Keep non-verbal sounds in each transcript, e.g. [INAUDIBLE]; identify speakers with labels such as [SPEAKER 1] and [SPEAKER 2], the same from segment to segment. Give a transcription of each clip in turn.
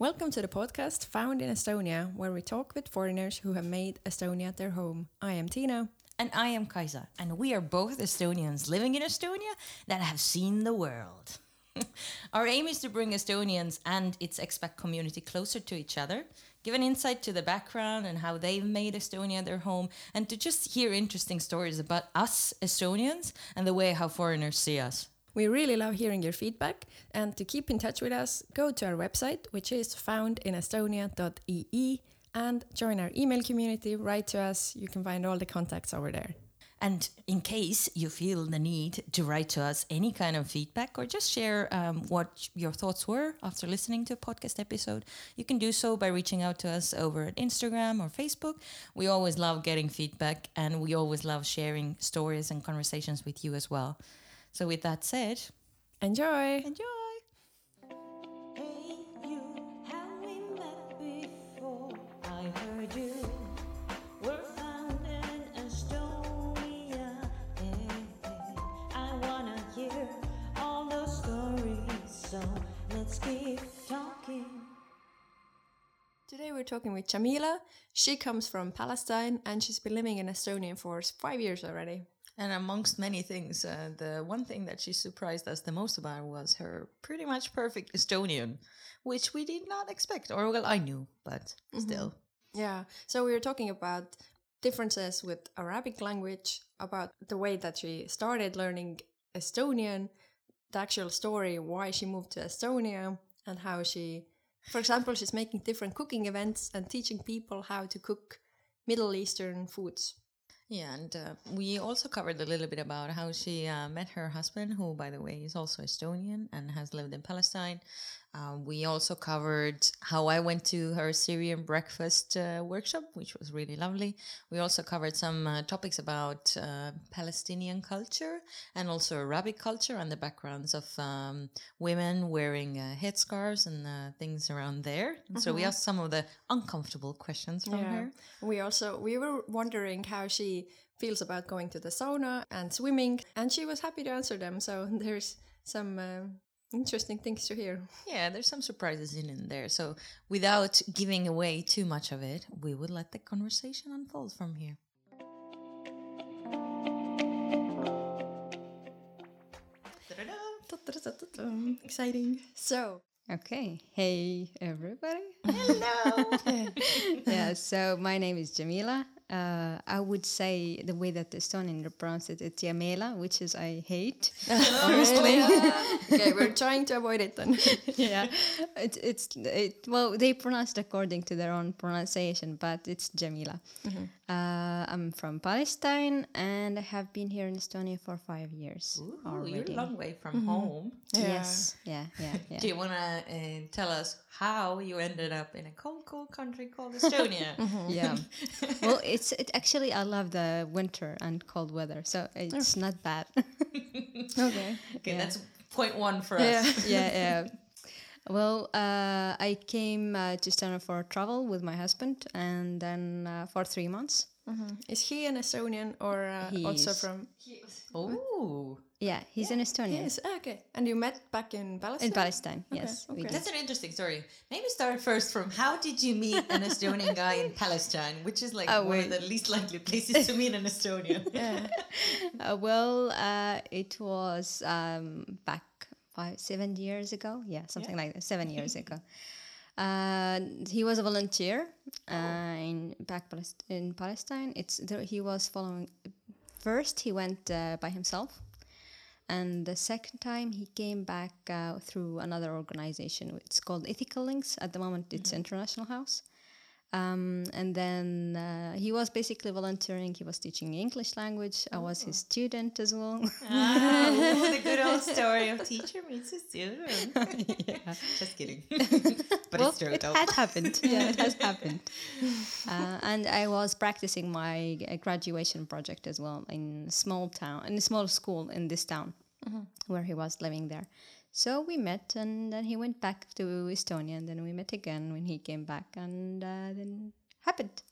[SPEAKER 1] Welcome to the podcast Found in Estonia, where we talk with foreigners who have made Estonia their home. I am Tina.
[SPEAKER 2] And I am Kaisa, and we are both Estonians living in Estonia that have seen the world. [LAUGHS] Our aim is to bring Estonians and its expat community closer to each other, give an insight to the background and how they've made Estonia their home, and to just hear interesting stories about us Estonians and the way how foreigners see us.
[SPEAKER 1] We really love hearing your feedback, and to keep in touch with us, go to our website, which is foundinestonia.ee, and join our email community. Write to us, you can find all the contacts over there.
[SPEAKER 2] And in case you feel the need to write to us any kind of feedback or just share um, what your thoughts were after listening to a podcast episode, you can do so by reaching out to us over at Instagram or Facebook. We always love getting feedback and we always love sharing stories and conversations with you as well. So, with that said,
[SPEAKER 1] Enjoy!
[SPEAKER 2] enjoy!
[SPEAKER 3] Hey, you, have we met before? I heard you were found in Estonia. Hey, hey, I wanna hear all the stories, so let's keep talking.
[SPEAKER 1] Today we're talking with Jamila. She comes from Palestine and she's been living in Estonia for five years already.
[SPEAKER 2] And amongst many things, uh, the one thing that she surprised us the most about was her pretty much perfect Estonian, which we did not expect. Or, well, I knew, but still.
[SPEAKER 1] Yeah, so we were talking about differences with Arabic language, about the way that she started learning Estonian, the actual story, why she moved to Estonia, and how she, for example, she's making different cooking events and teaching people how to cook Middle Eastern foods.
[SPEAKER 2] Yeah, and uh, we also covered a little bit about how she uh, met her husband, who, by the way, is also Estonian and has lived in Palestine. Uh, we also covered how I went to her Syrian breakfast uh, workshop, which was really lovely. We also covered some uh, topics about uh, Palestinian culture and also Arabic culture and the backgrounds of um, women wearing uh, headscarves and uh, things around there. So we asked some of the uncomfortable questions from her.
[SPEAKER 1] We also we were wondering how she feels about going to the sauna and swimming, and she was happy to answer them. So [LAUGHS] there's some um interesting things to hear.
[SPEAKER 2] Yeah, there's some surprises in, in there. So, without giving away too much of it, we would let the conversation unfold from here.
[SPEAKER 1] Exciting. So
[SPEAKER 4] Okay. Hey, everybody.
[SPEAKER 2] Hello. [LAUGHS]
[SPEAKER 4] yeah, so my name is Jamila. Uh, I would say the way that the Estonian pronounce it, it's Jamila, which is I hate. [LAUGHS] honestly. [LAUGHS]
[SPEAKER 1] okay, we're trying to avoid it then. [LAUGHS]
[SPEAKER 4] yeah. It's, it's, it, well, they pronounce it according to their own pronunciation, but it's Jamila. Uh, I'm from Palestine and I have been here in Estonia for five years.
[SPEAKER 2] Ooh, you're a long way from home.
[SPEAKER 4] Yes. Yeah, yeah, [LAUGHS] yeah.
[SPEAKER 2] Do you want to uh, tell us how you ended up in a cold, cold country called Estonia? [LAUGHS]
[SPEAKER 4] yeah [LAUGHS] well it's it actually i love the winter and cold weather so it's not bad
[SPEAKER 1] Okay.
[SPEAKER 2] Okay,
[SPEAKER 4] Yeah.
[SPEAKER 2] that's point one for us.
[SPEAKER 1] Yeah.
[SPEAKER 2] us.
[SPEAKER 4] yeah yeah well uh, i came uh, to Estonia for travel with my husband and then uh, for three months
[SPEAKER 1] Is he an Estonian or uh,
[SPEAKER 4] He
[SPEAKER 1] also
[SPEAKER 4] is.
[SPEAKER 1] from?
[SPEAKER 2] Ooh.
[SPEAKER 4] yeah he's an estonian
[SPEAKER 1] Yes. ah, Okay. And you met back in Palestine.
[SPEAKER 4] in palestine yes
[SPEAKER 1] okay.
[SPEAKER 2] That's an interesting story. Maybe start first from how did you meet an Estonian guy in Palestine, which is like
[SPEAKER 4] Oh,
[SPEAKER 2] one of the least likely places to meet an Estonian. [LAUGHS]
[SPEAKER 1] Yeah. [LAUGHS]
[SPEAKER 4] uh, well uh, it was um, back five seven years ago yeah something like that seven years [LAUGHS] ago uh, he was a volunteer uh, in back Palest- in Palestine. It's there, he was following. First, he went uh, by himself, and the second time he came back uh, through another organization. It's called Ethical Links. At the moment, it's International House. Um, and then uh, he was basically volunteering. He was teaching English language. I was his student as well.
[SPEAKER 2] ah, [LAUGHS] ooh, the good old story of teacher meets a student. [LAUGHS] yeah. Just kidding. [LAUGHS] but
[SPEAKER 4] well,
[SPEAKER 2] it's true
[SPEAKER 4] it
[SPEAKER 2] though.
[SPEAKER 4] had happened. Yeah, it has happened. Uh, and I was practicing my uh, graduation project as well in a small town, in a small school in this town where he was living there. So we met, and then he went back to Estonia, and then we met again when he came back, and uh, then happened.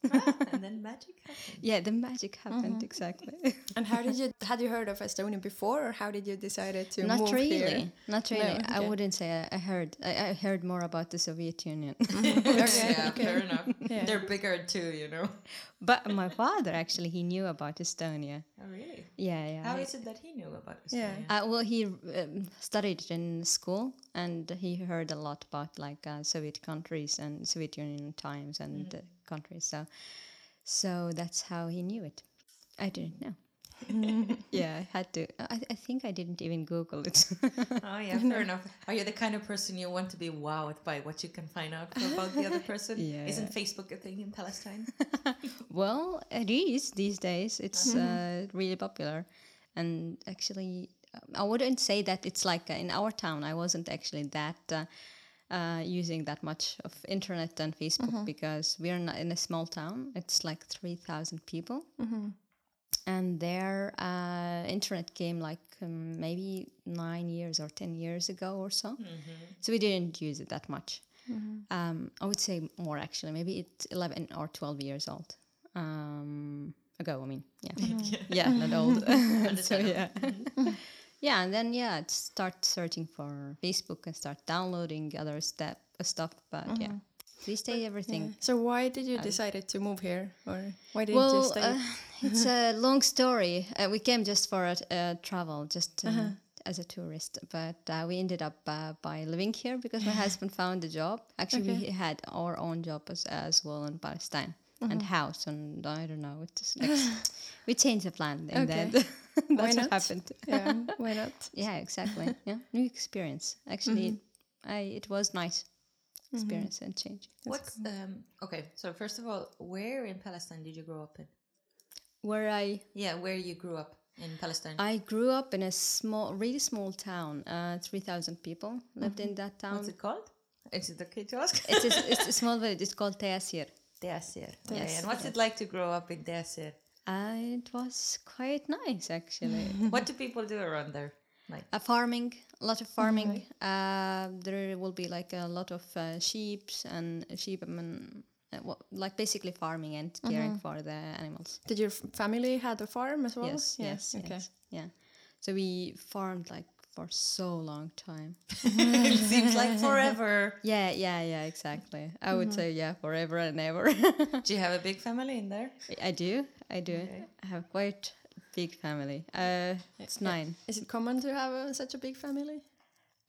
[SPEAKER 2] and [LAUGHS] then magic happened.
[SPEAKER 4] yeah, the magic happened exactly. [LAUGHS]
[SPEAKER 1] And how did you [LAUGHS] had you heard of Estonia before, or how did you decide to
[SPEAKER 4] Not
[SPEAKER 1] move
[SPEAKER 4] really.
[SPEAKER 1] here?
[SPEAKER 4] Not really,
[SPEAKER 1] No,
[SPEAKER 4] really. I wouldn't say I, I heard. I, I heard more about the Soviet Union.
[SPEAKER 1] Okay,
[SPEAKER 2] yeah,
[SPEAKER 1] okay.
[SPEAKER 2] fair enough.
[SPEAKER 1] Yeah.
[SPEAKER 2] They're bigger too, you know.
[SPEAKER 4] but my father actually he knew about Estonia.
[SPEAKER 2] Oh, really?
[SPEAKER 4] Yeah, yeah.
[SPEAKER 2] How
[SPEAKER 4] he-
[SPEAKER 2] is it that he knew about
[SPEAKER 1] Yeah.
[SPEAKER 2] Estonia?
[SPEAKER 4] Uh, well, he um, studied in school, and he heard a lot about like uh, Soviet countries and Soviet Union times and uh, countries. So, so that's how he knew it. I didn't know. [LAUGHS] yeah, I had to. I, I think I didn't even Google it. [LAUGHS]
[SPEAKER 2] Oh yeah, [LAUGHS] fair enough. Are you the kind of person you want to be wowed by what you can find out about the other person?
[SPEAKER 4] Yeah.
[SPEAKER 2] Isn't Facebook a thing in Palestine?
[SPEAKER 4] well, it is these days. It's uh, really popular, and actually, I wouldn't say that it's like uh, in our town. I wasn't actually that. Uh, uh, using that much of internet and Facebook because we're not in a small town. It's like three thousand people, and their uh, internet came like um, maybe nine years or ten years ago or so. So we didn't use it that much. Um, I would say more actually. Maybe it's eleven or twelve years old um, ago. I mean, yeah, [LAUGHS] yeah, not old. [LAUGHS] [LAUGHS] so yeah, yeah, and then yeah, start searching for Facebook and start downloading other step stuff. But yeah, these days everything.
[SPEAKER 1] So why did you decide to move here, or why didn't you
[SPEAKER 4] Well,
[SPEAKER 1] stay?
[SPEAKER 4] uh, [LAUGHS] it's a long story. Uh, we came just for a, uh travel, just uh, as a tourist, but uh, we ended up uh, by living here because my [LAUGHS] husband found a job. Actually, we had our own job as, as well in Palestine and house, and I don't know. It's like [LAUGHS] we changed the plan, and
[SPEAKER 1] Okay. [LAUGHS]
[SPEAKER 4] then
[SPEAKER 1] Why
[SPEAKER 4] that's
[SPEAKER 1] not?
[SPEAKER 4] what happened. [LAUGHS]
[SPEAKER 1] yeah, why not? [LAUGHS]
[SPEAKER 4] Yeah, exactly. yeah, new experience. Actually, I it was nice experience and change.
[SPEAKER 2] What's um okay, so first of all, where in Palestine did you grow up in?
[SPEAKER 4] Where I
[SPEAKER 2] Yeah, where you grew up in Palestine.
[SPEAKER 4] I grew up in a small, really small town. Uh, Three thousand people lived in that town.
[SPEAKER 2] What's it called? Is it okay to ask?
[SPEAKER 4] It's a, it's a small village. It's called Teasir.
[SPEAKER 2] Deasir. Okay, and what's it like to grow up in Deasir?
[SPEAKER 4] Uh, it was quite nice actually. [LAUGHS]
[SPEAKER 2] what do people do around there? Like
[SPEAKER 4] uh, farming, a lot of farming. Uh, there will be like a lot of uh, sheep and sheep and uh, well, like basically farming and caring for the animals.
[SPEAKER 1] Did your family had a farm as well?
[SPEAKER 4] Yes, yes,
[SPEAKER 1] Okay.
[SPEAKER 4] yes, yeah. So we farmed like for so long time. [LAUGHS]
[SPEAKER 2] it [LAUGHS] seems like forever.
[SPEAKER 4] Yeah, yeah, yeah, exactly. I would say yeah, forever and ever. [LAUGHS]
[SPEAKER 2] Do you have a big family in there?
[SPEAKER 4] I do, I do. I have quite big family. Uh, it's nine.
[SPEAKER 1] Is it common to have a, such a big family?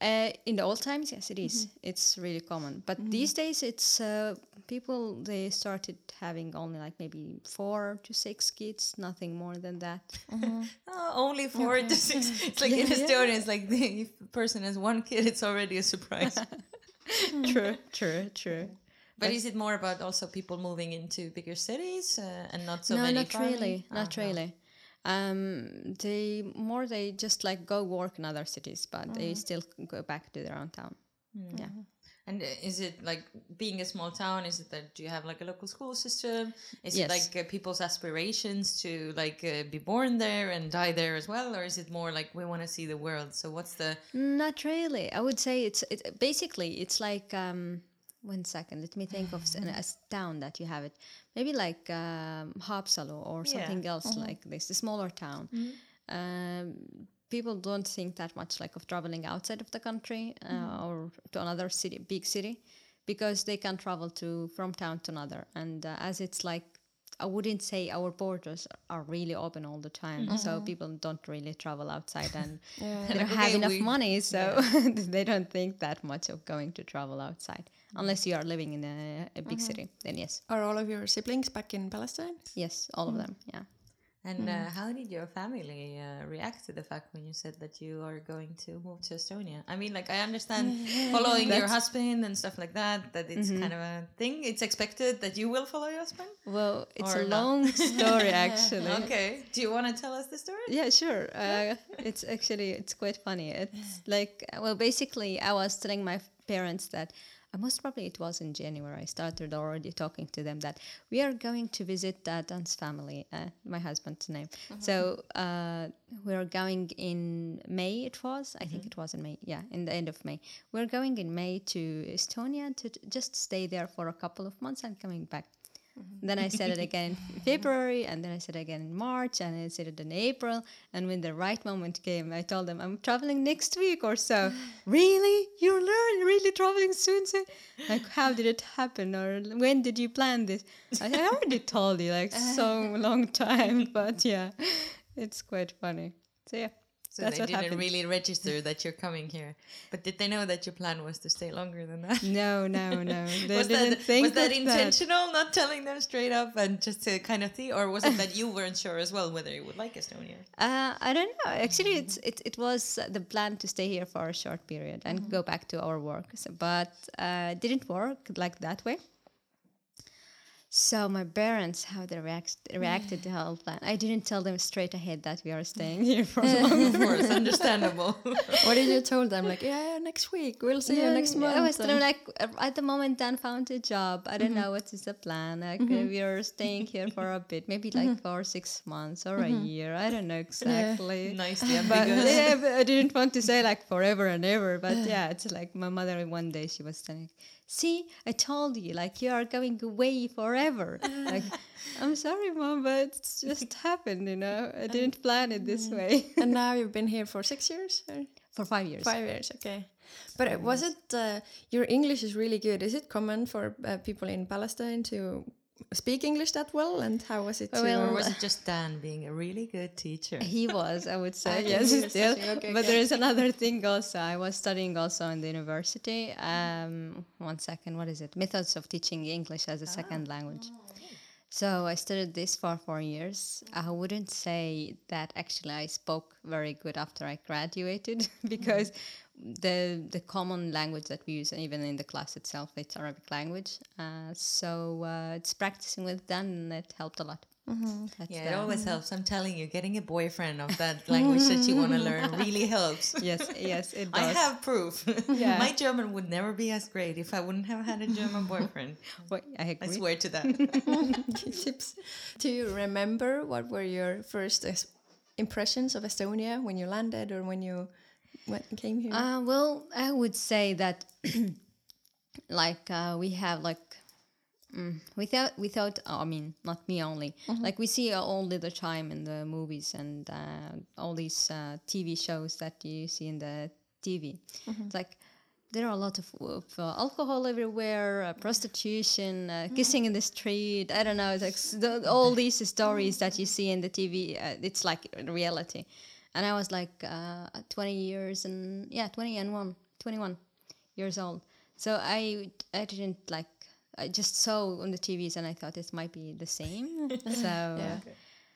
[SPEAKER 4] Uh, in the old times, yes, it is. It's really common. But these days, it's uh, people they started having only like maybe four to six kids, nothing more than that. [LAUGHS]
[SPEAKER 2] Oh, only four to six. [LAUGHS] It's like in Estonia, it's like the, [LAUGHS] if a person has one kid, it's already a surprise.
[SPEAKER 4] true, true, true.
[SPEAKER 2] But is it more about also people moving into bigger cities uh, and not so
[SPEAKER 4] no,
[SPEAKER 2] many?
[SPEAKER 4] not
[SPEAKER 2] farming?
[SPEAKER 4] really, not
[SPEAKER 2] Oh, no.
[SPEAKER 4] really. Um, they more they just like go work in other cities, but they still go back to their own town. Yeah.
[SPEAKER 2] And uh, is it like being a small town? Is it that do you have like a local school system? Is
[SPEAKER 4] Yes.
[SPEAKER 2] it like uh, people's aspirations to like uh, be born there and die there as well, or is it more like we want to see the world? So what's the
[SPEAKER 4] Not really. I would say it's it, basically it's like um, one second. Let me think of a an- town that you have it. Maybe like um, Haapsalu or
[SPEAKER 2] Yeah.
[SPEAKER 4] something else like this, a smaller town. Um, people don't think that much like of traveling outside of the country uh, or to another city, big city, because they can travel to from town to another. And uh, as it's like I wouldn't say our borders are really open all the time, so people don't really travel outside and [LAUGHS] they [LAUGHS] don't
[SPEAKER 2] Like,
[SPEAKER 4] have
[SPEAKER 2] okay,
[SPEAKER 4] enough
[SPEAKER 2] we-
[SPEAKER 4] money, so [LAUGHS] they don't think that much of going to travel outside, unless you are living in a, a big city. Then yes,
[SPEAKER 1] Are all of your siblings back in Palestine?
[SPEAKER 4] yes, all of them. Yeah.
[SPEAKER 2] and uh, how did your family uh, react to the fact when you said that you are going to move to Estonia? I mean, like I understand following your husband and stuff like that. That it's kind of a thing. It's expected that you will follow your husband.
[SPEAKER 4] Well, it's
[SPEAKER 2] Or
[SPEAKER 4] a
[SPEAKER 2] not.
[SPEAKER 4] long story [LAUGHS] actually.
[SPEAKER 2] Okay. Do you want to tell us the story?
[SPEAKER 4] Yeah, sure. Uh, it's actually it's quite funny. It's [LAUGHS] like well, basically, I was telling my parents that uh, most probably it was in January. I started already talking to them that we are going to visit uh, Dan's family, uh, my husband's name. So uh, we are going in May. It was, I think it was in May. Yeah, in the end of May. We're going in May to Estonia to t- just stay there for a couple of months and coming back. Then I said it again in [LAUGHS] February, and then I said it again in March, and I said it in April. And when the right moment came, I told them I'm traveling next week or so. [LAUGHS] really? You're learning? Really traveling soon? soon? Like, how did it happen? Or when did you plan this? I, I already [LAUGHS] told you, like, so long time. But yeah, it's quite funny. So yeah.
[SPEAKER 2] So
[SPEAKER 4] That's
[SPEAKER 2] they didn't
[SPEAKER 4] happened.
[SPEAKER 2] really register [LAUGHS] that you're coming here. But did they know that your plan was to stay longer than that?
[SPEAKER 4] No, no, [LAUGHS] no. They
[SPEAKER 2] was
[SPEAKER 4] didn't
[SPEAKER 2] that,
[SPEAKER 4] think
[SPEAKER 2] was that
[SPEAKER 4] of
[SPEAKER 2] intentional, not telling them straight up and just to kind of see, or was it that you [LAUGHS] weren't sure as well whether you would like Estonia?
[SPEAKER 4] Uh, I don't know. Actually, it's it, it was the plan to stay here for a short period and go back to our work, so, but uh, didn't work like that way. So my parents, how they react, reacted to the whole plan. I didn't tell them straight ahead that we are staying [LAUGHS] here for long.
[SPEAKER 2] Of course, understandable. [LAUGHS]
[SPEAKER 1] what did you told them? Like, yeah, yeah, next week we'll see you next month.
[SPEAKER 4] I was
[SPEAKER 1] and-
[SPEAKER 4] telling like uh, at the moment Dan found a job. I don't know what is the plan. Like uh, we are staying here for a bit, maybe like for six months or a year. I don't know exactly.
[SPEAKER 2] Nicely [LAUGHS]
[SPEAKER 4] But
[SPEAKER 2] ambiguous.
[SPEAKER 4] yeah, but I didn't want to say like forever and ever. But [SIGHS] yeah, it's like my mother one day she was telling, "See, I told you, like you are going away forever." [LAUGHS] like, I'm sorry, mom, but it's just happened. You know, I didn't plan it this way.
[SPEAKER 1] and [LAUGHS] now you've been here for six years? Or?
[SPEAKER 4] for five years.
[SPEAKER 1] Five years, okay. But uh, was it, uh, your English is really good. Is it common for uh, people in Palestine to speak English that well? And how was it.
[SPEAKER 4] Well,
[SPEAKER 2] Or was it just Dan being a really good teacher?
[SPEAKER 4] He was, I would say, [LAUGHS] yes, still.
[SPEAKER 1] okay,
[SPEAKER 4] but
[SPEAKER 1] okay.
[SPEAKER 4] there is another [LAUGHS] thing also. I was studying also in the university. Um, one second, what is it? Methods of teaching English as a second language. So I studied this for four years. I wouldn't say that actually I spoke very good after I graduated [LAUGHS] because the the common language that we use even in the class itself it's Arabic language. Uh, so uh, it's practicing with them that helped a lot. That's
[SPEAKER 2] Yeah,
[SPEAKER 4] the-
[SPEAKER 2] it always helps. I'm telling you, getting a boyfriend of that [LAUGHS] language that you want to learn really helps.
[SPEAKER 4] yes, yes, it [LAUGHS] does.
[SPEAKER 2] I have proof. [LAUGHS]
[SPEAKER 4] Yeah.
[SPEAKER 2] My German would never be as great if I wouldn't have had a German boyfriend.
[SPEAKER 4] Wait, I
[SPEAKER 2] I swear to that.
[SPEAKER 1] tips. Do you remember what were your first impressions of Estonia when you landed or when you went, came here?
[SPEAKER 4] Uh, well, I would say that, [CLEARS THROAT] like, uh, we have like, mm, without without, I mean, not me only. Like we see all the time in the movies and uh, all these uh, TV shows that you see in the TV. It's like. There are a lot of, of uh, alcohol everywhere, uh, prostitution, uh, kissing in the street. I don't know. It's like the, all these stories that you see in the TV. Uh, it's like reality. And I was like uh, 20 years and yeah, 20 and one, 21 years old. So I I didn't like I just saw on the TVs and I thought it might be the same. [LAUGHS] so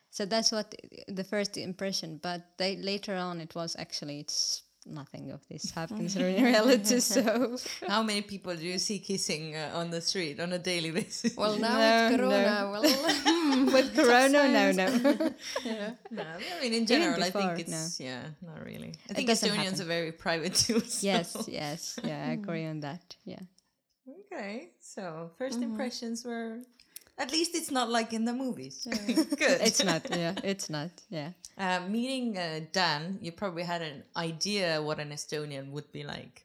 [SPEAKER 4] so that's what the first impression. But they, later on, it was actually it's nothing of this [LAUGHS] happens in reality. So [LAUGHS]
[SPEAKER 2] How many people do you see kissing uh, on the street on a daily basis?
[SPEAKER 1] well, now
[SPEAKER 4] No,
[SPEAKER 1] with Corona,
[SPEAKER 4] no.
[SPEAKER 1] well,
[SPEAKER 4] with Corona, no, no.
[SPEAKER 1] yeah.
[SPEAKER 2] no, I mean in general, I
[SPEAKER 4] before,
[SPEAKER 2] think it's yeah, not really. I
[SPEAKER 4] It
[SPEAKER 2] think Estonians
[SPEAKER 4] happen.
[SPEAKER 2] are very private too. so-
[SPEAKER 4] yes, yes, yeah, I agree on that. Yeah.
[SPEAKER 2] Okay, so 1st impressions were. At least it's not like in the movies. [LAUGHS] Good.
[SPEAKER 4] It's not. Yeah, it's not. Yeah.
[SPEAKER 2] Uh, meeting uh, Dan, you probably had an idea what an Estonian would be like.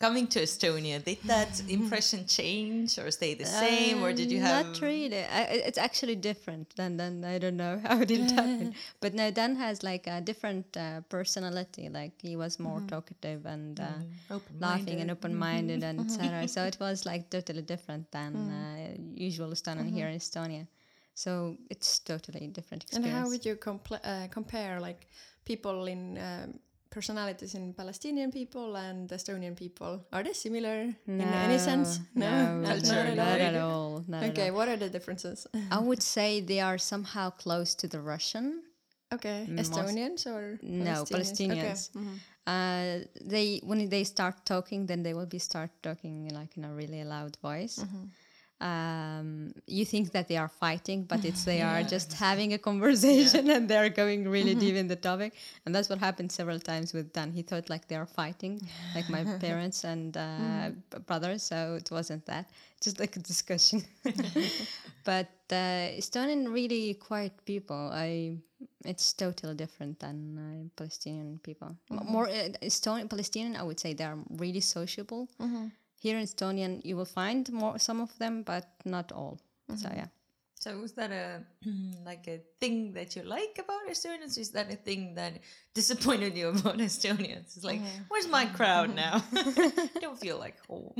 [SPEAKER 2] Coming to Estonia, did that [LAUGHS] impression change or stay the same, or did you
[SPEAKER 4] Um,
[SPEAKER 2] have?
[SPEAKER 4] Not really. I, I- it's actually different than than I don't know [LAUGHS] how did it happen. But no, Dan has like a different uh, personality. Like he was more talkative and uh,
[SPEAKER 2] Open-minded.
[SPEAKER 4] laughing and open-minded and etc. So it [LAUGHS] was like totally different than uh, usual Estonian here in Estonia. So it's totally different experience.
[SPEAKER 1] And how would you compl- uh, compare like people in um, personalities in Palestinian people and Estonian people? Are they similar in any sense?
[SPEAKER 4] No, no,
[SPEAKER 2] Culture, [LAUGHS]
[SPEAKER 4] not
[SPEAKER 2] no.
[SPEAKER 4] at all. Not at
[SPEAKER 1] Okay,
[SPEAKER 4] all.
[SPEAKER 1] what are the differences?
[SPEAKER 4] I would say they are somehow close to the Russian.
[SPEAKER 1] okay,
[SPEAKER 4] Most-
[SPEAKER 1] Estonians or Palestinians?
[SPEAKER 4] No, Palestinians.
[SPEAKER 1] Okay. mhm.
[SPEAKER 4] Uh, they when they start talking, then they will be start talking like in a really loud voice. Um, you think that they are fighting, but it's they are just having a conversation [LAUGHS] and they are going really deep in the topic. And that's what happened several times with Dan. He thought like they are fighting, like my [LAUGHS] parents and uh, b- brothers. So it wasn't that, just like a discussion. [LAUGHS] but uh, Estonian really quiet people. I it's totally different than uh, Palestinian people. M- More uh, Estonian Palestinian, I would say they are really sociable. Here in Estonian, you will find more some of them, but not all. So mm-hmm. yeah,
[SPEAKER 2] So was that a [CLEARS THROAT] like a thing that you like about Estonians? Is that a thing that disappointed you about [LAUGHS] Estonians? It's like, uh-huh. where's my crowd uh-huh. now? I [LAUGHS] [LAUGHS] don't feel like home.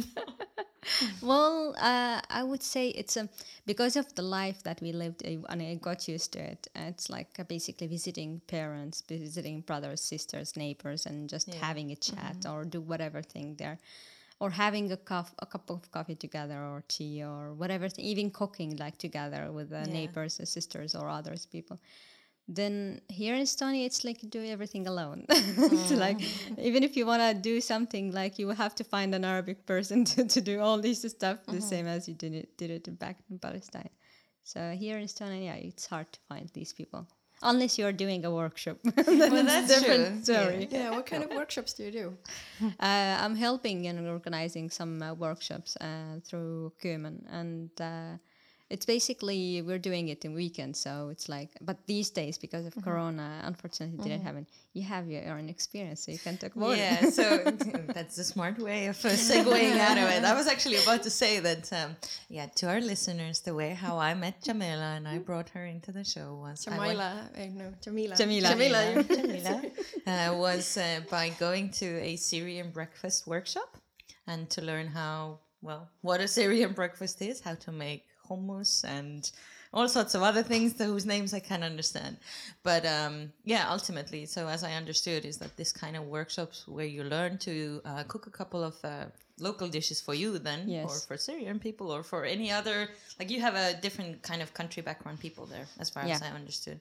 [SPEAKER 4] Well, uh, I would say it's a because of the life that we lived, and I got used to it. It's like basically visiting parents, visiting brothers, sisters, neighbors, and just having a chat mm-hmm. or do whatever thing there, or having a cup a cup of coffee together or tea or whatever, even cooking like together with the neighbors, uh, sisters, or others people. Then here in Estonia, it's like you do everything alone. [LAUGHS] it's like even if you want to do something, like you will have to find an Arabic person [LAUGHS] to, to do all this stuff the same as you did it did it back in Palestine. So here in Estonia, yeah, it's hard to find these people unless you're doing a workshop. [LAUGHS]
[SPEAKER 2] Well, that's
[SPEAKER 4] different
[SPEAKER 2] true.
[SPEAKER 4] story.
[SPEAKER 1] Yeah, what kind of workshops do you do? [LAUGHS]
[SPEAKER 4] Uh, I'm helping and organizing some uh, workshops uh, through Kömen, and uh, it's basically we're doing it in weekends. So it's like, but these days because of Corona, unfortunately, didn't have it. You have your own experience, so you can talk about it.
[SPEAKER 2] yeah, so [LAUGHS] [LAUGHS] that's a smart way of uh, segueing out of it. I was actually about to say that, um, yeah, to our listeners, the way how I met Jamila and I brought her into the show was I went-
[SPEAKER 1] Jamila, eh, no, Jamila.
[SPEAKER 4] Jamila.
[SPEAKER 1] Jamila. you-
[SPEAKER 2] Jamila, [LAUGHS] uh, was uh, by going to a Syrian breakfast workshop and to learn how, well, what a Syrian breakfast is, how to make hummus and all sorts of other things whose names I can't understand. But um, yeah, ultimately, so as I understood, is that this kind of workshops where you learn to uh, cook a couple of uh, local dishes for you then, or for Syrian people, or for any other, like you have a different kind of country background people there, as far as
[SPEAKER 4] Yeah. Mm-hmm.
[SPEAKER 2] I understood.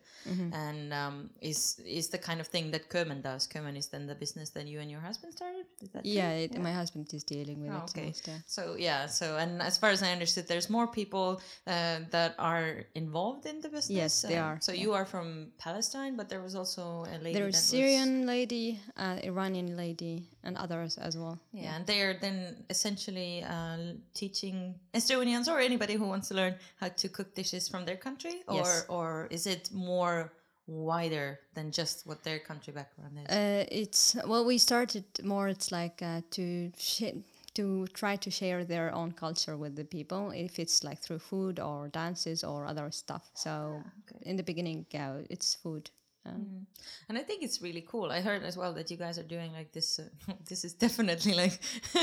[SPEAKER 2] And um, is is the kind of thing that Kerman does. Kerman is then the business that you and your husband started. Is that?
[SPEAKER 4] Yeah, it, my husband is dealing with
[SPEAKER 2] Oh,
[SPEAKER 4] it.
[SPEAKER 2] okay.
[SPEAKER 4] most, yeah.
[SPEAKER 2] So yeah, so and as far as I understood, there's more people uh, that are involved in the business.
[SPEAKER 4] Yes, they are,
[SPEAKER 2] So you are from Palestine, but there was also a lady.
[SPEAKER 4] There
[SPEAKER 2] was-
[SPEAKER 4] Syrian lady, uh, Iranian lady, and others as well.
[SPEAKER 2] Yeah, and they are then essentially uh, teaching Estonians or anybody who wants to learn how to cook dishes from their country, or
[SPEAKER 4] Yes.
[SPEAKER 2] or is it more wider than just what their country background is?
[SPEAKER 4] Uh, it's well, we started more. It's like uh, to sh- to try to share their own culture with the people. If it's like through food or dances or other stuff. So in the beginning, yeah, it's food. Um,
[SPEAKER 2] And I think it's really cool. I heard as well that you guys are doing like this. Uh, [LAUGHS] this is definitely like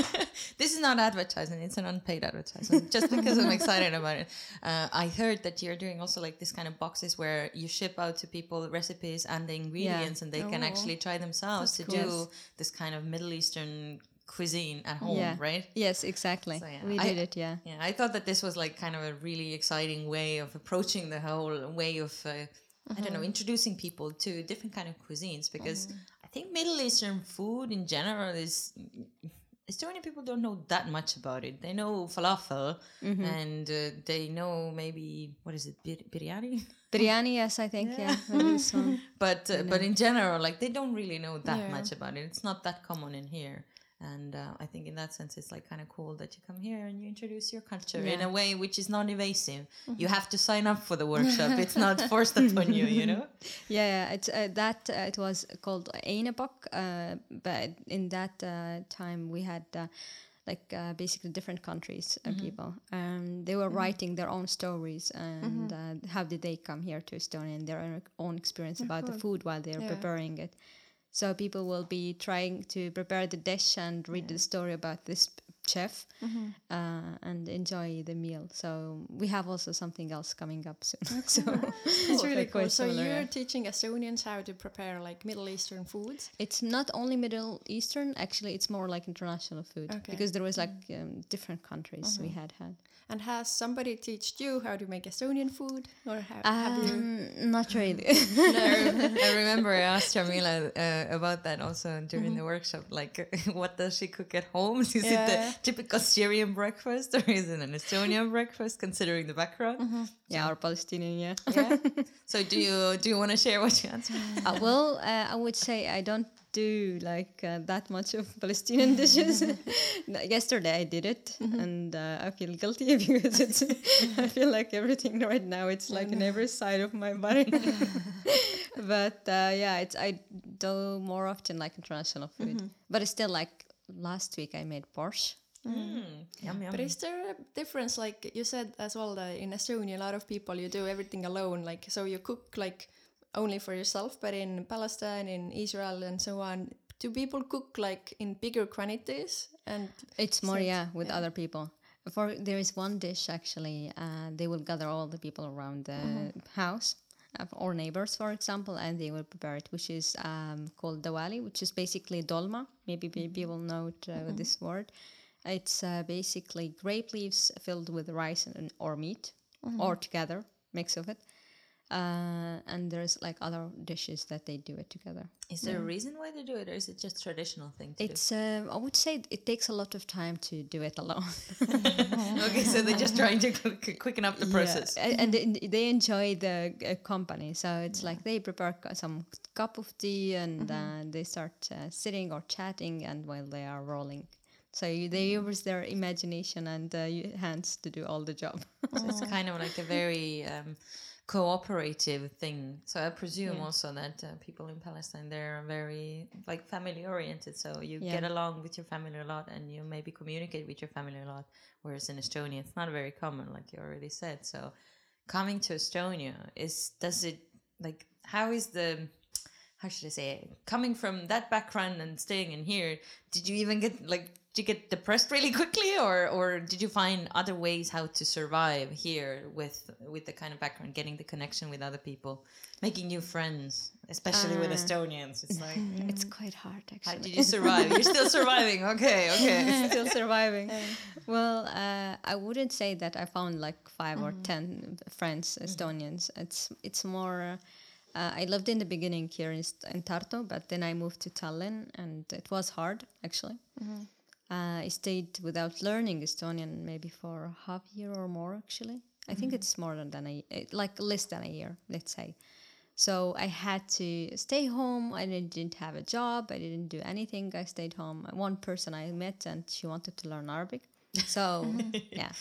[SPEAKER 2] [LAUGHS] this is not advertising; it's an unpaid advertisement. [LAUGHS] Just because I'm excited about it. Uh, I heard that you're doing also like this kind of boxes where you ship out to people recipes and the ingredients, and they can
[SPEAKER 1] Oh.
[SPEAKER 2] actually try themselves to
[SPEAKER 1] cool.
[SPEAKER 2] do this kind of Middle Eastern cuisine at home,
[SPEAKER 4] yeah.
[SPEAKER 2] right?
[SPEAKER 4] Yes, exactly.
[SPEAKER 2] So, yeah,
[SPEAKER 4] We
[SPEAKER 2] I-
[SPEAKER 4] did it. Yeah.
[SPEAKER 2] Yeah, I thought that this was like kind of a really exciting way of approaching the whole way of uh, I don't know introducing people to different kind of cuisines because I think Middle Eastern food in general is Estonian people don't know that much about it. They know falafel and uh, they know maybe what is it bir- biryani, [LAUGHS]
[SPEAKER 4] Biryani, yes, I think. Yeah. one. [LAUGHS]
[SPEAKER 2] but uh, but in general like they don't really know that
[SPEAKER 1] Yeah.
[SPEAKER 2] much about it. It's not that common in here. And uh, I think in that sense, it's like kind of cool that you come here and you introduce your culture in a way which is non-evasive. You have to sign up for the [LAUGHS] workshop; it's not forced upon you. You know. [LAUGHS]
[SPEAKER 4] Yeah, yeah, it's uh, that uh, it was called Einebok, uh, but in that uh, time we had uh, like uh, basically different countries and people, and they were writing their own stories and uh, how did they come here to Estonia and their own, own experience about the food while they're
[SPEAKER 1] Yeah.
[SPEAKER 4] preparing it. So people will be trying to prepare the dish and read the story about this chef uh, and enjoy the meal. So we have also something else coming up soon. [LAUGHS] so [LAUGHS]
[SPEAKER 1] It's really cool. So
[SPEAKER 4] similar,
[SPEAKER 1] you're
[SPEAKER 4] yeah.
[SPEAKER 1] teaching Estonians how to prepare like Middle Eastern foods.
[SPEAKER 4] It's not only Middle Eastern. Actually, it's more like international food
[SPEAKER 1] Okay.
[SPEAKER 4] because there was like um, different countries we had had.
[SPEAKER 1] And has somebody taught you how to make Estonian food, or ha- have you?
[SPEAKER 4] Um, not really. [LAUGHS]
[SPEAKER 2] I, I remember I asked Jamila uh, about that also during the workshop. Like, what does she cook at home? Is it
[SPEAKER 1] Yeah.
[SPEAKER 2] the [LAUGHS] typical Syrian breakfast, or is it an Estonian breakfast? Considering the background,
[SPEAKER 4] yeah, or Palestinian. Yeah. [LAUGHS]
[SPEAKER 2] yeah. So, do you do you want to share what you answered?
[SPEAKER 4] uh, well, uh, I would say I don't do like uh, that much of Palestinian [LAUGHS] dishes. Yesterday I did it, and uh, I feel guilty because it's. I feel like everything right now it's like in every side of my body. but uh, yeah, it's I do more often like international food, but it's still like last week I made borscht.
[SPEAKER 2] Mm. Yum, yum.
[SPEAKER 1] But is there a difference? Like you said as well, that in Estonia, a lot of people you do everything alone. Like so, you cook like only for yourself. But in Palestine, in Israel, and so on, do people cook like in bigger quantities? And
[SPEAKER 4] It's more, yeah, with
[SPEAKER 1] yeah.
[SPEAKER 4] other people. For there is one dish actually. Uh, they will gather all the people around the
[SPEAKER 1] Mm-hmm.
[SPEAKER 4] house uh, or neighbors, for example, and they will prepare it, which is um, called dawali, which is basically dolma. Maybe
[SPEAKER 1] Mm-hmm.
[SPEAKER 4] people know it, uh, with this word. It's uh, basically grape leaves filled with rice and, or meat,
[SPEAKER 1] Mm-hmm.
[SPEAKER 4] or together, mix of it. Uh, and there's like other dishes that they do it together.
[SPEAKER 2] Is there a reason why they do it, or is it just traditional thing to
[SPEAKER 4] It's uh, I would say it takes a lot of time to do it alone. [LAUGHS]
[SPEAKER 2] okay, so they're just trying to quicken up the process.
[SPEAKER 4] Yeah, and they- they enjoy the uh, company. So it's like they prepare some cup of tea and uh, they start uh, sitting or chatting, and while they are rolling. So you, they use their imagination and uh, hands to do all the job.
[SPEAKER 2] So it's kind of like a very um, cooperative thing. So I presume also that uh, people in Palestine they're very like family oriented. So you
[SPEAKER 4] Yeah.
[SPEAKER 2] get along with your family a lot, and you maybe communicate with your family a lot. Whereas in Estonia, it's not very common, like you already said. So coming to Estonia is does it like how is the how should I say it? Coming from that background and staying in here, did you even get like did you get depressed really quickly, or or did you find other ways how to survive here with with the kind of background, getting the connection with other people, making new friends, especially with
[SPEAKER 4] Uh,
[SPEAKER 2] Estonians? It's like [LAUGHS]
[SPEAKER 4] It's quite hard, actually.
[SPEAKER 2] how did you survive? You're still surviving. [LAUGHS] Okay, okay.
[SPEAKER 4] Still surviving. [LAUGHS] well, uh, I wouldn't say that I found like 5 or ten friends Estonians. It's it's more. Uh, I lived in the beginning here in, St- in Tartu, but then I moved to Tallinn, and it was hard actually. Uh, I stayed without learning Estonian maybe for half year or more actually. I think it's more than a eh, like less than a year, let's say. So I had to stay home. I didn't have a job. I didn't do anything. I stayed home. One person I met, and she wanted to learn Arabic. So [LAUGHS] yeah,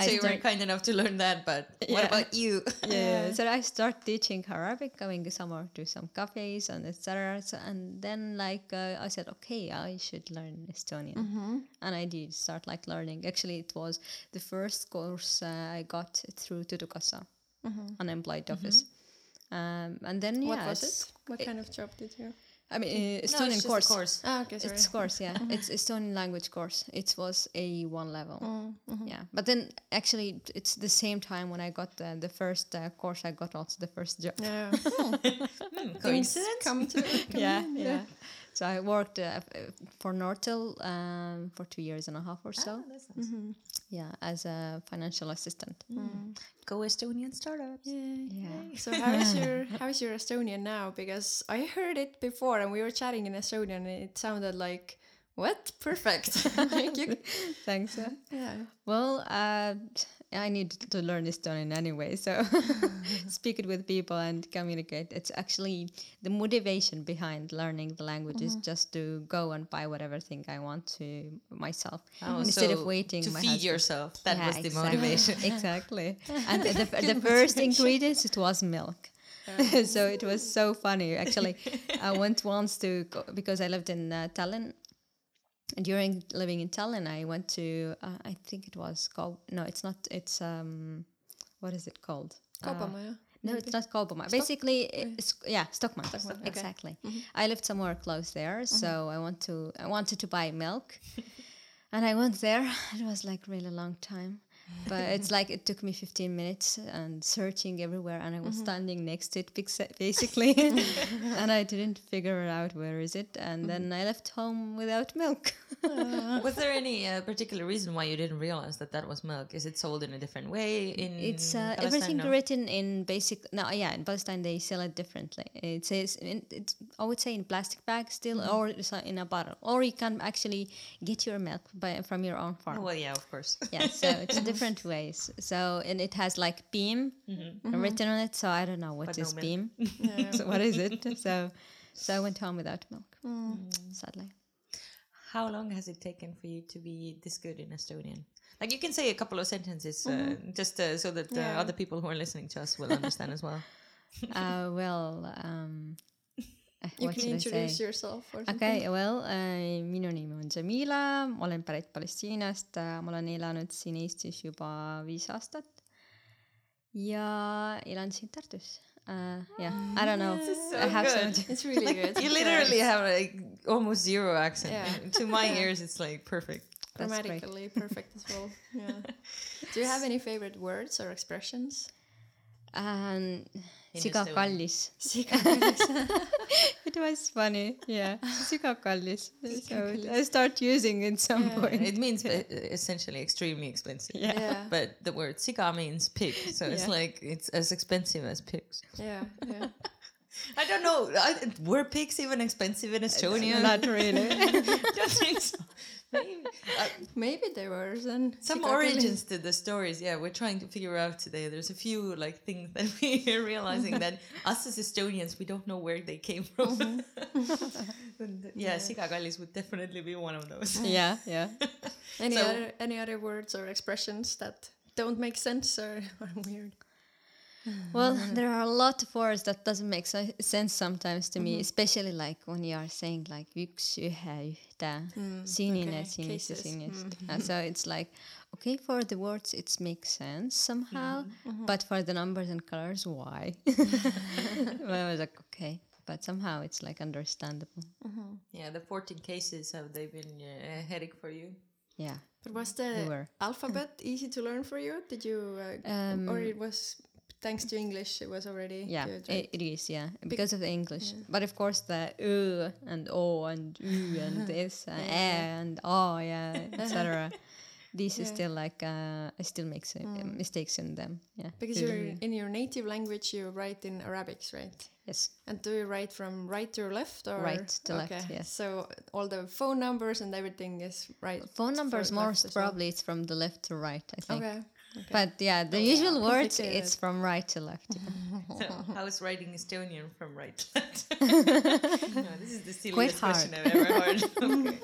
[SPEAKER 2] so you were kind enough to learn that, but what
[SPEAKER 4] Yeah.
[SPEAKER 2] about you? [LAUGHS] [LAUGHS]
[SPEAKER 4] yeah. So I start teaching Arabic, going somewhere to some cafes and etc. So, and then like uh, I said, okay, I should learn Estonian, and I did start like learning. Actually, it was the first course uh, I got through Töötukassa, unemployed office. Um, and then yeah,
[SPEAKER 1] what was it? What kind of job did you?
[SPEAKER 4] I mean, uh,
[SPEAKER 2] No, it's
[SPEAKER 4] Estonian
[SPEAKER 2] just a
[SPEAKER 4] course.
[SPEAKER 2] course.
[SPEAKER 1] Ah, okay, sorry.
[SPEAKER 4] It's course, yeah. it's Estonian language course. It was a one level.
[SPEAKER 1] Mm-hmm.
[SPEAKER 4] Yeah, but then actually, it's the same time when I got the, the first uh, course. I got also the first job.
[SPEAKER 1] Yeah. [LAUGHS]
[SPEAKER 2] Hmm, coincidence? [LAUGHS]
[SPEAKER 1] Come to. Come
[SPEAKER 4] yeah,
[SPEAKER 1] in,
[SPEAKER 4] yeah. So I worked uh, for Nortal um, for two years and a half or so.
[SPEAKER 2] Ah, that's nice.
[SPEAKER 4] Yeah, as a financial assistant.
[SPEAKER 2] Go Estonian startups.
[SPEAKER 4] Yeah.
[SPEAKER 1] So how is [LAUGHS] your how is your Estonian now? Because I heard it before and we were chatting in Estonian and it sounded like what perfect. [LAUGHS] Thank you, [LAUGHS]
[SPEAKER 4] Thanks. uh,
[SPEAKER 1] yeah.
[SPEAKER 4] Well, uh, I need to learn Estonian anyway, so [LAUGHS] [LAUGHS] speak it with people and communicate. It's actually the motivation behind learning the language is just to go and buy whatever thing I want to myself
[SPEAKER 2] Oh,
[SPEAKER 4] instead of waiting.
[SPEAKER 2] to feed
[SPEAKER 4] husband.
[SPEAKER 2] yourself. That
[SPEAKER 4] Yeah,
[SPEAKER 2] was the
[SPEAKER 4] exactly.
[SPEAKER 2] motivation. [LAUGHS]
[SPEAKER 4] exactly. And the, the first ingredients it was milk. so it was so funny. Actually, I went once to because I lived in uh, Tallinn. During living in Tallinn, I went to uh, I think it was called no, it's not. It's um, what is it called? Uh,
[SPEAKER 1] Kaubamaja.
[SPEAKER 4] no, it's not Kaupama. Basically, it's yeah, Stockmann.
[SPEAKER 1] Stockmann, okay.
[SPEAKER 4] Exactly. I lived somewhere close there, so I want to I wanted to buy milk, [LAUGHS] and I went there. [LAUGHS] It was like really long time, but it's [LAUGHS] like it took me 15 minutes and searching everywhere, and I was standing next to it basically, [LAUGHS] and I didn't figure out where is it, and then I left home without milk. [LAUGHS]
[SPEAKER 2] was there any uh, particular reason why you didn't realize that that was milk? Is it sold in a different way in
[SPEAKER 4] It's uh, everything
[SPEAKER 2] No?
[SPEAKER 4] written in basic. No, yeah, in Palestine they sell it differently. It says in, it's I would say in plastic bag still,
[SPEAKER 2] Mm-hmm.
[SPEAKER 4] or uh, in a bottle, or you can actually get your milk by, from your own farm.
[SPEAKER 2] Oh, well, yeah, of course.
[SPEAKER 4] yeah, so it's different ways. So and it has like beam written on it. So I don't know what
[SPEAKER 2] Mm-hmm. But
[SPEAKER 4] is
[SPEAKER 2] milk.
[SPEAKER 4] beam. [LAUGHS] [LAUGHS] So what is it? So so I went home without milk.
[SPEAKER 2] Mm.
[SPEAKER 4] Sadly.
[SPEAKER 2] How long has it taken for you to be this good in Estonian? Like you can say a couple of sentences, uh, just uh, so that uh,
[SPEAKER 1] Yeah.
[SPEAKER 2] other people who are listening to us will understand as well. [LAUGHS]
[SPEAKER 4] uh, well, um,
[SPEAKER 1] You
[SPEAKER 4] what
[SPEAKER 1] can
[SPEAKER 4] should I
[SPEAKER 1] introduce
[SPEAKER 4] say?
[SPEAKER 1] yourself or something.
[SPEAKER 4] okei okay,, well äh, minu nimi on Jamila, ma olen pärit Palestiinast äh,, ma olen elanud siin Eestis juba viis aastat ja elan siin Tartus äh,. jah, I don't know,
[SPEAKER 2] so
[SPEAKER 4] I have
[SPEAKER 2] good.
[SPEAKER 4] some
[SPEAKER 1] It's really good. [LAUGHS]
[SPEAKER 2] You literally have like almost zero accent.
[SPEAKER 1] Yeah. [LAUGHS]
[SPEAKER 2] To my
[SPEAKER 1] Yeah.
[SPEAKER 2] ears, it's like perfect.
[SPEAKER 4] That's great.
[SPEAKER 1] grammatically perfect as well. Yeah. [LAUGHS] Do you have any favorite words or expressions?
[SPEAKER 4] äh,
[SPEAKER 2] In
[SPEAKER 4] siga kallis. [LAUGHS] It was funny, yeah, siga kallis. So I start using it some
[SPEAKER 1] Yeah.
[SPEAKER 4] point.
[SPEAKER 2] It means [LAUGHS] essentially extremely expensive.
[SPEAKER 4] Yeah.
[SPEAKER 1] Yeah.
[SPEAKER 2] But the word siga means pig, so it's like it's as expensive as pigs.
[SPEAKER 1] Yeah. Yeah. [LAUGHS]
[SPEAKER 2] I don't know. I, were pigs even expensive in Estonia?
[SPEAKER 4] Not really.
[SPEAKER 2] don't think so. Maybe. [LAUGHS] Uh,
[SPEAKER 1] Maybe there were then
[SPEAKER 2] some
[SPEAKER 1] siga kallis.
[SPEAKER 2] origins to the stories. Yeah, we're trying to figure out today. There's a few like things that [LAUGHS] we are realizing that [LAUGHS] us as Estonians, we don't know where they came from. And, yeah, siga kallis would definitely be one of those.
[SPEAKER 4] yeah, yeah.
[SPEAKER 1] Any
[SPEAKER 2] So-
[SPEAKER 1] other any other words or expressions that don't make sense or are weird?
[SPEAKER 4] Well, [LAUGHS] there are a lot of words that doesn't make se- sense sometimes to me, especially like when you are saying like üks, ühe, ühte, sinine,
[SPEAKER 1] okay,
[SPEAKER 4] sinist ja
[SPEAKER 1] cases.
[SPEAKER 4] sinist. Uh, so it's like, okay, for the words it makes sense somehow, but for the numbers and colors, why? [LAUGHS] [LAUGHS] I was like, okay, but somehow it's like understandable.
[SPEAKER 2] Yeah, the 14 cases, have they been uh, a headache for you?
[SPEAKER 4] Yeah.
[SPEAKER 1] But was the
[SPEAKER 4] were.
[SPEAKER 1] alphabet easy to learn for you? Did you uh,
[SPEAKER 4] Um,
[SPEAKER 1] or it was thanks to English it was already
[SPEAKER 4] Yeah,
[SPEAKER 1] good,
[SPEAKER 4] it, it is, yeah, because of the English. But of course, the ö and o and u and [LAUGHS] this and e and o, yeah, etc. [LAUGHS] These is still like uh, I still make uh, mistakes in them. Yeah,
[SPEAKER 1] Because you're in your native language you write in Arabics, right?
[SPEAKER 4] yes,
[SPEAKER 1] And do you write from right to left or
[SPEAKER 4] Right to left, yes.
[SPEAKER 1] So all the phone numbers and everything is right.
[SPEAKER 4] phone numbers most
[SPEAKER 1] as well?
[SPEAKER 4] probably it's from the left to right. I think.
[SPEAKER 1] Okay. Okay.
[SPEAKER 4] But yeah, the usual [LAUGHS] words it's from right to left. yeah. [LAUGHS]
[SPEAKER 2] So, how is writing Estonian from right to left? [LAUGHS] no, this is the silliest question I've ever heard. Okay.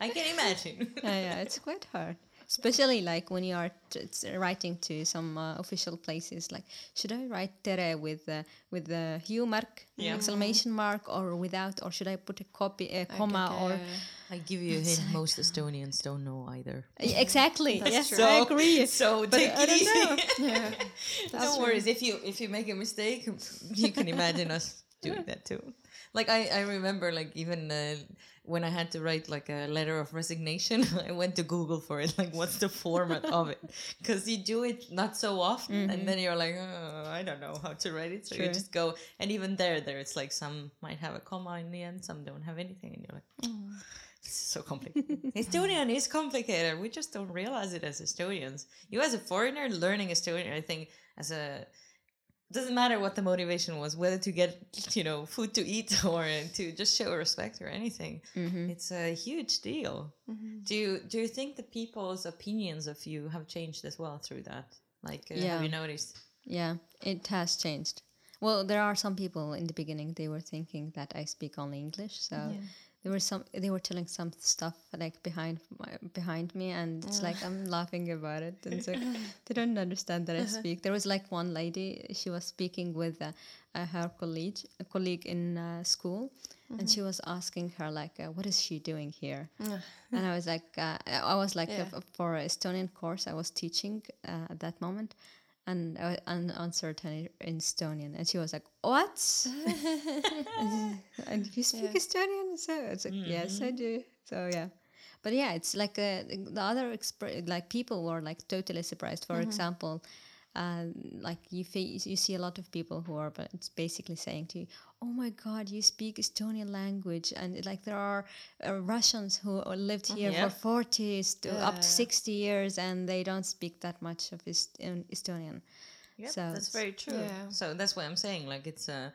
[SPEAKER 2] I can imagine.
[SPEAKER 4] yeah, yeah, it's quite hard. Especially like when you are uh, writing to some uh, official places, like should I write tere with uh, with the hüüumärk,
[SPEAKER 2] Yeah.
[SPEAKER 4] exclamation mark, or without, or should I put a copy, a comma,
[SPEAKER 1] Okay,
[SPEAKER 4] or
[SPEAKER 1] yeah, yeah.
[SPEAKER 2] I give you a hint, most Estonians don't know either.
[SPEAKER 4] Yeah, exactly?
[SPEAKER 1] That's
[SPEAKER 4] yes,
[SPEAKER 1] true. [LAUGHS]
[SPEAKER 4] I agree.
[SPEAKER 2] So take
[SPEAKER 4] I
[SPEAKER 2] it
[SPEAKER 4] don't
[SPEAKER 2] easy. [LAUGHS]
[SPEAKER 1] Yeah.
[SPEAKER 2] no worries. If you if you make a mistake, [LAUGHS] you can imagine us doing that too. Like I, I remember like even uh, when I had to write like a letter of resignation, I went to Google for it. Like, what's the format of it? Because you do it not so often, and then you're like, oh, I don't know how to write it. So you just go, and even there, there it's like some might have a comma in the end, some don't have anything, and you're like. This is so complicated. [LAUGHS] Estonian is complicated. We just don't realize it as Estonians. You, as a foreigner, learning Estonian, I think, as a doesn't matter what the motivation was, whether to get you know food to eat [LAUGHS] or to just show respect or anything. It's a huge deal. Do you do you think that people's opinions of you have changed as well through that? Like, uh,
[SPEAKER 4] Yeah.
[SPEAKER 2] have you noticed?
[SPEAKER 4] Yeah, it has changed. Well, there are some people in the beginning they were thinking that I speak only English, so there were some they were telling some stuff like behind my, behind me, and it's like I'm laughing about it, and so [LAUGHS] they don't understand that I speak. There was like one lady, she was speaking with uh, uh, her colleague, a colleague in uh, school, and she was asking her like, uh, "What is she doing here?" [LAUGHS] and I was like, uh, I was like,
[SPEAKER 1] Yeah.
[SPEAKER 4] uh, for a Estonian course I was teaching uh, at that moment, and I an- answered in Estonian, and she was like, "What? [LAUGHS] and you speak
[SPEAKER 1] Yeah.
[SPEAKER 4] Estonian?" So it's like, "Yes, I do." So yeah, but yeah, it's like uh, the other like people were like totally surprised. For example. Uh, like you face, you see a lot of people who are, but it's basically saying to you, "Oh my God, you speak Estonian language," and like there are uh, Russians who lived here
[SPEAKER 2] Yeah.
[SPEAKER 4] for forty to up to sixty years, and they don't speak that much of Est- Estonian.
[SPEAKER 2] Yeah,
[SPEAKER 4] So
[SPEAKER 2] that's very true.
[SPEAKER 1] Yeah.
[SPEAKER 2] So that's what I'm saying, like, it's a.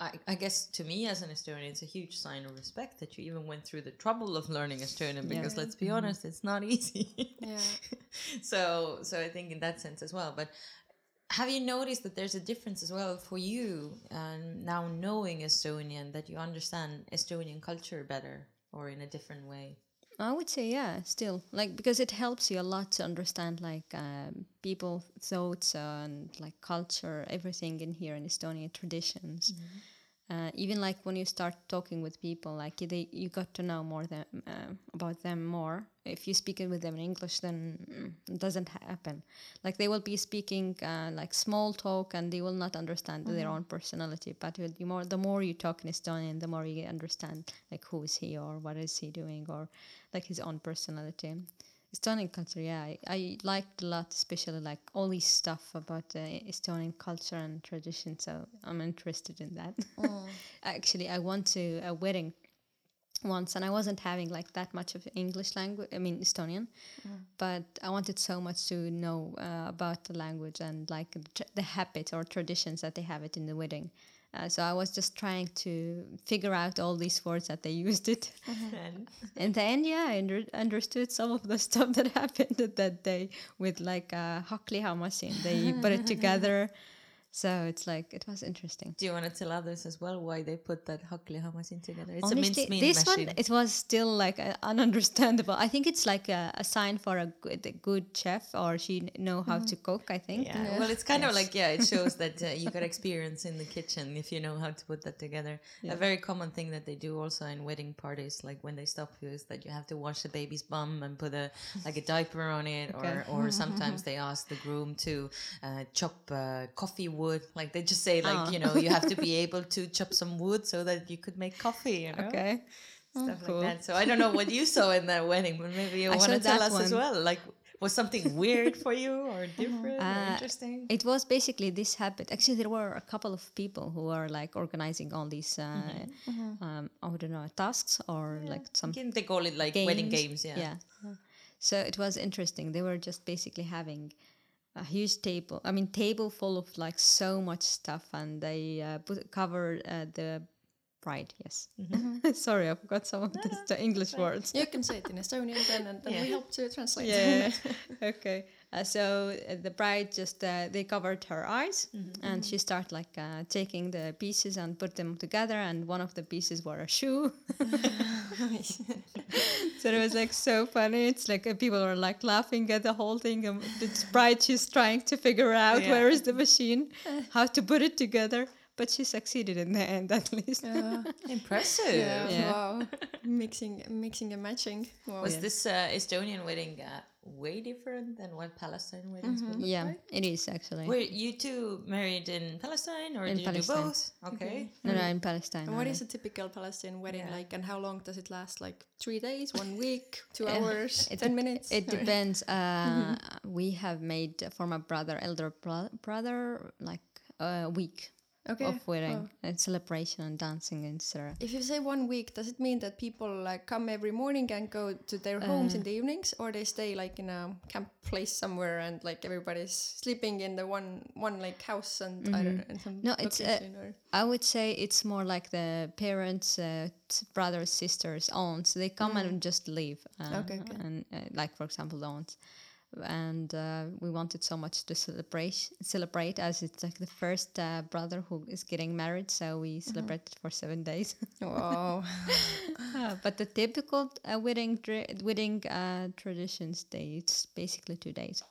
[SPEAKER 2] I, I guess to me as an Estonian, it's a huge sign of respect that you even went through the trouble of learning Estonian. Because let's be honest, it's not [LAUGHS] easy.
[SPEAKER 1] Yeah. [LAUGHS]
[SPEAKER 2] so, so I think in that sense as well. But have you noticed that there's a difference as well for you, um, now knowing Estonian, that you understand Estonian culture better or in a different way?
[SPEAKER 4] I would say yeah, still like because it helps you a lot to understand like um, thoughts and like culture, everything in here in Estonia traditions. Uh, even like when you start talking with people, like they you got to know more them uh, about them more. If you speak it with them in English, then mm, it doesn't happen. Like they will be speaking uh, like small talk, and they will not understand their own personality. But the more the more you talk in Estonian, the more you understand like who is he or what is he doing or like his own personality. Estonian culture, yeah, I, I liked a lot, especially like all this stuff about uh, Estonian culture and tradition. So I'm interested in that. [LAUGHS] Actually, I went to a wedding once, and I wasn't having like that much of English language. I mean Estonian, but I wanted so much to know uh, about the language and like tr- the habits or traditions that they have it in the wedding. Uh, so I was just trying to figure out all these words that they [LAUGHS] used it. [LAUGHS]
[SPEAKER 2] And
[SPEAKER 4] In the end, yeah, I under- understood some of the [LAUGHS] stuff that happened that day with like uh, haklihamasi. They put it together. So it's like, it was interesting.
[SPEAKER 2] do you want to tell others as well why they put that hakklihamasin together? It's a
[SPEAKER 4] Honestly,
[SPEAKER 2] mincemeat
[SPEAKER 4] this
[SPEAKER 2] machine.
[SPEAKER 4] one, it was still like uh, ununderstandable. I think it's like a, a sign for a good, a good chef or she know how to cook, I think.
[SPEAKER 2] Yeah. Well, it's kind of like yeah, it shows that uh, you got [LAUGHS] experience in the kitchen if you know how to put that together. A very common thing that they do also in wedding parties, like when they stop you, is that you have to wash the baby's bum and put a like a diaper on it, [LAUGHS] or or sometimes [LAUGHS] they ask the groom to uh, chop uh, coffee wood. Like they just say like you know you have to be [LAUGHS] able to chop some wood so that you could make coffee. You know?
[SPEAKER 4] Okay.
[SPEAKER 2] Stuff
[SPEAKER 4] cool.
[SPEAKER 2] like that. So I don't know what you saw in that wedding, but maybe you [LAUGHS]
[SPEAKER 4] I
[SPEAKER 2] want to tell us as well. Like, was something weird for you or [LAUGHS] different or
[SPEAKER 4] Uh,
[SPEAKER 2] interesting?
[SPEAKER 4] It was basically this habit. Actually, there were a couple of people who are like organizing all these, uh, um, I don't know, tasks or like some
[SPEAKER 2] Can they call it like wedding games? Yeah.
[SPEAKER 4] yeah. So it was interesting. They were just basically having a huge table. I mean, table full of like so much stuff, and they uh, put, covered uh, the bride. Yes. [LAUGHS] Sorry, I forgot some of the, the English words.
[SPEAKER 1] You can say it in Estonian then, and then we help to translate.
[SPEAKER 4] Yeah. [LAUGHS] okay. Uh, so uh, the bride just uh, they covered her eyes, and she started like uh, taking the pieces and put them together, and one of the pieces were a shoe. [LAUGHS] so it was like so funny. It's like uh, people were like laughing at the whole thing. And the bride she's trying to figure out
[SPEAKER 2] Yeah.
[SPEAKER 4] where is the machine, [LAUGHS] how to put it together, but she succeeded in the end at least.
[SPEAKER 1] Yeah. [LAUGHS]
[SPEAKER 2] Impressive.
[SPEAKER 1] Yeah,
[SPEAKER 4] Yeah.
[SPEAKER 1] Wow. mixing, mixing and matching. Wow.
[SPEAKER 2] Was this uh, Estonian wedding uh, way different than what Palestine weddings would look
[SPEAKER 4] Yeah,
[SPEAKER 2] like?
[SPEAKER 4] it is actually.
[SPEAKER 2] Were you two married in Palestine or
[SPEAKER 4] In
[SPEAKER 2] did
[SPEAKER 4] Palestine.
[SPEAKER 2] you do both? Okay.
[SPEAKER 4] no, no, in Palestine.
[SPEAKER 1] And what
[SPEAKER 4] only.
[SPEAKER 1] is a typical Palestinian wedding
[SPEAKER 2] Yeah.
[SPEAKER 1] like, and how long does it last? Like three days, one week, [LAUGHS] two
[SPEAKER 4] Yeah.
[SPEAKER 1] hours,
[SPEAKER 4] It
[SPEAKER 1] ten
[SPEAKER 4] dep-
[SPEAKER 1] minutes?
[SPEAKER 4] It
[SPEAKER 1] Or-
[SPEAKER 4] depends. Uh, We have made uh, for my brother, elder bro- brother, like a week
[SPEAKER 1] Okay.
[SPEAKER 4] of wedding
[SPEAKER 1] wow.
[SPEAKER 4] and celebration and dancing, and etc.
[SPEAKER 1] If you say one week, does it mean that people like come every morning and go to their homes
[SPEAKER 4] Uh.
[SPEAKER 1] in the evenings, or they stay like in a camp place somewhere and like everybody's sleeping in the one one like house and I don't and some
[SPEAKER 4] Mm-hmm. No, it's, uh, I would say it's more like the parents, uh, brothers, sisters, aunts. They come and just leave. Uh,
[SPEAKER 1] Okay, okay.
[SPEAKER 4] And uh, like for example, the aunts. And uh, we wanted so much to celebrate, celebrate as it's like the first uh, brother who is getting married. So we celebrated for seven days. [LAUGHS]
[SPEAKER 1] wow.
[SPEAKER 4] Uh, but the typical uh, wedding wedding uh, traditions day it's basically two days.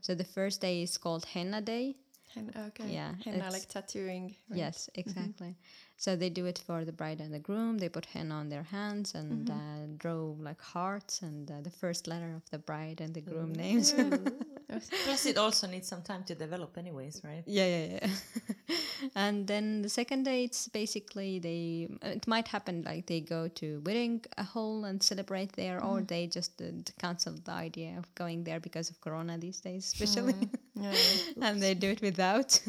[SPEAKER 4] So the first day is called henna day.
[SPEAKER 1] Hen- okay.
[SPEAKER 4] Yeah,
[SPEAKER 1] henna like tattooing. right?
[SPEAKER 4] Yes, exactly. So they do it for the bride and the groom. They put henna on their hands and uh, draw like hearts and uh, the first letter of the bride and the groom names. [LAUGHS] [LAUGHS]
[SPEAKER 2] Plus, it also needs some time to develop, anyways, right?
[SPEAKER 4] yeah, yeah, yeah. [LAUGHS] and then the second day, it's basically they. It might happen like they go to wedding a hall and celebrate there, or they just uh, cancel the idea of going there because of Corona these days, especially,
[SPEAKER 1] Yeah. [LAUGHS]
[SPEAKER 4] and they do it without.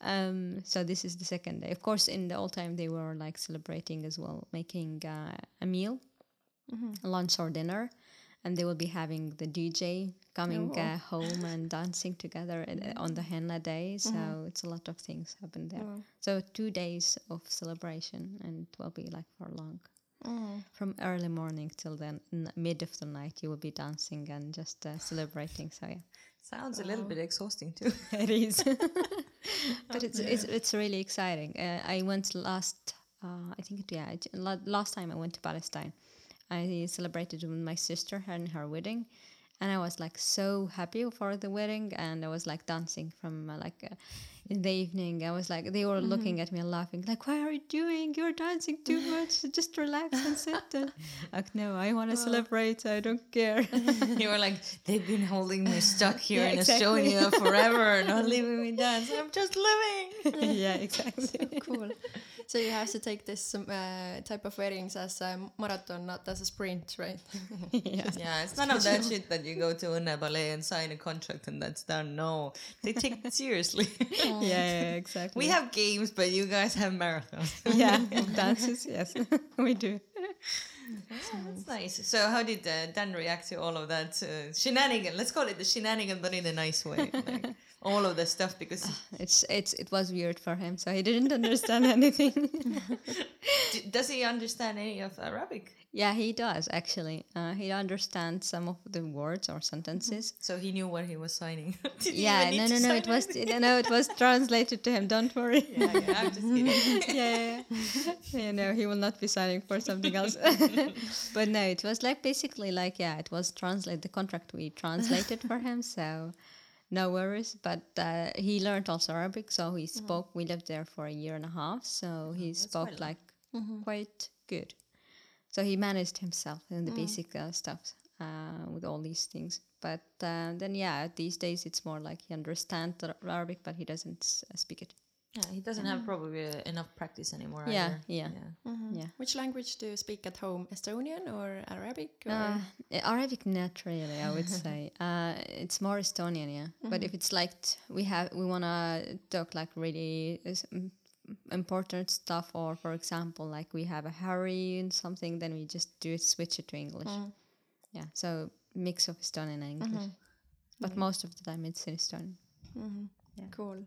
[SPEAKER 4] um, so this is the second day. Of course, in the old time they were like celebrating as well, making uh, a meal, lunch or dinner. And they will be having the DJ coming
[SPEAKER 1] Oh.
[SPEAKER 4] uh, home and dancing together uh, on the henna day. So it's a lot of things happen there.
[SPEAKER 1] Wow.
[SPEAKER 4] So two days of celebration, and it will be like for long.
[SPEAKER 1] Mm.
[SPEAKER 4] From early morning till then n- mid of the night, you will be dancing and just uh, celebrating. So yeah,
[SPEAKER 2] Sounds a little bit exhausting too. [LAUGHS]
[SPEAKER 4] it is. [LAUGHS] but it's, it's it's really exciting. Uh, I went last, uh, I think it, yeah, last time I went to Palestine. I celebrated with my sister and her wedding, and I was like so happy for the wedding, and I was like dancing from uh, like. Uh, in the evening, I was like, they were looking at me and laughing, like, "What are you doing? You're dancing too much. [LAUGHS] Just relax and sit." And like, no, I want to celebrate. I don't care. [LAUGHS]
[SPEAKER 2] you were like, they've been holding me stuck [LAUGHS] here
[SPEAKER 4] Yeah,
[SPEAKER 2] in
[SPEAKER 4] exactly.
[SPEAKER 2] Estonia forever, not leaving me dance. I'm just living.
[SPEAKER 4] yeah, exactly.
[SPEAKER 1] cool. So you have to take this um, uh, type of weddings as a marathon, not as a sprint, right? [LAUGHS]
[SPEAKER 4] yeah.
[SPEAKER 2] Yeah, it's none of that shit that you go to Unna Ballet and sign a contract and that's done. No, they take it seriously. [LAUGHS]
[SPEAKER 4] yeah, yeah, exactly.
[SPEAKER 2] we have games, but you guys have marathons.
[SPEAKER 4] yeah [LAUGHS] dances. Yes, we do.
[SPEAKER 2] That's nice. So, how did uh, Dan react to all of that uh, shenanigan? Let's call it the shenanigan, but in a nice way. Like, [LAUGHS] all of the stuff because
[SPEAKER 4] It's it's it was weird for him, so he didn't understand [LAUGHS] anything. [LAUGHS]
[SPEAKER 2] does he understand any of Arabic?
[SPEAKER 4] Yeah, he does actually. Uh, he understands some of the words or sentences.
[SPEAKER 2] So he knew what he was signing. [LAUGHS]
[SPEAKER 4] Yeah, no, no, no. It was no, no. It was translated to him. Don't worry.
[SPEAKER 2] Yeah, yeah, I'm just kidding. [LAUGHS]
[SPEAKER 4] yeah, yeah, [LAUGHS] yeah. no, he will not be signing for something else. but no, it was like basically like yeah, it was translate the contract we translated for him, so no worries. But uh, he learned also Arabic, so he spoke. We lived there for a year and a half, so he spoke
[SPEAKER 2] quite
[SPEAKER 4] like quite good. So he managed himself in the basic uh, stuff uh, with all these things. But uh, then yeah, these days it's more like he understands Arabic, but he doesn't s- speak it.
[SPEAKER 2] Yeah, he doesn't have probably uh, enough practice anymore.
[SPEAKER 4] Yeah,
[SPEAKER 2] either.
[SPEAKER 4] yeah. Yeah.
[SPEAKER 1] Which language do you speak at home? Estonian or Arabic? Or?
[SPEAKER 4] Uh, Arabic, not really. I would [LAUGHS] say uh, it's more Estonian, yeah. But if it's like t- we have, we wanna talk like really is- m- important stuff, or for example, like we have a hurry and something, then we just do it, switch it to English. Mm. Yeah, so mix of Estonian and English. Mm-hmm. But mm-hmm. most of the time, it's in Estonian. Mm-hmm.
[SPEAKER 1] cool.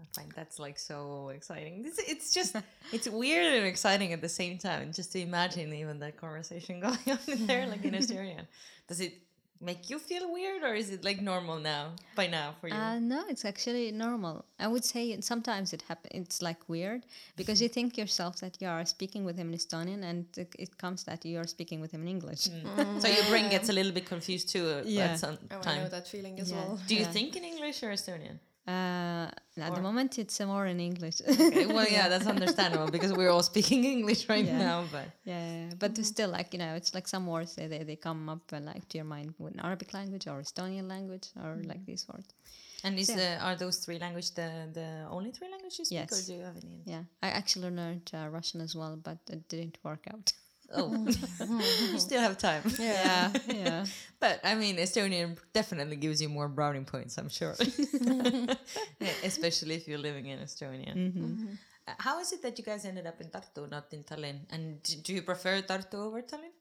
[SPEAKER 2] I find that's like so exciting. It's, it's just [LAUGHS] it's weird and exciting at the same time. Just to imagine even that conversation [LAUGHS] going on there, like in [LAUGHS] Estonian. Does it make you feel weird, or is it like normal now? By now for you?
[SPEAKER 4] Uh, no, it's actually normal. I would say sometimes it happens It's like weird because you think yourself that you are speaking with him in Estonian, and it, it comes that you are speaking with him in English. [LAUGHS]
[SPEAKER 2] so your brain gets a little bit confused too uh,
[SPEAKER 4] Yeah.
[SPEAKER 2] at some
[SPEAKER 1] Oh, I know that feeling as
[SPEAKER 4] Yeah.
[SPEAKER 1] well.
[SPEAKER 2] Do you
[SPEAKER 4] Yeah.
[SPEAKER 2] think in English or Estonian?
[SPEAKER 4] Uh, at the moment, it's more in English.
[SPEAKER 2] Okay, well, yeah, [LAUGHS] that's understandable because we're all speaking [LAUGHS] English right
[SPEAKER 4] Yeah.
[SPEAKER 2] now. But
[SPEAKER 4] yeah, but still, like you know, it's like some words they they, they come up uh, like to your mind with an Arabic language or Estonian language or like these words.
[SPEAKER 2] and is
[SPEAKER 4] Yeah.
[SPEAKER 2] the, are those three languages the the only three languages you speak, or
[SPEAKER 4] Yes.
[SPEAKER 2] do you have any?
[SPEAKER 4] Yeah, I actually learned uh, Russian as well, but it didn't work out. [LAUGHS]
[SPEAKER 2] Oh, [LAUGHS] you still have time.
[SPEAKER 4] yeah, yeah. [LAUGHS]
[SPEAKER 2] But I mean, Estonian definitely gives you more browning points, I'm sure. [LAUGHS] Yeah, Especially if you're living in Estonia. Uh, How is it that you guys ended up in Tartu, not in Tallinn? And do you prefer Tartu over Tallinn?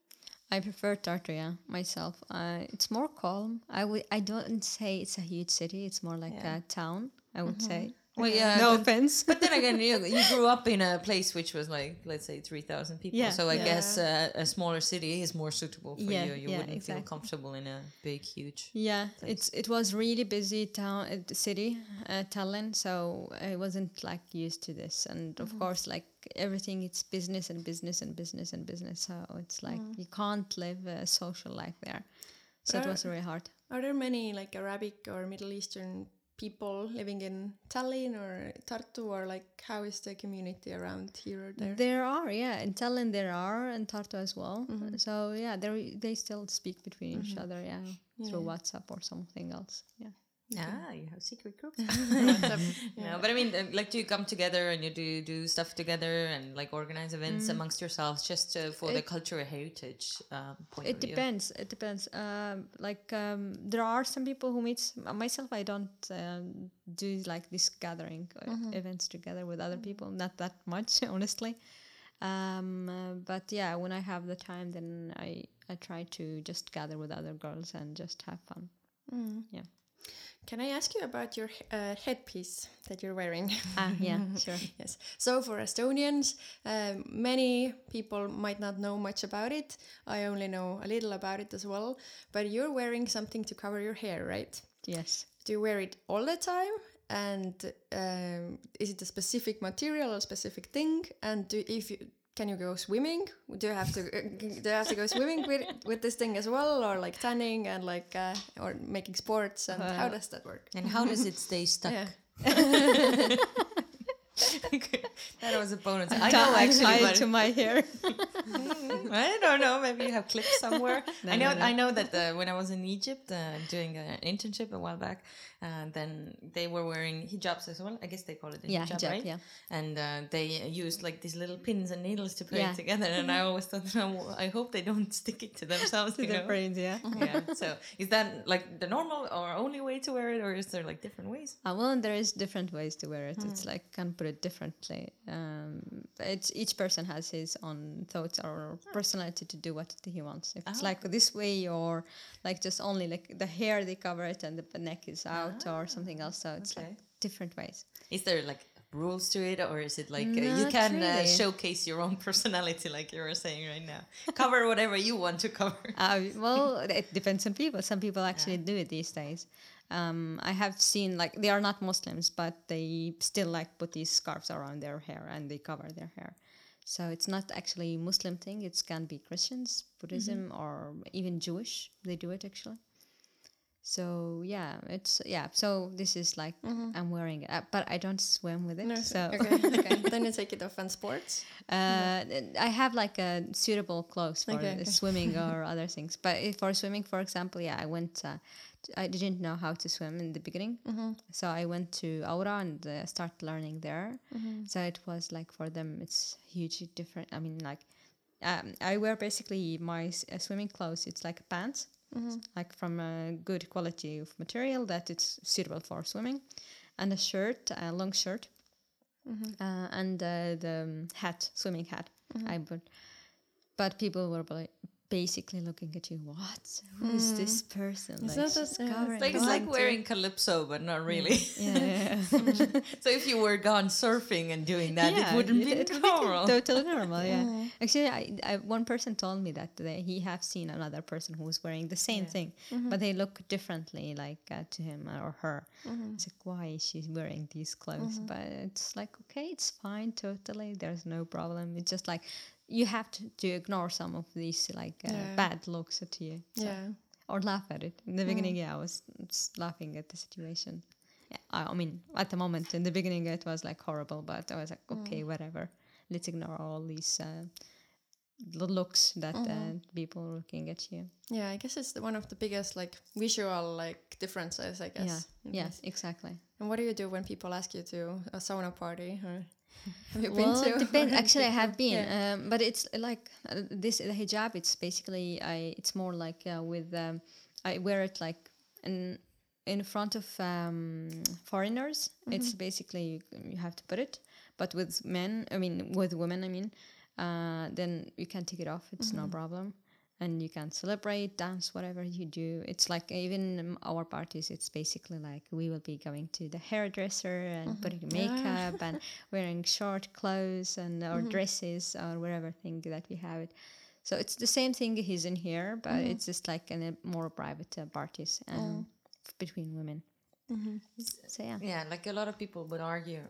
[SPEAKER 4] I prefer Tartu, yeah, myself. Uh, it's more calm. I would. I don't say it's a huge city. It's more like
[SPEAKER 2] Yeah.
[SPEAKER 4] a town. I would say.
[SPEAKER 2] Well, yeah.
[SPEAKER 4] no
[SPEAKER 2] but,
[SPEAKER 4] offense.
[SPEAKER 2] but then again, you, you grew up in a place which was like, let's say, 3,000 people.
[SPEAKER 4] Yeah,
[SPEAKER 2] so I
[SPEAKER 4] yeah.
[SPEAKER 2] guess uh, a smaller city is more suitable for
[SPEAKER 4] Yeah,
[SPEAKER 2] you. You
[SPEAKER 4] yeah,
[SPEAKER 2] wouldn't feel comfortable in a big, huge.
[SPEAKER 4] Yeah, it's it was really busy town uh, city, uh, Tallinn. So I wasn't like used to this, and of course, like everything, it's business and business and business and business. So it's like you can't live a social life there. So it was really hard.
[SPEAKER 1] Are there many like Arabic or Middle Eastern people living in Tallinn or Tartu, or like how is the community around here or there?
[SPEAKER 4] There are, yeah, in Tallinn there are, and Tartu as well. Mm-hmm. So yeah, they they still speak between each mm-hmm. other, yeah, through WhatsApp or something else. Yeah.
[SPEAKER 2] Ah, you have secret groups. [LAUGHS] [LAUGHS] yeah. but I mean, uh, like, do you come together and you do do stuff together and like organize events amongst yourselves just uh, for the cultural heritage um, point
[SPEAKER 4] It
[SPEAKER 2] of view?
[SPEAKER 4] depends. It depends. Um, like um, there are some people who meet myself. I don't um, do like this gathering uh, events together with other people. Not that much, [LAUGHS] honestly. Um, uh, but yeah, when I have the time, then I I try to just gather with other girls and just have fun. Yeah.
[SPEAKER 1] Can I ask you about your uh, headpiece that you're wearing?
[SPEAKER 4] Ah, yeah, [LAUGHS] sure.
[SPEAKER 1] yes. So for Estonians, um, many people might not know much about it. I only know a little about it as well. But you're wearing something to cover your hair, right?
[SPEAKER 4] Yes.
[SPEAKER 1] Do you wear it all the time? And um, is it a specific material or specific thing? And do, if you can you go swimming? Do you have to uh, do you have to go swimming with with this thing as well, or like tanning and like uh, or making sports? And how does that work?
[SPEAKER 2] And how does it stay [LAUGHS] stuck? [LAUGHS] That was a bonus. I know actually, but
[SPEAKER 4] to my hair. [LAUGHS]
[SPEAKER 2] I don't know. Maybe you have clips somewhere.
[SPEAKER 4] No,
[SPEAKER 2] I know.
[SPEAKER 4] no, no.
[SPEAKER 2] I know that uh, when I was in Egypt uh, doing an internship a while back, uh, then they were wearing hijabs as well. I guess they call it a
[SPEAKER 4] Yeah,
[SPEAKER 2] hijab,
[SPEAKER 4] hijab,
[SPEAKER 2] right?
[SPEAKER 4] yeah.
[SPEAKER 2] And uh, they used like these little pins and needles to put
[SPEAKER 4] Yeah.
[SPEAKER 2] it together. And I [LAUGHS] always thought, "No, I hope they don't stick it to themselves. [LAUGHS]
[SPEAKER 4] to their
[SPEAKER 2] know?
[SPEAKER 4] brains, yeah. [LAUGHS]
[SPEAKER 2] yeah. So is that like the normal or only way to wear it, or is there like different ways?
[SPEAKER 4] Uh, well, there is different ways to wear it. It's like can put it differently. Um, it's each person has his own thoughts or personality to do what he wants. If it's
[SPEAKER 2] Ah.
[SPEAKER 4] like this way or like just only like the hair they cover it and the neck is out or something else. So it's
[SPEAKER 2] okay.
[SPEAKER 4] like different ways.
[SPEAKER 2] Is there like rules to it, or is it like uh, you can uh, showcase your own [LAUGHS] personality, like you were saying right now? Cover whatever you want to cover. [LAUGHS]
[SPEAKER 4] Uh, well, [LAUGHS] it depends on people. Some people actually do it these days. Um, I have seen like they are not Muslims, but they still like put these scarves around their hair and they cover their hair. So it's not actually a Muslim thing. It can be Christians, Buddhism, or even Jewish. They do it actually. So yeah, it's yeah. So this is like I'm wearing it, but I don't swim with it.
[SPEAKER 1] No,
[SPEAKER 4] so
[SPEAKER 1] okay, okay. [LAUGHS] then you take it off on sports.
[SPEAKER 4] uh, I have like a suitable clothes for
[SPEAKER 1] Okay,
[SPEAKER 4] swimming [LAUGHS] or other things. But if for swimming, for example, yeah, I went. Uh, I didn't know how to swim in the beginning, so I went to Aura and uh, started learning there. So it was like for them, it's hugely different. I mean, like um, I wear basically my uh, swimming clothes. It's like pants, like from a good quality of material that it's suitable for swimming, and a shirt, a long shirt, uh, and uh, the um, hat, swimming hat. I put, but people were like basically looking at you. What? Who is hmm. this person?
[SPEAKER 1] Is
[SPEAKER 4] Like,
[SPEAKER 1] that
[SPEAKER 4] she's
[SPEAKER 1] a- yeah, it's
[SPEAKER 2] Like it's like wearing calypso, but not mm. really. [LAUGHS]
[SPEAKER 4] Yeah, yeah, yeah. [LAUGHS]
[SPEAKER 2] so if you were gone surfing and doing that,
[SPEAKER 4] Yeah,
[SPEAKER 2] it wouldn't be
[SPEAKER 4] it would be
[SPEAKER 2] normal. [LAUGHS]
[SPEAKER 4] totally normal, yeah. Actually, I, I, one person told me that today. he have seen another person who was wearing the same thing, mm-hmm. but they look differently, like uh, to him uh, or her. Mm-hmm. It's like, why is she wearing these clothes? Mm-hmm. But it's like, okay, it's fine, totally. There's no problem. It's just like you have to, to ignore some of these like uh,
[SPEAKER 1] Yeah.
[SPEAKER 4] bad looks at you. So-
[SPEAKER 1] Yeah.
[SPEAKER 4] or laugh at it. In the beginning, yeah, I was just laughing at the situation. Yeah, I, I mean, at the moment, in the beginning, it was like horrible, but I was like, okay, whatever. Let's ignore all these uh, the looks that uh, people are looking at you.
[SPEAKER 1] Yeah, I guess it's the, one of the biggest like visual like differences. I guess.
[SPEAKER 4] Yeah,
[SPEAKER 1] this.
[SPEAKER 4] exactly.
[SPEAKER 1] And what do you do when people ask you to a sauna party? Or have you
[SPEAKER 4] well,
[SPEAKER 1] been to?
[SPEAKER 4] depends. [LAUGHS] Actually, I have been,
[SPEAKER 1] Yeah.
[SPEAKER 4] um, but it's like uh, this the hijab. It's basically I. It's more like uh, with um, I wear it like in in front of um, foreigners. It's basically you, you have to put it, but with men, I mean with women, I mean, uh, then you can take it off. It's no problem. And you can celebrate, dance, whatever you do. It's like even our parties. It's basically like we will be going to the hairdresser and putting makeup and [LAUGHS] wearing short clothes and or dresses or whatever thing that we have it. So it's the same thing he's in here, but it's just like in a more private uh, parties um, f- between women. So yeah,
[SPEAKER 2] Yeah, like a lot of people would argue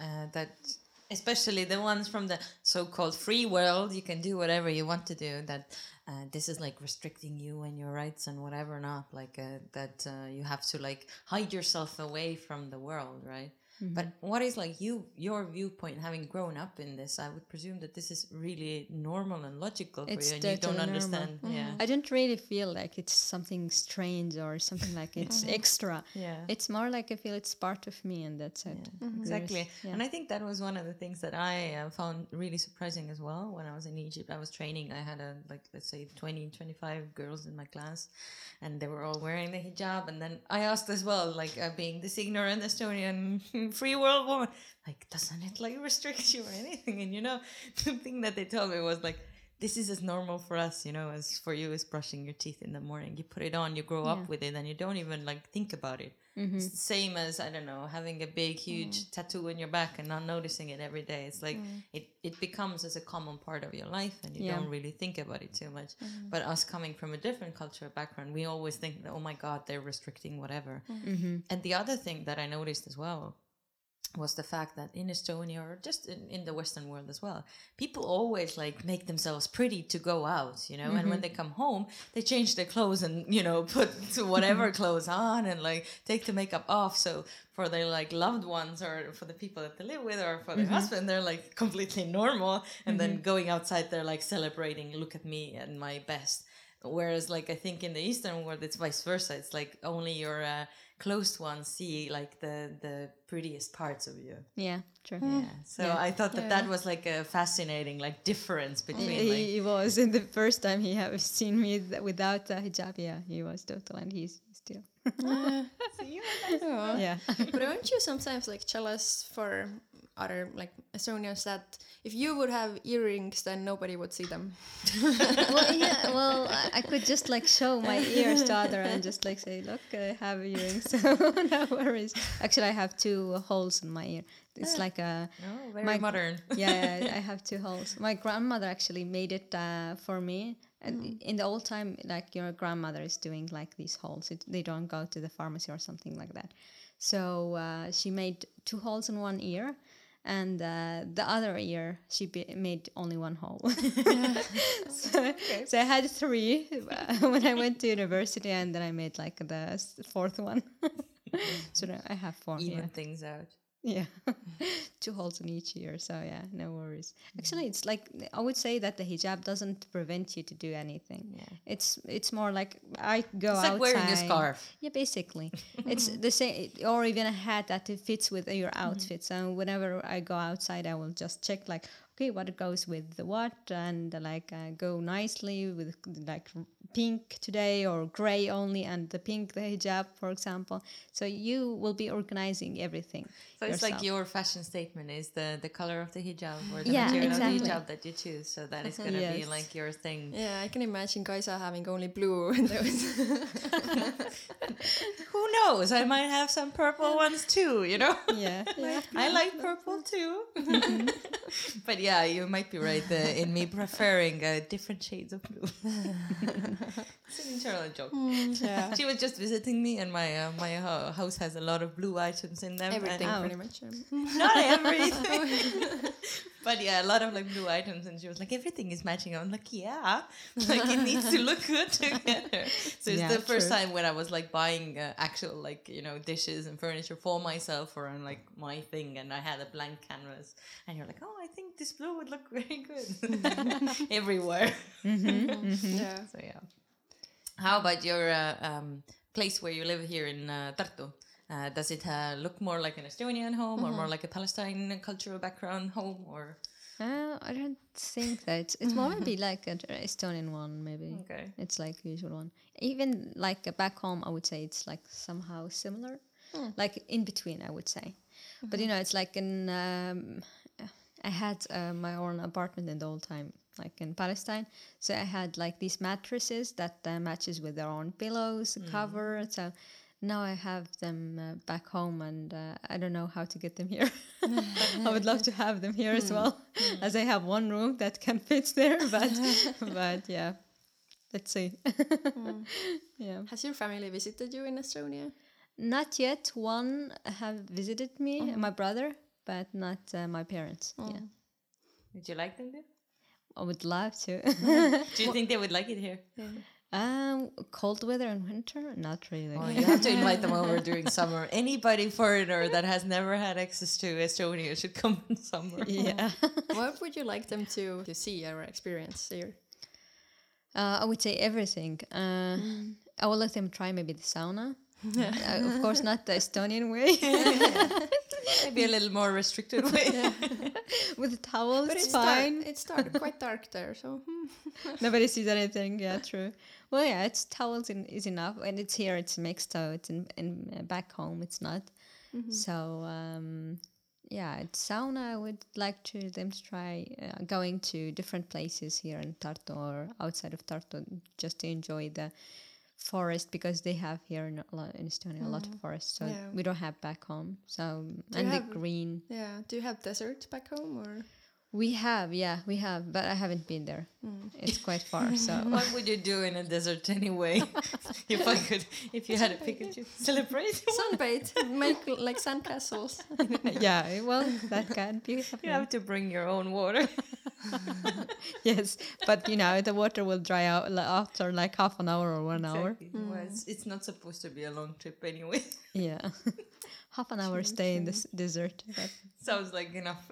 [SPEAKER 2] uh, that, especially the ones from the so-called free world, you can do whatever you want to do. That uh, this is like restricting you and your rights and whatever not. Like uh, that uh, you have to like hide yourself away from the world, right? But what is like you your viewpoint having grown up in this? I would presume that this is really normal and logical for
[SPEAKER 4] It's
[SPEAKER 2] you, and you don't
[SPEAKER 4] normal.
[SPEAKER 2] understand. Yeah,
[SPEAKER 4] I don't really feel like it's something strange or something like [LAUGHS] it's extra.
[SPEAKER 2] yeah.
[SPEAKER 4] It's more like I feel it's part of me, and that's it. There's-
[SPEAKER 2] Exactly.
[SPEAKER 4] yeah.
[SPEAKER 2] And I think that was one of the things that I uh, found really surprising as well. When I was in Egypt, I was training. I had a, like, let's say 20, 25 girls in my class, and they were all wearing the hijab. And then I asked as well, like, uh, being this ignorant Estonian [LAUGHS] free world woman, like, doesn't it, like, restrict you or anything? And, you know, [LAUGHS] the thing that they told me was, like, this is as normal for us, you know, as for you as brushing your teeth in the morning. You put it on, you grow up with it, and you don't even like think about it.
[SPEAKER 4] Mm-hmm.
[SPEAKER 2] It's the same as I don't know having a big, huge tattoo on your back and not noticing it every day. It's like it it becomes as a common part of your life, and you
[SPEAKER 4] Yeah.
[SPEAKER 2] don't really think about it too much. But us coming from a different cultural background, we always think, that, oh my God, they're restricting whatever.
[SPEAKER 4] Mm-hmm.
[SPEAKER 2] And the other thing that I noticed as well was the fact that in Estonia or just in, in the Western world as well, people always like make themselves pretty to go out, you know, and when mm-hmm. they come home, they change their clothes and, you know, [LAUGHS] put whatever mm-hmm. clothes on and like take the makeup off. So for their like loved ones or for the people that they live with or for their mm-hmm. husband, they're like completely normal. And then going outside, they're like celebrating, look at me and my best. Whereas, like, I think in the Eastern world, it's vice versa. It's like only your uh, close ones see like the the prettiest parts of you.
[SPEAKER 4] Yeah, true.
[SPEAKER 2] Yeah. So I thought that that was like a fascinating like difference between
[SPEAKER 4] He,
[SPEAKER 2] like
[SPEAKER 4] he was in the first time he have seen me th- without the hijab. Yeah, he was total, and he's still.
[SPEAKER 1] Yeah. [LAUGHS]
[SPEAKER 4] Yeah.
[SPEAKER 1] but aren't you sometimes like jealous for other like Estonians that if you would have earrings, then nobody would see them? [LAUGHS]
[SPEAKER 4] well, yeah. [LAUGHS] Well, I, I could just like show my ears to other and just like say, "Look, I have earrings." So [LAUGHS] no worries. Actually, I have two holes in my ear. It's like a
[SPEAKER 2] oh, very
[SPEAKER 4] my-
[SPEAKER 2] modern.
[SPEAKER 4] yeah, I have two holes. My grandmother actually made it uh, for me. And in the old time, like your grandmother is doing like these holes. It, they don't go to the pharmacy or something like that. So uh, she made two holes in one ear, and uh, the other ear she made only one hole. [LAUGHS] [LAUGHS] so, so I had three uh, [LAUGHS] when I went to university, and then I made like the fourth one. so now I have four.
[SPEAKER 2] Even
[SPEAKER 4] Yeah.
[SPEAKER 2] things out.
[SPEAKER 4] Yeah, [LAUGHS] two holes in each ear. So yeah, no worries. Mm. Actually, it's like I would say that the hijab doesn't prevent you to do anything.
[SPEAKER 2] Yeah.
[SPEAKER 4] It's it's more like I go
[SPEAKER 2] It's
[SPEAKER 4] outside.
[SPEAKER 2] like wearing a scarf.
[SPEAKER 4] Yeah, basically, [LAUGHS] it's the same, or even a hat that it fits with your mm-hmm. outfit. So whenever I go outside, I will just check like, okay, what goes with the what, and uh, like uh, go nicely with like pink today or gray only, and the pink the hijab, for example. So you will be organizing everything.
[SPEAKER 2] So it's like your fashion statement is the the color of the hijab or the
[SPEAKER 4] Yeah,
[SPEAKER 2] material of the hijab that you choose. So that is gonna be like your thing.
[SPEAKER 1] Yeah, I can imagine guys are having only blue [LAUGHS] windows. [LAUGHS]
[SPEAKER 2] Who knows? I might have some purple ones too. You know.
[SPEAKER 4] yeah, [LAUGHS] yeah.
[SPEAKER 2] I like purple too. [LAUGHS] but yeah, you might be right uh, in me preferring uh, different shades of blue. [LAUGHS] it's an internal joke.
[SPEAKER 1] yeah. [LAUGHS]
[SPEAKER 2] She was just visiting me, and my uh, my uh, house has a lot of blue items in them. and-
[SPEAKER 1] Everything,
[SPEAKER 4] Oh.
[SPEAKER 1] pretty much. um. [LAUGHS]
[SPEAKER 2] Not everything. [LAUGHS] but yeah, a lot of like blue items, and she was like, everything is matching. I'm like, yeah, like it needs to look good together. So it's
[SPEAKER 4] Yeah,
[SPEAKER 2] the first
[SPEAKER 4] true.
[SPEAKER 2] time when I was like buying uh, actual like you know dishes and furniture for myself or on like my thing, and I had a blank canvas, and you're like, oh, I think this blue would look very good everywhere.
[SPEAKER 1] Yeah.
[SPEAKER 2] So yeah. How about your uh, um, place where you live here in uh, Tartu? Uh, does it uh, look more like an Estonian home or more like a Palestine cultural background home or
[SPEAKER 4] Uh, I don't think that it's, more maybe [LAUGHS] like an Estonian one. Maybe
[SPEAKER 2] okay?
[SPEAKER 4] it's like usual one. Even like uh, back home, I would say it's like somehow similar, like in between. I would say, but you know, it's like in. Um, I had uh, my own apartment in the old time, like in Palestine. So I had like these mattresses that uh, matches with their own pillows, cover. So now I have them uh, back home, and uh, I don't know how to get them here. [LAUGHS] I would love to [LAUGHS] have them here as well, as I have one room that can [LAUGHS] fit there. But but yeah, let's see. yeah.
[SPEAKER 1] Has your family visited you in Estonia?
[SPEAKER 4] Not yet. One have visited me, my brother, but not uh, my parents. Yeah,
[SPEAKER 2] Did you like them to?
[SPEAKER 4] I would love to. [LAUGHS]
[SPEAKER 2] Do you think they would like it here?
[SPEAKER 4] um, cold weather in winter? Not really.
[SPEAKER 2] Well, you have to invite them over during summer. [LAUGHS] Anybody foreigner that has never had access to Estonia should come [LAUGHS] in summer.
[SPEAKER 4] yeah.
[SPEAKER 1] what would you like them to, to see or experience here?
[SPEAKER 4] Uh, I would say everything. Uh, I will let them try maybe the sauna. Uh, of course, not the Estonian way
[SPEAKER 2] Maybe a little more restricted way. [LAUGHS]
[SPEAKER 4] with towels.
[SPEAKER 1] But
[SPEAKER 4] it's fine.
[SPEAKER 1] Dark, it's dark, [LAUGHS] quite dark there, so hmm. [LAUGHS]
[SPEAKER 4] Nobody sees anything. Yeah, true. Well, yeah, it's towels in, is enough, and it's here. It's mixed, so it's in, in uh, back home. It's not. So um, yeah, it's sauna. I would like to them to try uh, going to different places here in Tartu or outside of Tartu just to enjoy the forest because they have here in, in Estonia a lot of mm. forest. So
[SPEAKER 1] Yeah.
[SPEAKER 4] we don't have back home. So
[SPEAKER 1] Do
[SPEAKER 4] and the
[SPEAKER 1] have-
[SPEAKER 4] green.
[SPEAKER 1] yeah. Do you have desert back home or?
[SPEAKER 4] We have, yeah, we have, but I haven't been there. Mm. It's quite far, [LAUGHS] so
[SPEAKER 2] What would you do in a desert anyway? [LAUGHS] if I could, if you had a Pikachu, celebrate. [LAUGHS]
[SPEAKER 1] Sunbathe, make like sandcastles.
[SPEAKER 4] yeah, well, that can be.
[SPEAKER 2] You have to bring your own water.
[SPEAKER 4] yes, but you know the water will dry out after like half an hour or one hour.
[SPEAKER 2] Exactly. Well, mm. it's, it's not supposed to be a long trip anyway.
[SPEAKER 4] Yeah, half an hour stay in this desert. That,
[SPEAKER 2] Sounds like enough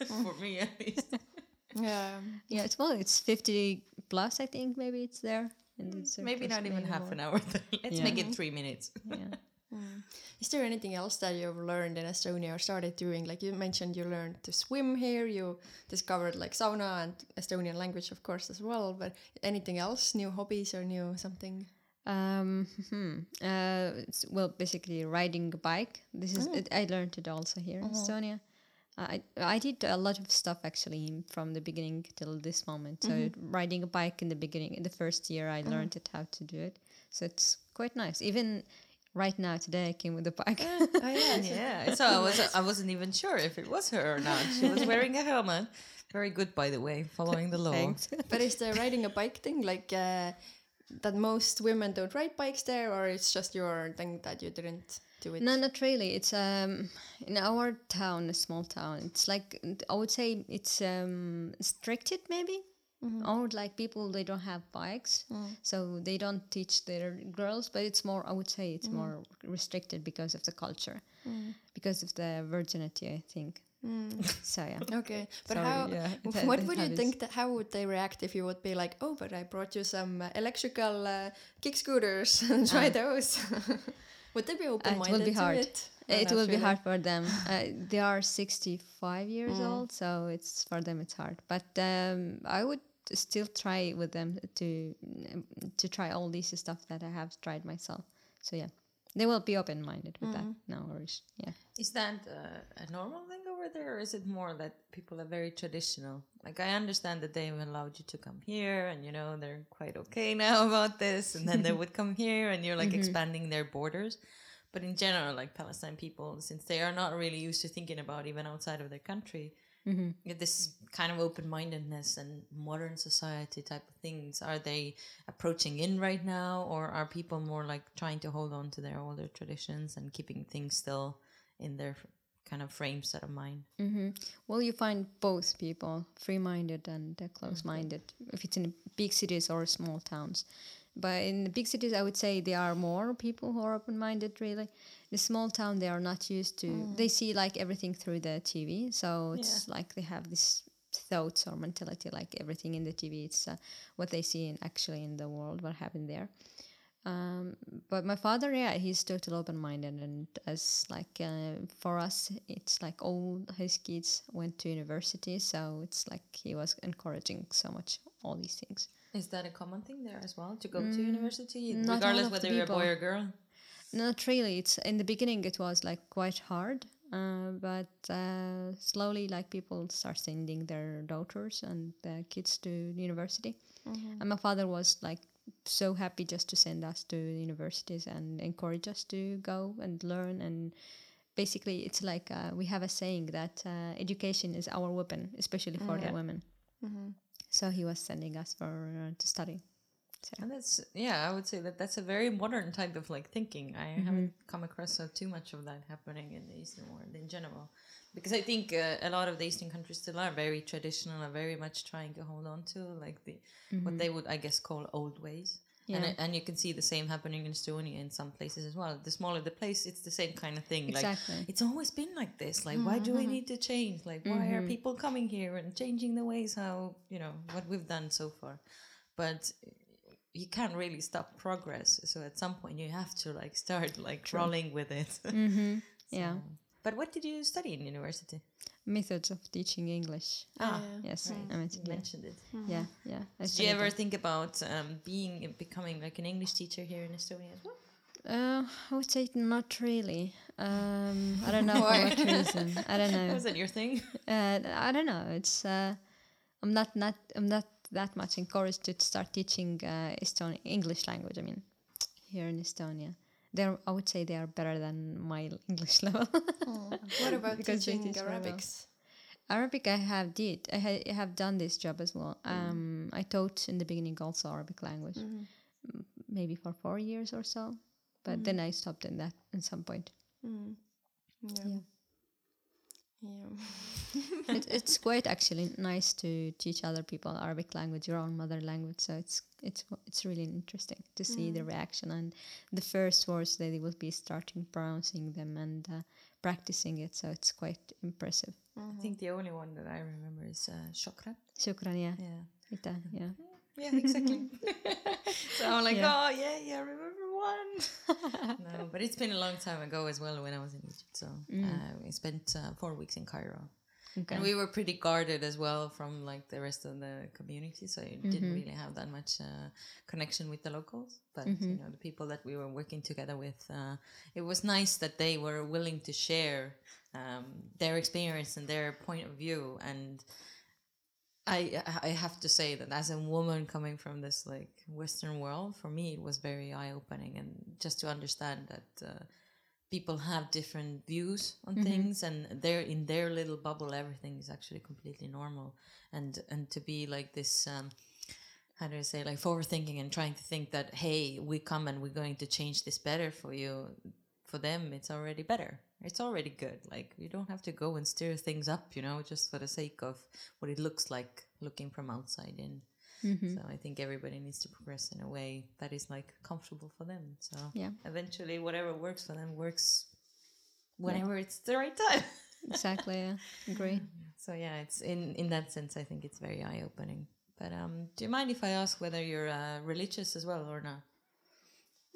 [SPEAKER 2] [LAUGHS] for me at least. [LAUGHS]
[SPEAKER 1] yeah.
[SPEAKER 4] yeah, it's well, it's fifty plus. I think maybe it's there. In the desert,
[SPEAKER 2] Maybe not even
[SPEAKER 4] maybe
[SPEAKER 2] half
[SPEAKER 4] more.
[SPEAKER 2] an hour. Then. [LAUGHS] Let's
[SPEAKER 4] Yeah.
[SPEAKER 2] make it three minutes.
[SPEAKER 4] Yeah.
[SPEAKER 1] Is there anything else that you've learned in Estonia or started doing? Like you mentioned, you learned to swim here. You discovered like sauna and Estonian language, of course, as well. But anything else? New hobbies or new something?
[SPEAKER 4] Um, hmm. uh, it's, well, basically riding a bike. This is it, I learned it also here in Estonia. I I did a lot of stuff actually from the beginning till this moment. So riding a bike in the beginning, in the first year, I learned it how to do it. So it's quite nice. Even right now, today I came with a bike.
[SPEAKER 1] oh yeah. [LAUGHS]
[SPEAKER 2] Yeah, so I was I wasn't even sure if it was her or not. She was [LAUGHS] wearing a helmet. Very good, by the way, following the law. [LAUGHS]
[SPEAKER 1] But is the riding a bike thing like uh, that? Most women don't ride bikes there, or it's just your thing that you didn't do it?
[SPEAKER 4] No, not really. It's um in our town, a small town. It's like I would say it's um restricted maybe. Or like people they don't have bikes, so they don't teach their girls. But it's more I would say it's more restricted because of the culture, because of the virginity. I think. [LAUGHS] So yeah.
[SPEAKER 1] Okay, but
[SPEAKER 4] Sorry,
[SPEAKER 1] how?
[SPEAKER 4] yeah, [LAUGHS] it-
[SPEAKER 1] what would you think? That, how would they react if you would be like, "Oh, but I brought you some uh, electrical uh, kick scooters and [LAUGHS] try those"? Would they be open-minded
[SPEAKER 4] be
[SPEAKER 1] to
[SPEAKER 4] hard.
[SPEAKER 1] it?
[SPEAKER 4] It
[SPEAKER 1] not
[SPEAKER 4] will be hard for them. [LAUGHS] Uh, they are 65 years old, so it's for them it's hard. But um, I would still try with them to to try all these stuff that I have tried myself. So yeah, they will be open minded with that. No worries. Yeah.
[SPEAKER 2] Is that uh, a normal thing over there, or is it more that people are very traditional? Like I understand that they've allowed you to come here, and you know they're quite okay [LAUGHS] now about this, and then they would come here, and you're like expanding their borders. But in general, like Palestine people, since they are not really used to thinking about even outside of their country, yeah, this kind of open-mindedness and modern society type of things, are they approaching in right now, or are people more like trying to hold on to their older traditions and keeping things still in their kind of frame set of mind?
[SPEAKER 4] hmm Well, you find both people, free-minded and uh, close-minded, if it's in big cities or small towns. But in the big cities, I would say there are more people who are open-minded. Really, the small town they are not used to. They see like everything through the TV, so it's like they have this thoughts or mentality like everything in the TV. It's uh, what they see in actually in the world, what happened there. Um, but my father, yeah, he's totally open-minded, and as like uh, for us, it's like all his kids went to university, so it's like he was encouraging so much all these things.
[SPEAKER 2] Is that a common thing there as well to go to university, regardless whether you're a boy or girl?
[SPEAKER 4] Not really. It's in the beginning, it was like quite hard, uh, but uh, slowly, like people start sending their daughters and their kids to university, and my father was like so happy just to send us to universities and encourage us to go and learn. And basically it's like uh, we have a saying that uh, education is our weapon especially for the women so he was sending us for uh, to study so
[SPEAKER 2] And that's yeah, I would say that that's a very modern type of like thinking. I haven't come across uh, too much of that happening in the Eastern world in general, because I think uh, a lot of the Eastern countries still are very traditional and very much trying to hold on to like the what they would I guess call old ways. And,
[SPEAKER 4] Yeah.
[SPEAKER 2] it- and you can see the same happening in Estonia in some places as well. The smaller the place, it's the same kind of thing.
[SPEAKER 4] Exactly.
[SPEAKER 2] Like it's always been like this. Like why do we mm-hmm. need to change? Like why are mm-hmm. people coming here and changing the ways how you know what we've done so far? But you can't really stop progress. So at some point you have to like start like rolling with it. [LAUGHS] Mm-hmm.
[SPEAKER 4] yeah
[SPEAKER 2] But what did you study in university?
[SPEAKER 4] Methods of teaching english
[SPEAKER 2] Ah,
[SPEAKER 4] yes
[SPEAKER 2] right.
[SPEAKER 4] i meant
[SPEAKER 2] You mentioned it.
[SPEAKER 4] yeah yeah I
[SPEAKER 2] Did you ever
[SPEAKER 4] that.
[SPEAKER 2] think about um, being becoming like an English teacher here in Estonia as well?
[SPEAKER 4] uh, i would say not really um, i don't know [LAUGHS] for what reason i don't know [LAUGHS]
[SPEAKER 2] Was that your thing?
[SPEAKER 4] Uh, I don't know. It's uh, I'm not not I'm not that much encouraged to start teaching uh, Estonian English language. I mean, here in Estonia, they're I would say they are better than my English [LAUGHS] level.
[SPEAKER 1] Oh, what about teaching
[SPEAKER 4] teach very well.
[SPEAKER 1] Arabics?
[SPEAKER 4] Arabic, I have did. I, ha- I have done this job as well. Mm. Um, I taught in the beginning also Arabic language, mm-hmm. m- maybe for four years or so, but mm-hmm. then I stopped in that at some point. Mm.
[SPEAKER 1] Yeah. Yeah. [LAUGHS]
[SPEAKER 4] it, it's quite actually nice to teach other people Arabic language, your own mother language. So it's it's it's really interesting to see the reaction and the first words that they will be starting pronouncing them and uh, practicing it. So it's quite impressive.
[SPEAKER 2] I think the only one that I remember is uh, Shokran.
[SPEAKER 4] Shukran, yeah.
[SPEAKER 2] Yeah.
[SPEAKER 4] Like that, yeah.
[SPEAKER 2] Yeah, exactly. [LAUGHS] [LAUGHS] so I'm like,
[SPEAKER 4] Yeah.
[SPEAKER 2] oh yeah, yeah, I remember one. no, but it's been a long time ago as well when I was in Egypt. So uh, we spent uh, four weeks in Cairo,
[SPEAKER 4] Okay.
[SPEAKER 2] and we were pretty guarded as well from like the rest of the community. So you didn't really have that much uh, connection with the locals. But you know, the people that we were working together with, uh, it was nice that they were willing to share um, their experience and their point of view and. I I have to say that as a woman coming from this like Western world, for me it was very eye opening, and just to understand that uh, people have different views on things, and they're in their little bubble, everything is actually completely normal, and and to be like this. Um, how do I say like forward thinking and trying to think that hey we come and we're going to change this better for you for them it's already better it's already good. Like you don't have to go and stir things up you know just for the sake of what it looks like looking from outside in. So i think everybody needs to progress in a way that is like comfortable for them. So
[SPEAKER 4] Yeah.
[SPEAKER 2] eventually whatever works for them works whenever it's the right time. [LAUGHS]
[SPEAKER 4] Exactly, yeah. Agree.
[SPEAKER 2] so yeah it's in in that sense i think it's very eye-opening. But um do you mind if i ask whether you're uh, religious as well or not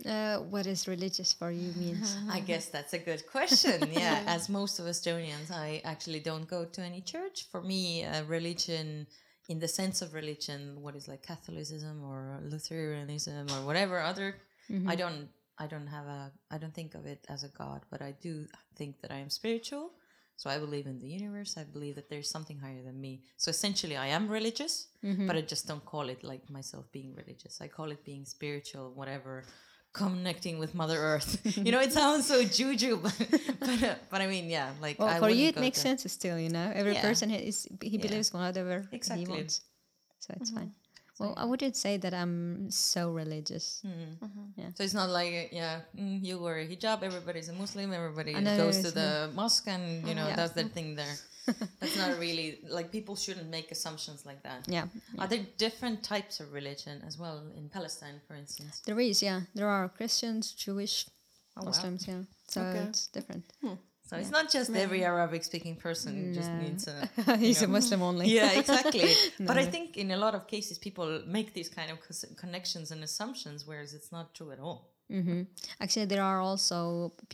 [SPEAKER 4] Uh, what is religious for you means? [LAUGHS]
[SPEAKER 2] I guess that's a good question. [LAUGHS] Yeah, as most of Estonians, I actually don't go to any church. For me, uh, religion, in the sense of religion, what is like Catholicism or Lutheranism or whatever other, I don't, I don't have a, I don't think of it as a god, but I do think that I am spiritual. So I believe in the universe. I believe that there's something higher than me. So essentially, I am religious, but I just don't call it like myself being religious. I call it being spiritual, whatever connecting with Mother Earth. [LAUGHS] you know, it sounds so juju, [LAUGHS] but but, uh, but I mean, yeah, like
[SPEAKER 4] Well,
[SPEAKER 2] I
[SPEAKER 4] for you, it makes
[SPEAKER 2] to-
[SPEAKER 4] sense still, you know? Every
[SPEAKER 2] Yeah.
[SPEAKER 4] person is, he believes whatever
[SPEAKER 2] Exactly.
[SPEAKER 4] he wants. So it's fine. Well, I wouldn't say that I'm so religious. Mm-hmm. Uh-huh.
[SPEAKER 2] So it's not like yeah, mm, you wear a hijab, everybody's a Muslim, everybody
[SPEAKER 4] know,
[SPEAKER 2] goes to
[SPEAKER 4] it's
[SPEAKER 2] the mosque and you know
[SPEAKER 4] Yeah.
[SPEAKER 2] does their thing there. [LAUGHS] That's not really like people shouldn't make assumptions like that.
[SPEAKER 4] Yeah.
[SPEAKER 2] Are there different types of religion as well in Palestine, for instance?
[SPEAKER 4] There is, yeah. There are Christians, Jewish,
[SPEAKER 2] Oh, wow.
[SPEAKER 4] Muslims, yeah. So
[SPEAKER 1] Okay.
[SPEAKER 4] it's different. Hmm.
[SPEAKER 2] So it's not just every Arabic-speaking person just
[SPEAKER 4] No.
[SPEAKER 2] needs a [LAUGHS]
[SPEAKER 4] He's a Muslim only.
[SPEAKER 2] yeah [LAUGHS] exactly. But i think in a lot of cases people make these kind of connections and assumptions whereas it's not true at all.
[SPEAKER 4] Hmm Actually, there are also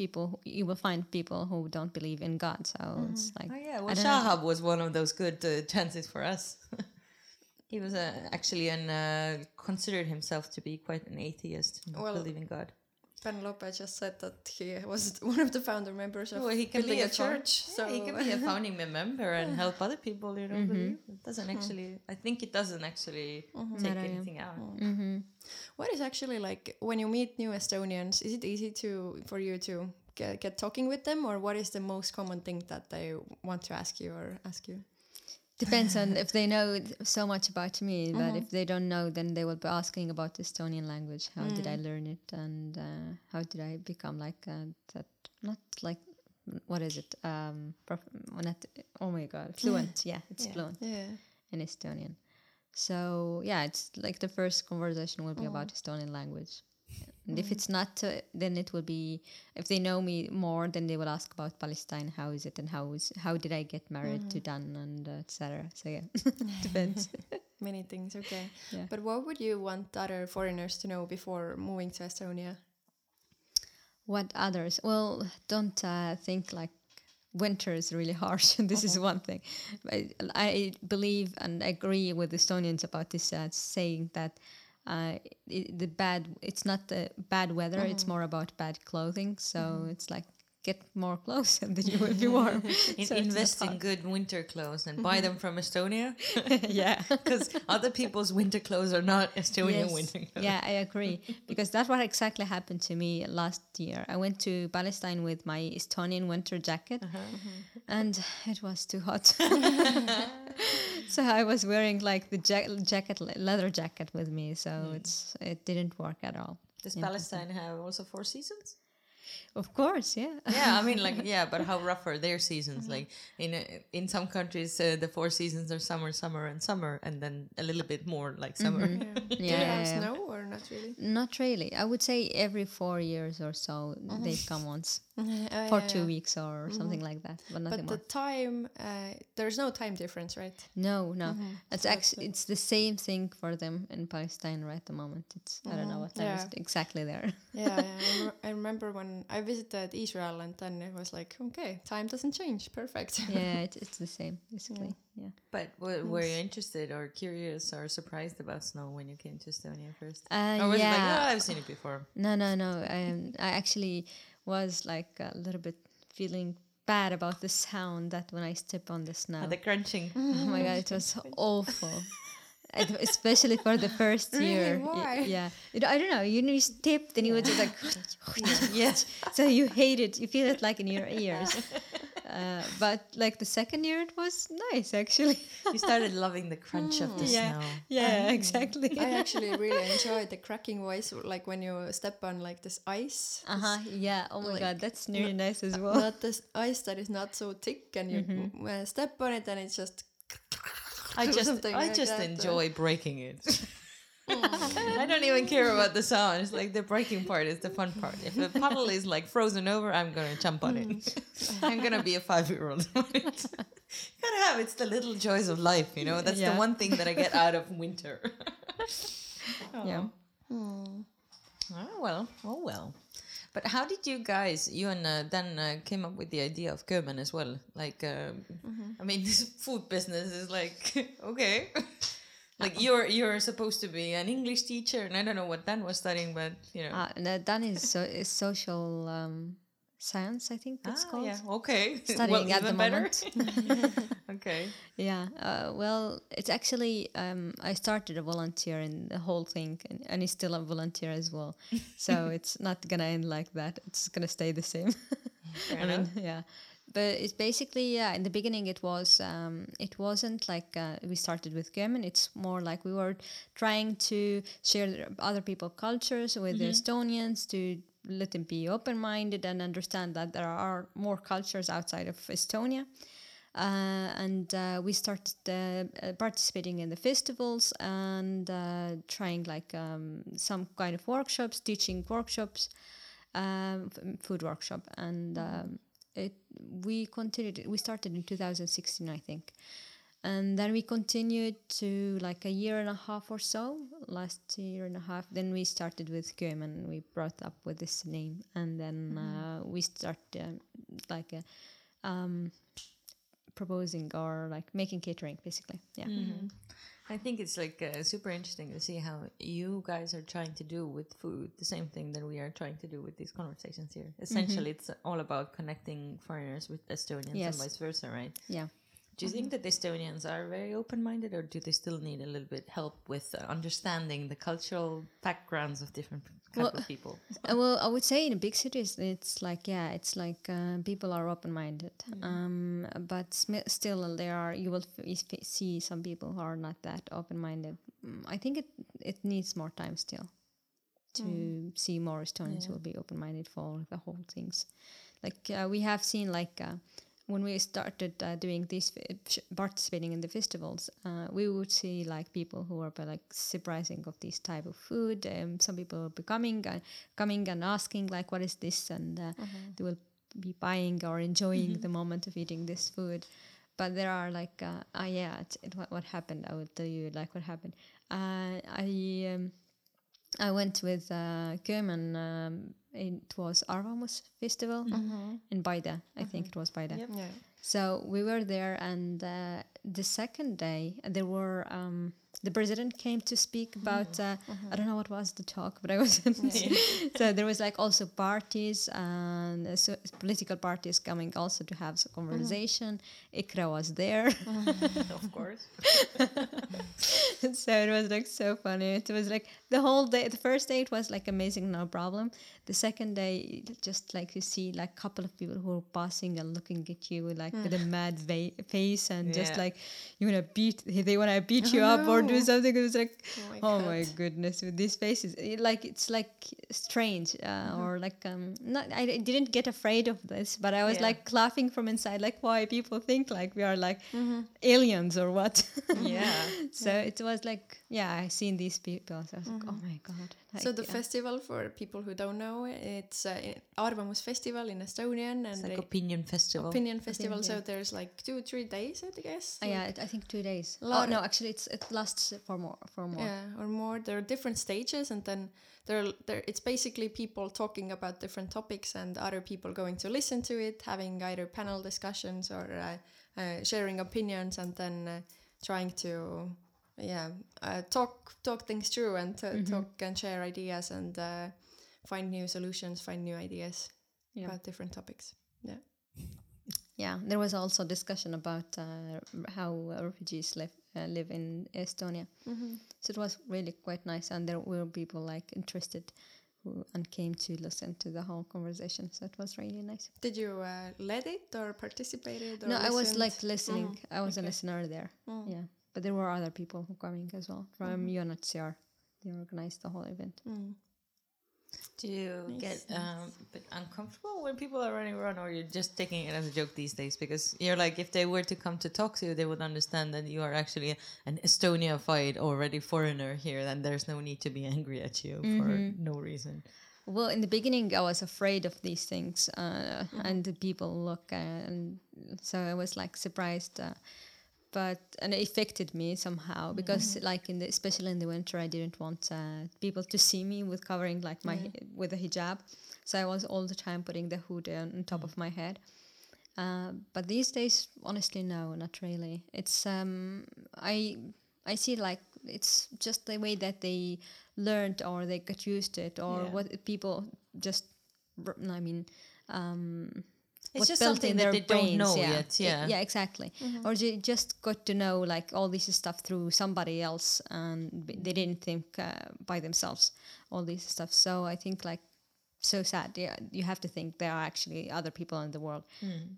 [SPEAKER 4] people, who- you will find people who don't believe in God. So it's like,
[SPEAKER 2] oh yeah. Well
[SPEAKER 4] know.
[SPEAKER 2] shahab was one of those good uh, chances for us. [LAUGHS] He was uh, actually an uh, considered himself to be quite an atheist not
[SPEAKER 1] Well,
[SPEAKER 2] believe in god
[SPEAKER 1] Penelope just said that he was [LAUGHS] one of the founder members of
[SPEAKER 2] well, he can
[SPEAKER 1] building
[SPEAKER 2] be
[SPEAKER 1] a,
[SPEAKER 2] a found-
[SPEAKER 1] church.
[SPEAKER 2] yeah,
[SPEAKER 1] so
[SPEAKER 2] he can be a uh, [LAUGHS] founding member and help other people you know mm-hmm. believe it doesn't mm-hmm. actually i think it doesn't actually mm-hmm. take
[SPEAKER 4] Not I am.
[SPEAKER 2] anything out
[SPEAKER 4] hmm
[SPEAKER 1] What is actually like when you meet new Estonians? Is it easy to for you to get, get talking with them, or what is the most common thing that they want to ask you or ask you?
[SPEAKER 4] Depends on [LAUGHS] if they know so much about me. But if they don't know, then they will be asking about the Estonian language. How did I learn it, and uh, how did I become like uh, that? Not like what is it? Um, prof- not oh my god, [LAUGHS] fluent. Yeah, it's
[SPEAKER 2] Yeah.
[SPEAKER 4] fluent
[SPEAKER 1] Yeah.
[SPEAKER 4] in Estonian. So yeah, it's like the first conversation will be about Estonian language. And if it's not, uh, then it will be. If they know me more, then they will ask about Palestine. How is it, and how is how did I get married to Dan, and uh, etc. So yeah, [LAUGHS] [LAUGHS] depends. [LAUGHS]
[SPEAKER 1] Many things, okay.
[SPEAKER 4] Yeah.
[SPEAKER 1] But what would you want other foreigners to know before moving to Estonia?
[SPEAKER 4] What others? Well, don't uh, think like winter is really harsh. and this is one thing. I, I believe and agree with Estonians about this uh, saying that uh, it, the bad. It's not the bad weather. It's more about bad clothing. So it's like get more clothes [LAUGHS] and then you will be warm.
[SPEAKER 2] In-
[SPEAKER 4] So
[SPEAKER 2] invest in good winter clothes and buy them mm-hmm. from Estonia [LAUGHS]
[SPEAKER 4] yeah. [LAUGHS]
[SPEAKER 2] because other people's winter clothes are not Estonian
[SPEAKER 4] Yes.
[SPEAKER 2] winter clothes.
[SPEAKER 4] Yeah, I agree. because that's what exactly happened to me last year. I went to Palestine with my Estonian winter jacket uh-huh. mm-hmm. and it was too hot. so I was wearing like the ja- jacket, leather jacket with me. So mm. it's it didn't work at all.
[SPEAKER 2] Does Palestine have also four seasons?
[SPEAKER 4] Of course, yeah.
[SPEAKER 2] Yeah, I mean, like, [LAUGHS] yeah, but how rough are their seasons? Like, in uh, in some countries, uh, the four seasons are summer, summer, and summer, and then a little bit more like summer.
[SPEAKER 1] Yeah. Do
[SPEAKER 4] Yeah,
[SPEAKER 1] they
[SPEAKER 4] yeah,
[SPEAKER 1] have
[SPEAKER 4] yeah.
[SPEAKER 1] snow or not really?
[SPEAKER 4] Not really. I would say every four years or so they come once [LAUGHS]
[SPEAKER 1] Uh,
[SPEAKER 4] for
[SPEAKER 1] yeah,
[SPEAKER 4] two
[SPEAKER 1] yeah.
[SPEAKER 4] weeks or something like that, but nothing
[SPEAKER 1] But the time, uh, there's no time difference, right?
[SPEAKER 4] No, no. It's
[SPEAKER 1] So
[SPEAKER 4] actually it's the same thing for them in Palestine right at the moment. It's I don't know what time is
[SPEAKER 1] Yeah.
[SPEAKER 4] it exactly there. [LAUGHS]
[SPEAKER 1] Yeah, yeah. I, [LAUGHS] rem- I remember when I visited Israel, and then it was like, okay, time doesn't change. Perfect.
[SPEAKER 4] yeah, it, it's the same basically. Yeah.
[SPEAKER 2] But w- were you interested or curious or surprised about snow when you came to Estonia first?
[SPEAKER 4] Uh,
[SPEAKER 2] or was it like,
[SPEAKER 4] yeah.
[SPEAKER 2] oh, I've seen it before?
[SPEAKER 4] No, no, no. Um, I actually was like a little bit feeling bad about the sound that when I step on the snow.
[SPEAKER 2] Oh, the crunching. [LAUGHS]
[SPEAKER 4] Oh my god, it was [LAUGHS] awful. Especially for the first year.
[SPEAKER 1] Why?
[SPEAKER 4] Yeah. You know, I don't know. You know, you step, then you would just like, [LAUGHS]
[SPEAKER 2] yes.
[SPEAKER 4] so you hate it. You feel it like in your ears. Uh, but like the second year, it was nice actually. [LAUGHS]
[SPEAKER 2] You started loving the crunch of the
[SPEAKER 4] Yeah.
[SPEAKER 2] snow.
[SPEAKER 4] Yeah, [LAUGHS] exactly.
[SPEAKER 1] I [LAUGHS] actually really enjoyed the cracking voice, like when you step on like this ice.
[SPEAKER 4] Uh huh. Yeah. Oh my
[SPEAKER 1] Like,
[SPEAKER 4] god, that's really nice as well.
[SPEAKER 1] Not this ice that is not so thick, and you
[SPEAKER 4] Mm-hmm.
[SPEAKER 1] uh, step on it, and it's just.
[SPEAKER 2] I just, I
[SPEAKER 1] like
[SPEAKER 2] just
[SPEAKER 1] that, uh.
[SPEAKER 2] enjoy breaking it. I don't even care about the sound. It's like the breaking part is the fun part. If the puddle is like frozen over, I'm gonna jump on it. I'm gonna be a five year old. [LAUGHS] Gotta have it's the little joys of life, you know. That's
[SPEAKER 4] Yeah.
[SPEAKER 2] the one thing that I get out of winter. [LAUGHS]
[SPEAKER 4] Yeah.
[SPEAKER 2] Oh well, oh well. But how did you guys, you and uh, Dan, uh, came up with the idea of German as well? Like, uh, I mean, [LAUGHS] this food business is like okay. Like you're you're supposed to be an English teacher, and I don't know what Dan was studying, but you know.
[SPEAKER 4] Uh, no, Dan is, so, is social um, science, I think that's
[SPEAKER 2] Ah,
[SPEAKER 4] called.
[SPEAKER 2] yeah, okay. [LAUGHS]
[SPEAKER 4] Studying at the
[SPEAKER 2] better.
[SPEAKER 4] moment. [LAUGHS] [LAUGHS]
[SPEAKER 2] okay.
[SPEAKER 4] Yeah, uh, well, it's actually um, I started a volunteer in the whole thing, and, and he's still a volunteer as well. so it's not gonna end like that. It's gonna stay the same. I mean, yeah, but it's basically yeah. In the beginning, it was um, it wasn't like uh, we started with German. It's more like we were trying to share other people cultures with the Estonians to let them be open minded and understand that there are more cultures outside of Estonia. Uh, and uh, we started uh, uh, participating in the festivals and uh, trying like um, some kind of workshops, teaching workshops, um, food workshop, and um, it we continued. We started in 2016, I think, and then we continued to like a year and a half or so. Last year and a half, then we started with German. We brought up with this name, and then uh, we started um, like a. Um, proposing or like making catering basically yeah
[SPEAKER 2] Mm-hmm. I think it's like uh, super interesting to see how you guys are trying to do with food the same thing that we are trying to do with these conversations here. Essentially, it's all about connecting foreigners with Estonians
[SPEAKER 4] Yes.
[SPEAKER 2] and vice versa, right?
[SPEAKER 4] yeah
[SPEAKER 2] Do you think that the Estonians are very open minded, or do they still need a little bit help with uh, understanding the cultural backgrounds of different
[SPEAKER 4] Well,
[SPEAKER 2] of people?
[SPEAKER 4] Uh, well i would say in big cities it's like yeah it's like uh, people are open-minded. Um, but still there are you will see some people who are not that open-minded. Mm, i think it it needs more time still to see more estonians who will be open-minded for the whole things. Like uh, we have seen like uh, when we started uh, doing this participating in the festivals uh, we would see like people who are like surprising of this type of food. Um, some people will be coming and coming and asking like what is this? And uh, they will be buying or enjoying the moment of eating this food. But there are like uh, ah yeah it's, it, what, what happened? I will tell you like what happened. Uh, i um, I went with uh, German. Um, it was Arvamus Festival in Paide. I think it was Paide.
[SPEAKER 2] Yep.
[SPEAKER 1] Yeah.
[SPEAKER 4] So we were there, and uh, the second day there were um, the president came to speak about. Mm-hmm. Uh, mm-hmm. I don't know what was the talk, but I wasn't. [LAUGHS] so there was like also parties and so political parties coming also to have some mm-hmm. conversation. EKRE was there.
[SPEAKER 2] of course. [LAUGHS]
[SPEAKER 4] so it was like so funny. It was like the whole day. The first day it was like amazing, no problem. The second day, just like you see like a couple of people who are passing and looking at you like with a mm. mad va- face and just
[SPEAKER 2] Yeah.
[SPEAKER 4] Like you wanna beat, they wanna beat you up or do something. It was like,
[SPEAKER 1] Oh my
[SPEAKER 4] oh my goodness, with these faces, it, like it's like strange uh, or like um. Not, I didn't get afraid of this, but I was
[SPEAKER 2] Yeah.
[SPEAKER 4] like laughing from inside, like why people think like we are like aliens or what.
[SPEAKER 2] Yeah. [LAUGHS]
[SPEAKER 4] So it was like, yeah, I seen these people. So I was like, oh my god.
[SPEAKER 1] So the
[SPEAKER 4] yeah.
[SPEAKER 1] festival, for people who don't know, it's uh, Arvamus Festival in Estonian and
[SPEAKER 2] It's like opinion festival.
[SPEAKER 1] opinion festival. So
[SPEAKER 4] yeah.
[SPEAKER 1] there's like two, three days, I guess.
[SPEAKER 4] Uh, yeah, it- I think two days. Oh no, actually, it's it lasts for more for more.
[SPEAKER 1] Yeah, or more. There are different stages, and then there, there. It's basically people talking about different topics, and other people going to listen to it, having either panel discussions or uh, uh, sharing opinions, and then uh, trying to, yeah, uh, talk talk things through and to talk and share ideas and uh, find new solutions, find new ideas
[SPEAKER 4] Yeah.
[SPEAKER 1] about different topics. Yeah.
[SPEAKER 4] Yeah, there was also discussion about uh, how refugees live uh, live in Estonia. So it was really quite nice, and there were people like interested who and came to listen to the whole conversation. So it was really nice.
[SPEAKER 1] Did you uh, lead it or participated? Or
[SPEAKER 4] no, I was like listening.
[SPEAKER 1] Mhm.
[SPEAKER 4] I was a listener there.
[SPEAKER 1] Mm.
[SPEAKER 4] Yeah, but there were other people who coming as well from UNHCR. They organized the whole event.
[SPEAKER 1] Mm.
[SPEAKER 2] Do you
[SPEAKER 1] Nice,
[SPEAKER 2] get um, uncomfortable when people are running around, or you're just taking it as a joke these days? Because you're like, if they were to come to talk to you, they would understand that you are actually an Estonia-fied already foreigner here, then there's no need to be angry at you for no reason.
[SPEAKER 4] Well, in the beginning, I was afraid of these things, uh, and the people look, uh, and so I was like surprised. Uh, but and it affected me somehow because, like in the especially in the winter, I didn't want uh, people to see me with covering like my hi- with a hijab, so I was all the time putting the hood on, on top of my head. Uh, but these days, honestly, no, not really. It's um, I I see like it's just the way that they learned or they got used to it or
[SPEAKER 2] Yeah.
[SPEAKER 4] what people just I mean um
[SPEAKER 2] It's
[SPEAKER 4] was
[SPEAKER 2] just
[SPEAKER 4] built
[SPEAKER 2] something
[SPEAKER 4] in
[SPEAKER 2] that
[SPEAKER 4] their
[SPEAKER 2] they don't know
[SPEAKER 4] yeah.
[SPEAKER 2] yet,
[SPEAKER 4] I-
[SPEAKER 2] yeah.
[SPEAKER 4] yeah exactly or they just got to know like all this stuff through somebody else and they didn't think uh, by themselves all this stuff so I think like so sad yeah you have to think there are actually other people in the world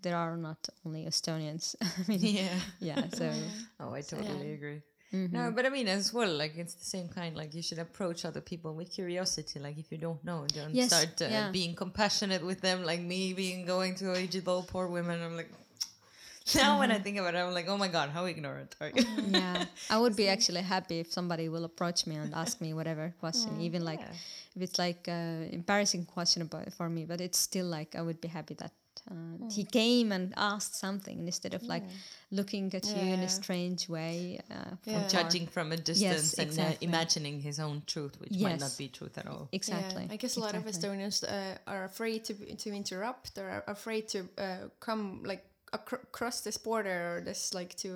[SPEAKER 4] there are not only Estonians [LAUGHS] I mean
[SPEAKER 2] Yeah.
[SPEAKER 4] yeah so [LAUGHS]
[SPEAKER 2] Oh, I totally
[SPEAKER 1] Yeah.
[SPEAKER 2] agree.
[SPEAKER 4] Mm-hmm.
[SPEAKER 2] No, but I mean, as well, like it's the same kind. Like you should approach other people with curiosity. Like if you don't know, don't
[SPEAKER 4] Yes,
[SPEAKER 2] start uh,
[SPEAKER 4] yeah.
[SPEAKER 2] being compassionate with them. Like me being going to Ojibwe poor women. I'm like, [LAUGHS] now when I think about it, I'm like, oh my god, how ignorant are you?
[SPEAKER 4] yeah i would be [LAUGHS] actually happy if somebody will approach me and ask me whatever [LAUGHS] question even like
[SPEAKER 2] Yeah.
[SPEAKER 4] if it's like uh, embarrassing question about for me but it's still like i would be happy that uh, he came and asked something instead of like looking at you in a strange way uh, from
[SPEAKER 1] Yeah.
[SPEAKER 2] Judging from a distance and uh, imagining his own truth, which might not be truth at all.
[SPEAKER 4] exactly
[SPEAKER 1] Yeah, I guess a lot
[SPEAKER 4] exactly.
[SPEAKER 1] of Estonians uh, are afraid to to interrupt. They're afraid to uh, come like acro- across this border or this like to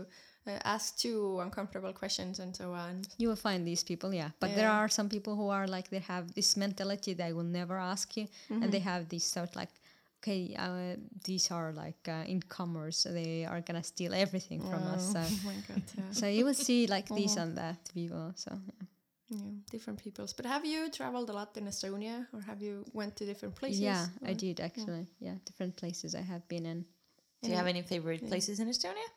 [SPEAKER 1] uh, ask too uncomfortable questions and so on.
[SPEAKER 4] you will find these people yeah but there are some people who are like they have this mentality they will never ask you and they have this sort like okay uh, these are like uh, incomers they are gonna steal everything from us so [LAUGHS]
[SPEAKER 1] Oh my god, yeah.
[SPEAKER 4] so you will see like [LAUGHS] these and that people so yeah.
[SPEAKER 1] yeah, different peoples. But have you traveled a lot in Estonia, or have you went to different places?
[SPEAKER 4] yeah i did actually yeah different places i have been in
[SPEAKER 2] Do you have any favorite places in Estonia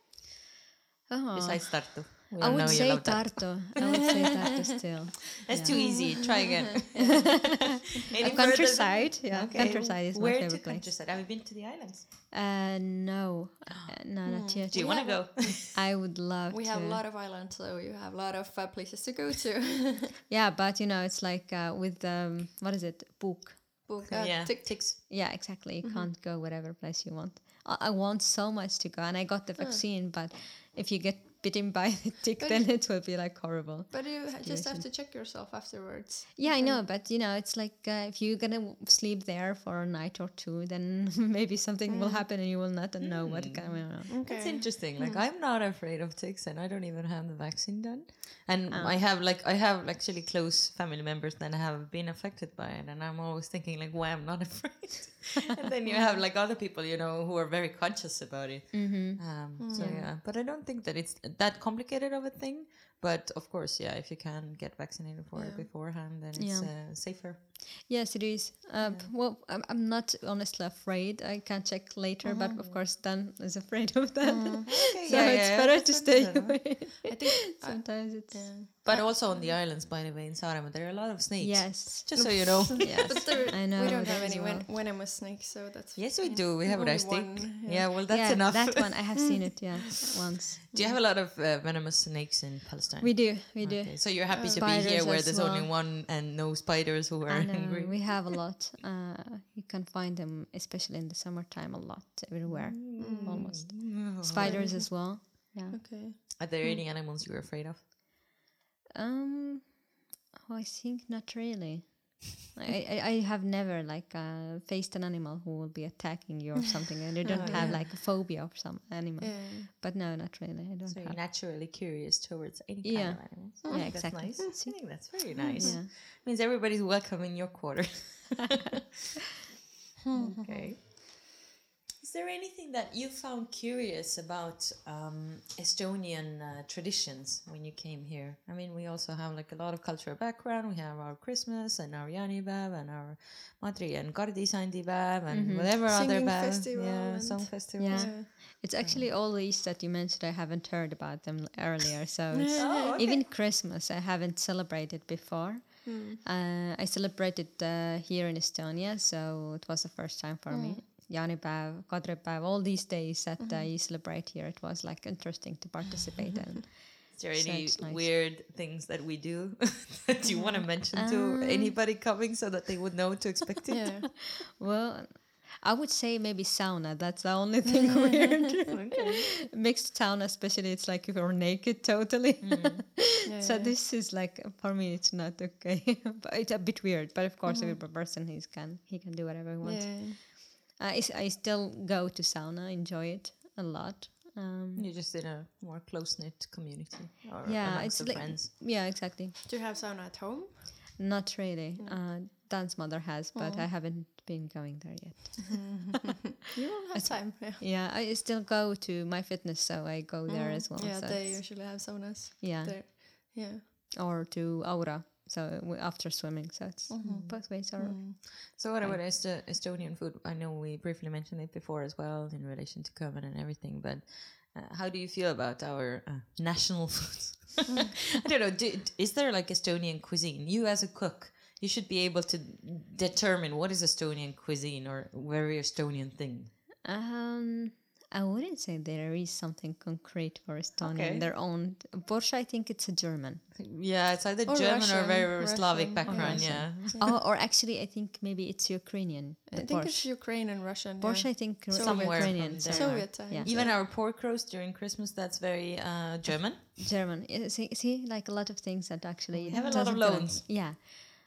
[SPEAKER 4] oh,
[SPEAKER 2] besides Tartu?
[SPEAKER 4] I would say
[SPEAKER 2] tartu
[SPEAKER 4] i would say tartu still
[SPEAKER 2] That's
[SPEAKER 4] yeah.
[SPEAKER 2] too easy. Try again. [LAUGHS] [LAUGHS] Any
[SPEAKER 4] Uh, countryside yeah
[SPEAKER 2] Okay.
[SPEAKER 4] countryside is
[SPEAKER 2] Where
[SPEAKER 4] my favorite place
[SPEAKER 2] countryside? Have you been to the islands?
[SPEAKER 4] uh no uh, no not yet
[SPEAKER 2] Do you want to go? [LAUGHS]
[SPEAKER 4] i would love
[SPEAKER 1] We
[SPEAKER 4] to
[SPEAKER 1] have a lot of islands, so you have a lot of uh, places to go to.
[SPEAKER 4] yeah but you know it's like uh, with um what is it book
[SPEAKER 1] Book, uh,
[SPEAKER 2] yeah,
[SPEAKER 1] tick-
[SPEAKER 2] ticks.
[SPEAKER 4] Yeah, exactly. You
[SPEAKER 1] Mm-hmm.
[SPEAKER 4] can't go whatever place you want. I, I want so much to go, and I got the vaccine, but if you get bitten by the [LAUGHS] tick,
[SPEAKER 1] But
[SPEAKER 4] then it will be like horrible.
[SPEAKER 1] But you ha- just have to check yourself afterwards.
[SPEAKER 4] Yeah, I know, but you know, it's like uh, if you're gonna sleep there for a night or two, then [LAUGHS] maybe something will mm. happen and you will not know hmm. what going on.
[SPEAKER 1] Okay.
[SPEAKER 2] It's interesting. Like hmm. I'm not afraid of ticks, and I don't even have the vaccine done. And
[SPEAKER 4] Oh.
[SPEAKER 2] I have like I have actually close family members that have been affected by it, and I'm always thinking like, why I'm not [LAUGHS] afraid. [LAUGHS] and then you have like other people, you know, who are very conscious about it.
[SPEAKER 4] Mm-hmm.
[SPEAKER 2] Um, So yeah, but I don't think that it's that complicated of a thing. But of course, yeah, if you can get vaccinated for it beforehand, then it's
[SPEAKER 4] Yeah.
[SPEAKER 2] uh, safer.
[SPEAKER 4] Yes, it is. Uh, p- Well, I'm, I'm not honestly afraid. I can check later, but of course, Dan is afraid of that.
[SPEAKER 2] Okay, [LAUGHS]
[SPEAKER 4] so
[SPEAKER 2] yeah,
[SPEAKER 4] it's
[SPEAKER 2] yeah,
[SPEAKER 4] better to stay away.
[SPEAKER 1] I think I- [LAUGHS]
[SPEAKER 4] Sometimes it's
[SPEAKER 2] But also on the islands, by the way, in Saaremaa, there are a lot of snakes.
[SPEAKER 4] yes,
[SPEAKER 2] Just so you know. [LAUGHS]
[SPEAKER 4] yes.
[SPEAKER 1] but there,
[SPEAKER 4] I know
[SPEAKER 1] we don't have
[SPEAKER 4] as
[SPEAKER 1] any
[SPEAKER 4] well.
[SPEAKER 1] ven- venomous snakes, so that's
[SPEAKER 2] Yes, we do. We have a stick.
[SPEAKER 1] one,
[SPEAKER 2] yeah.
[SPEAKER 1] yeah.
[SPEAKER 2] well, that's
[SPEAKER 4] yeah,
[SPEAKER 2] enough.
[SPEAKER 4] that one I have seen it. Yeah, once.
[SPEAKER 2] do you have a lot of uh, venomous snakes in Palestine?
[SPEAKER 4] We do, we do.
[SPEAKER 2] Okay, So you're happy to be here where there's only one and no spiders who are
[SPEAKER 4] I know, we have a lot. Uh, you can find them, especially in the summertime, a lot everywhere,
[SPEAKER 2] Mm.
[SPEAKER 4] almost. Spiders as well. Yeah.
[SPEAKER 1] okay.
[SPEAKER 2] Are there any animals you're afraid of?
[SPEAKER 4] Um, oh, I think not really. I, I, I have never like uh, faced an animal who will be attacking you or something, and I don't [LAUGHS] have like a phobia of some animal.
[SPEAKER 1] Yeah.
[SPEAKER 4] But no, not really. I don't
[SPEAKER 2] So you're naturally curious towards any
[SPEAKER 4] Yeah.
[SPEAKER 2] kind of animals.
[SPEAKER 4] Yeah,
[SPEAKER 2] I think
[SPEAKER 4] exactly.
[SPEAKER 2] That's nice. I think that's very nice.
[SPEAKER 4] Yeah.
[SPEAKER 2] Means everybody's welcome in your quarter. [LAUGHS] [LAUGHS] okay. Is there anything that you found curious about um, Estonian uh, traditions when you came here? I mean, we also have like a lot of cultural background. We have our Christmas and our jaanipäev and our Mardi and Kadrisandi-päev and whatever other
[SPEAKER 1] Singing
[SPEAKER 2] päev.
[SPEAKER 1] festival
[SPEAKER 2] Yeah, song festival.
[SPEAKER 4] Yeah.
[SPEAKER 1] Yeah.
[SPEAKER 4] It's actually all these that you mentioned. I haven't heard about them earlier. So [LAUGHS] it's,
[SPEAKER 2] Oh, okay.
[SPEAKER 4] even Christmas, I haven't celebrated before. Uh, I celebrated uh, here in Estonia, so it was the first time for me. Jaanipäev, Kadripäev, all these days that I celebrate here, it was like interesting to participate in. [LAUGHS]
[SPEAKER 2] Is there
[SPEAKER 4] So
[SPEAKER 2] any
[SPEAKER 4] nice.
[SPEAKER 2] weird things that we do [LAUGHS] that you want to mm, mention to uh, anybody coming so that they would know to expect it?
[SPEAKER 1] Yeah. [LAUGHS]
[SPEAKER 4] Well, I would say maybe sauna. That's the only thing weird. Mixed sauna, especially, it's like if you're naked totally. Mm.
[SPEAKER 1] Yeah,
[SPEAKER 4] so
[SPEAKER 1] yeah.
[SPEAKER 4] this is like for me, it's not okay. but it's a bit weird. But of course, mm-hmm. every person he can he can do whatever he wants.
[SPEAKER 1] Yeah.
[SPEAKER 4] I, s- I still go to sauna, enjoy it a lot. Um,
[SPEAKER 2] You're just in a more close knit community. Or
[SPEAKER 4] yeah,
[SPEAKER 2] amongst
[SPEAKER 4] it's like
[SPEAKER 2] friends.
[SPEAKER 4] yeah, exactly.
[SPEAKER 1] Do you have sauna at home?
[SPEAKER 4] Not really. Uh, Dan's mother has, but I haven't been going there yet. [LAUGHS]
[SPEAKER 1] You will have time. Yeah.
[SPEAKER 4] Yeah, I still go to my fitness, so I go there as well.
[SPEAKER 1] Yeah,
[SPEAKER 4] so
[SPEAKER 1] they usually have saunas
[SPEAKER 4] yeah,
[SPEAKER 1] there. Yeah.
[SPEAKER 4] or to Aura. So after swimming, so it's both ways are.
[SPEAKER 2] So what about Est- Estonian food? I know we briefly mentioned it before as well in relation to Kerman and everything, but uh, how do you feel about our uh, national [LAUGHS] foods? I don't know. Do, is there like Estonian cuisine? You as a cook, you should be able to determine what is Estonian cuisine or very Estonian thing.
[SPEAKER 4] Um, I wouldn't say there is something concrete for Estonia.
[SPEAKER 2] Okay.
[SPEAKER 4] Their own borscht. I think it's a German.
[SPEAKER 2] Yeah, it's either
[SPEAKER 1] Or
[SPEAKER 2] German or
[SPEAKER 1] Russian,
[SPEAKER 2] very Slavic
[SPEAKER 1] Russian,
[SPEAKER 2] background.
[SPEAKER 1] yeah.
[SPEAKER 2] Yeah.
[SPEAKER 4] oh, or actually, I think maybe it's Ukrainian.
[SPEAKER 1] I think
[SPEAKER 4] borscht.
[SPEAKER 1] it's Ukraine and Russian.
[SPEAKER 4] Borscht,
[SPEAKER 1] yeah.
[SPEAKER 4] I think
[SPEAKER 1] Somewhere
[SPEAKER 2] Somewhere
[SPEAKER 4] Ukrainian.
[SPEAKER 2] from
[SPEAKER 4] so-
[SPEAKER 2] there.
[SPEAKER 1] Soviet time.
[SPEAKER 4] Yeah.
[SPEAKER 2] Even our pork roast during Christmas, that's very uh, German.
[SPEAKER 4] German. Yeah, See, see, like a lot of things that actually
[SPEAKER 2] We have a lot of
[SPEAKER 4] doesn't
[SPEAKER 2] loans.
[SPEAKER 4] Yeah,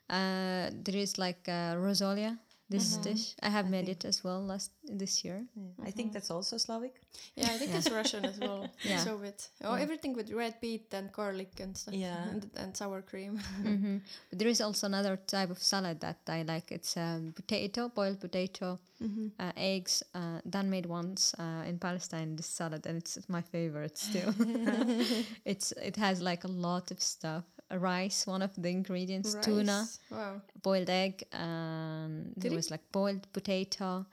[SPEAKER 4] uh, there is like uh, rosolje. This
[SPEAKER 2] Mm-hmm.
[SPEAKER 4] dish I have made it as well last this year.
[SPEAKER 2] I think that's also Slavic.
[SPEAKER 1] Yeah, I think it's Russian as well. [LAUGHS]
[SPEAKER 4] Yeah.
[SPEAKER 1] Soviet. Oh, everything with red beet and garlic and stuff.
[SPEAKER 2] Yeah. [LAUGHS]
[SPEAKER 1] And, and sour cream. [LAUGHS]
[SPEAKER 4] hmm But there is also another type of salad that I like. It's um, potato, boiled potato, uh, eggs. Uh, Dan made once uh, in Palestine this salad, and it's my favorite still. it's it has like a lot of stuff. Rice, one of the ingredients, tuna,
[SPEAKER 1] Wow.
[SPEAKER 4] boiled egg, and there
[SPEAKER 1] he-
[SPEAKER 4] was like boiled potato.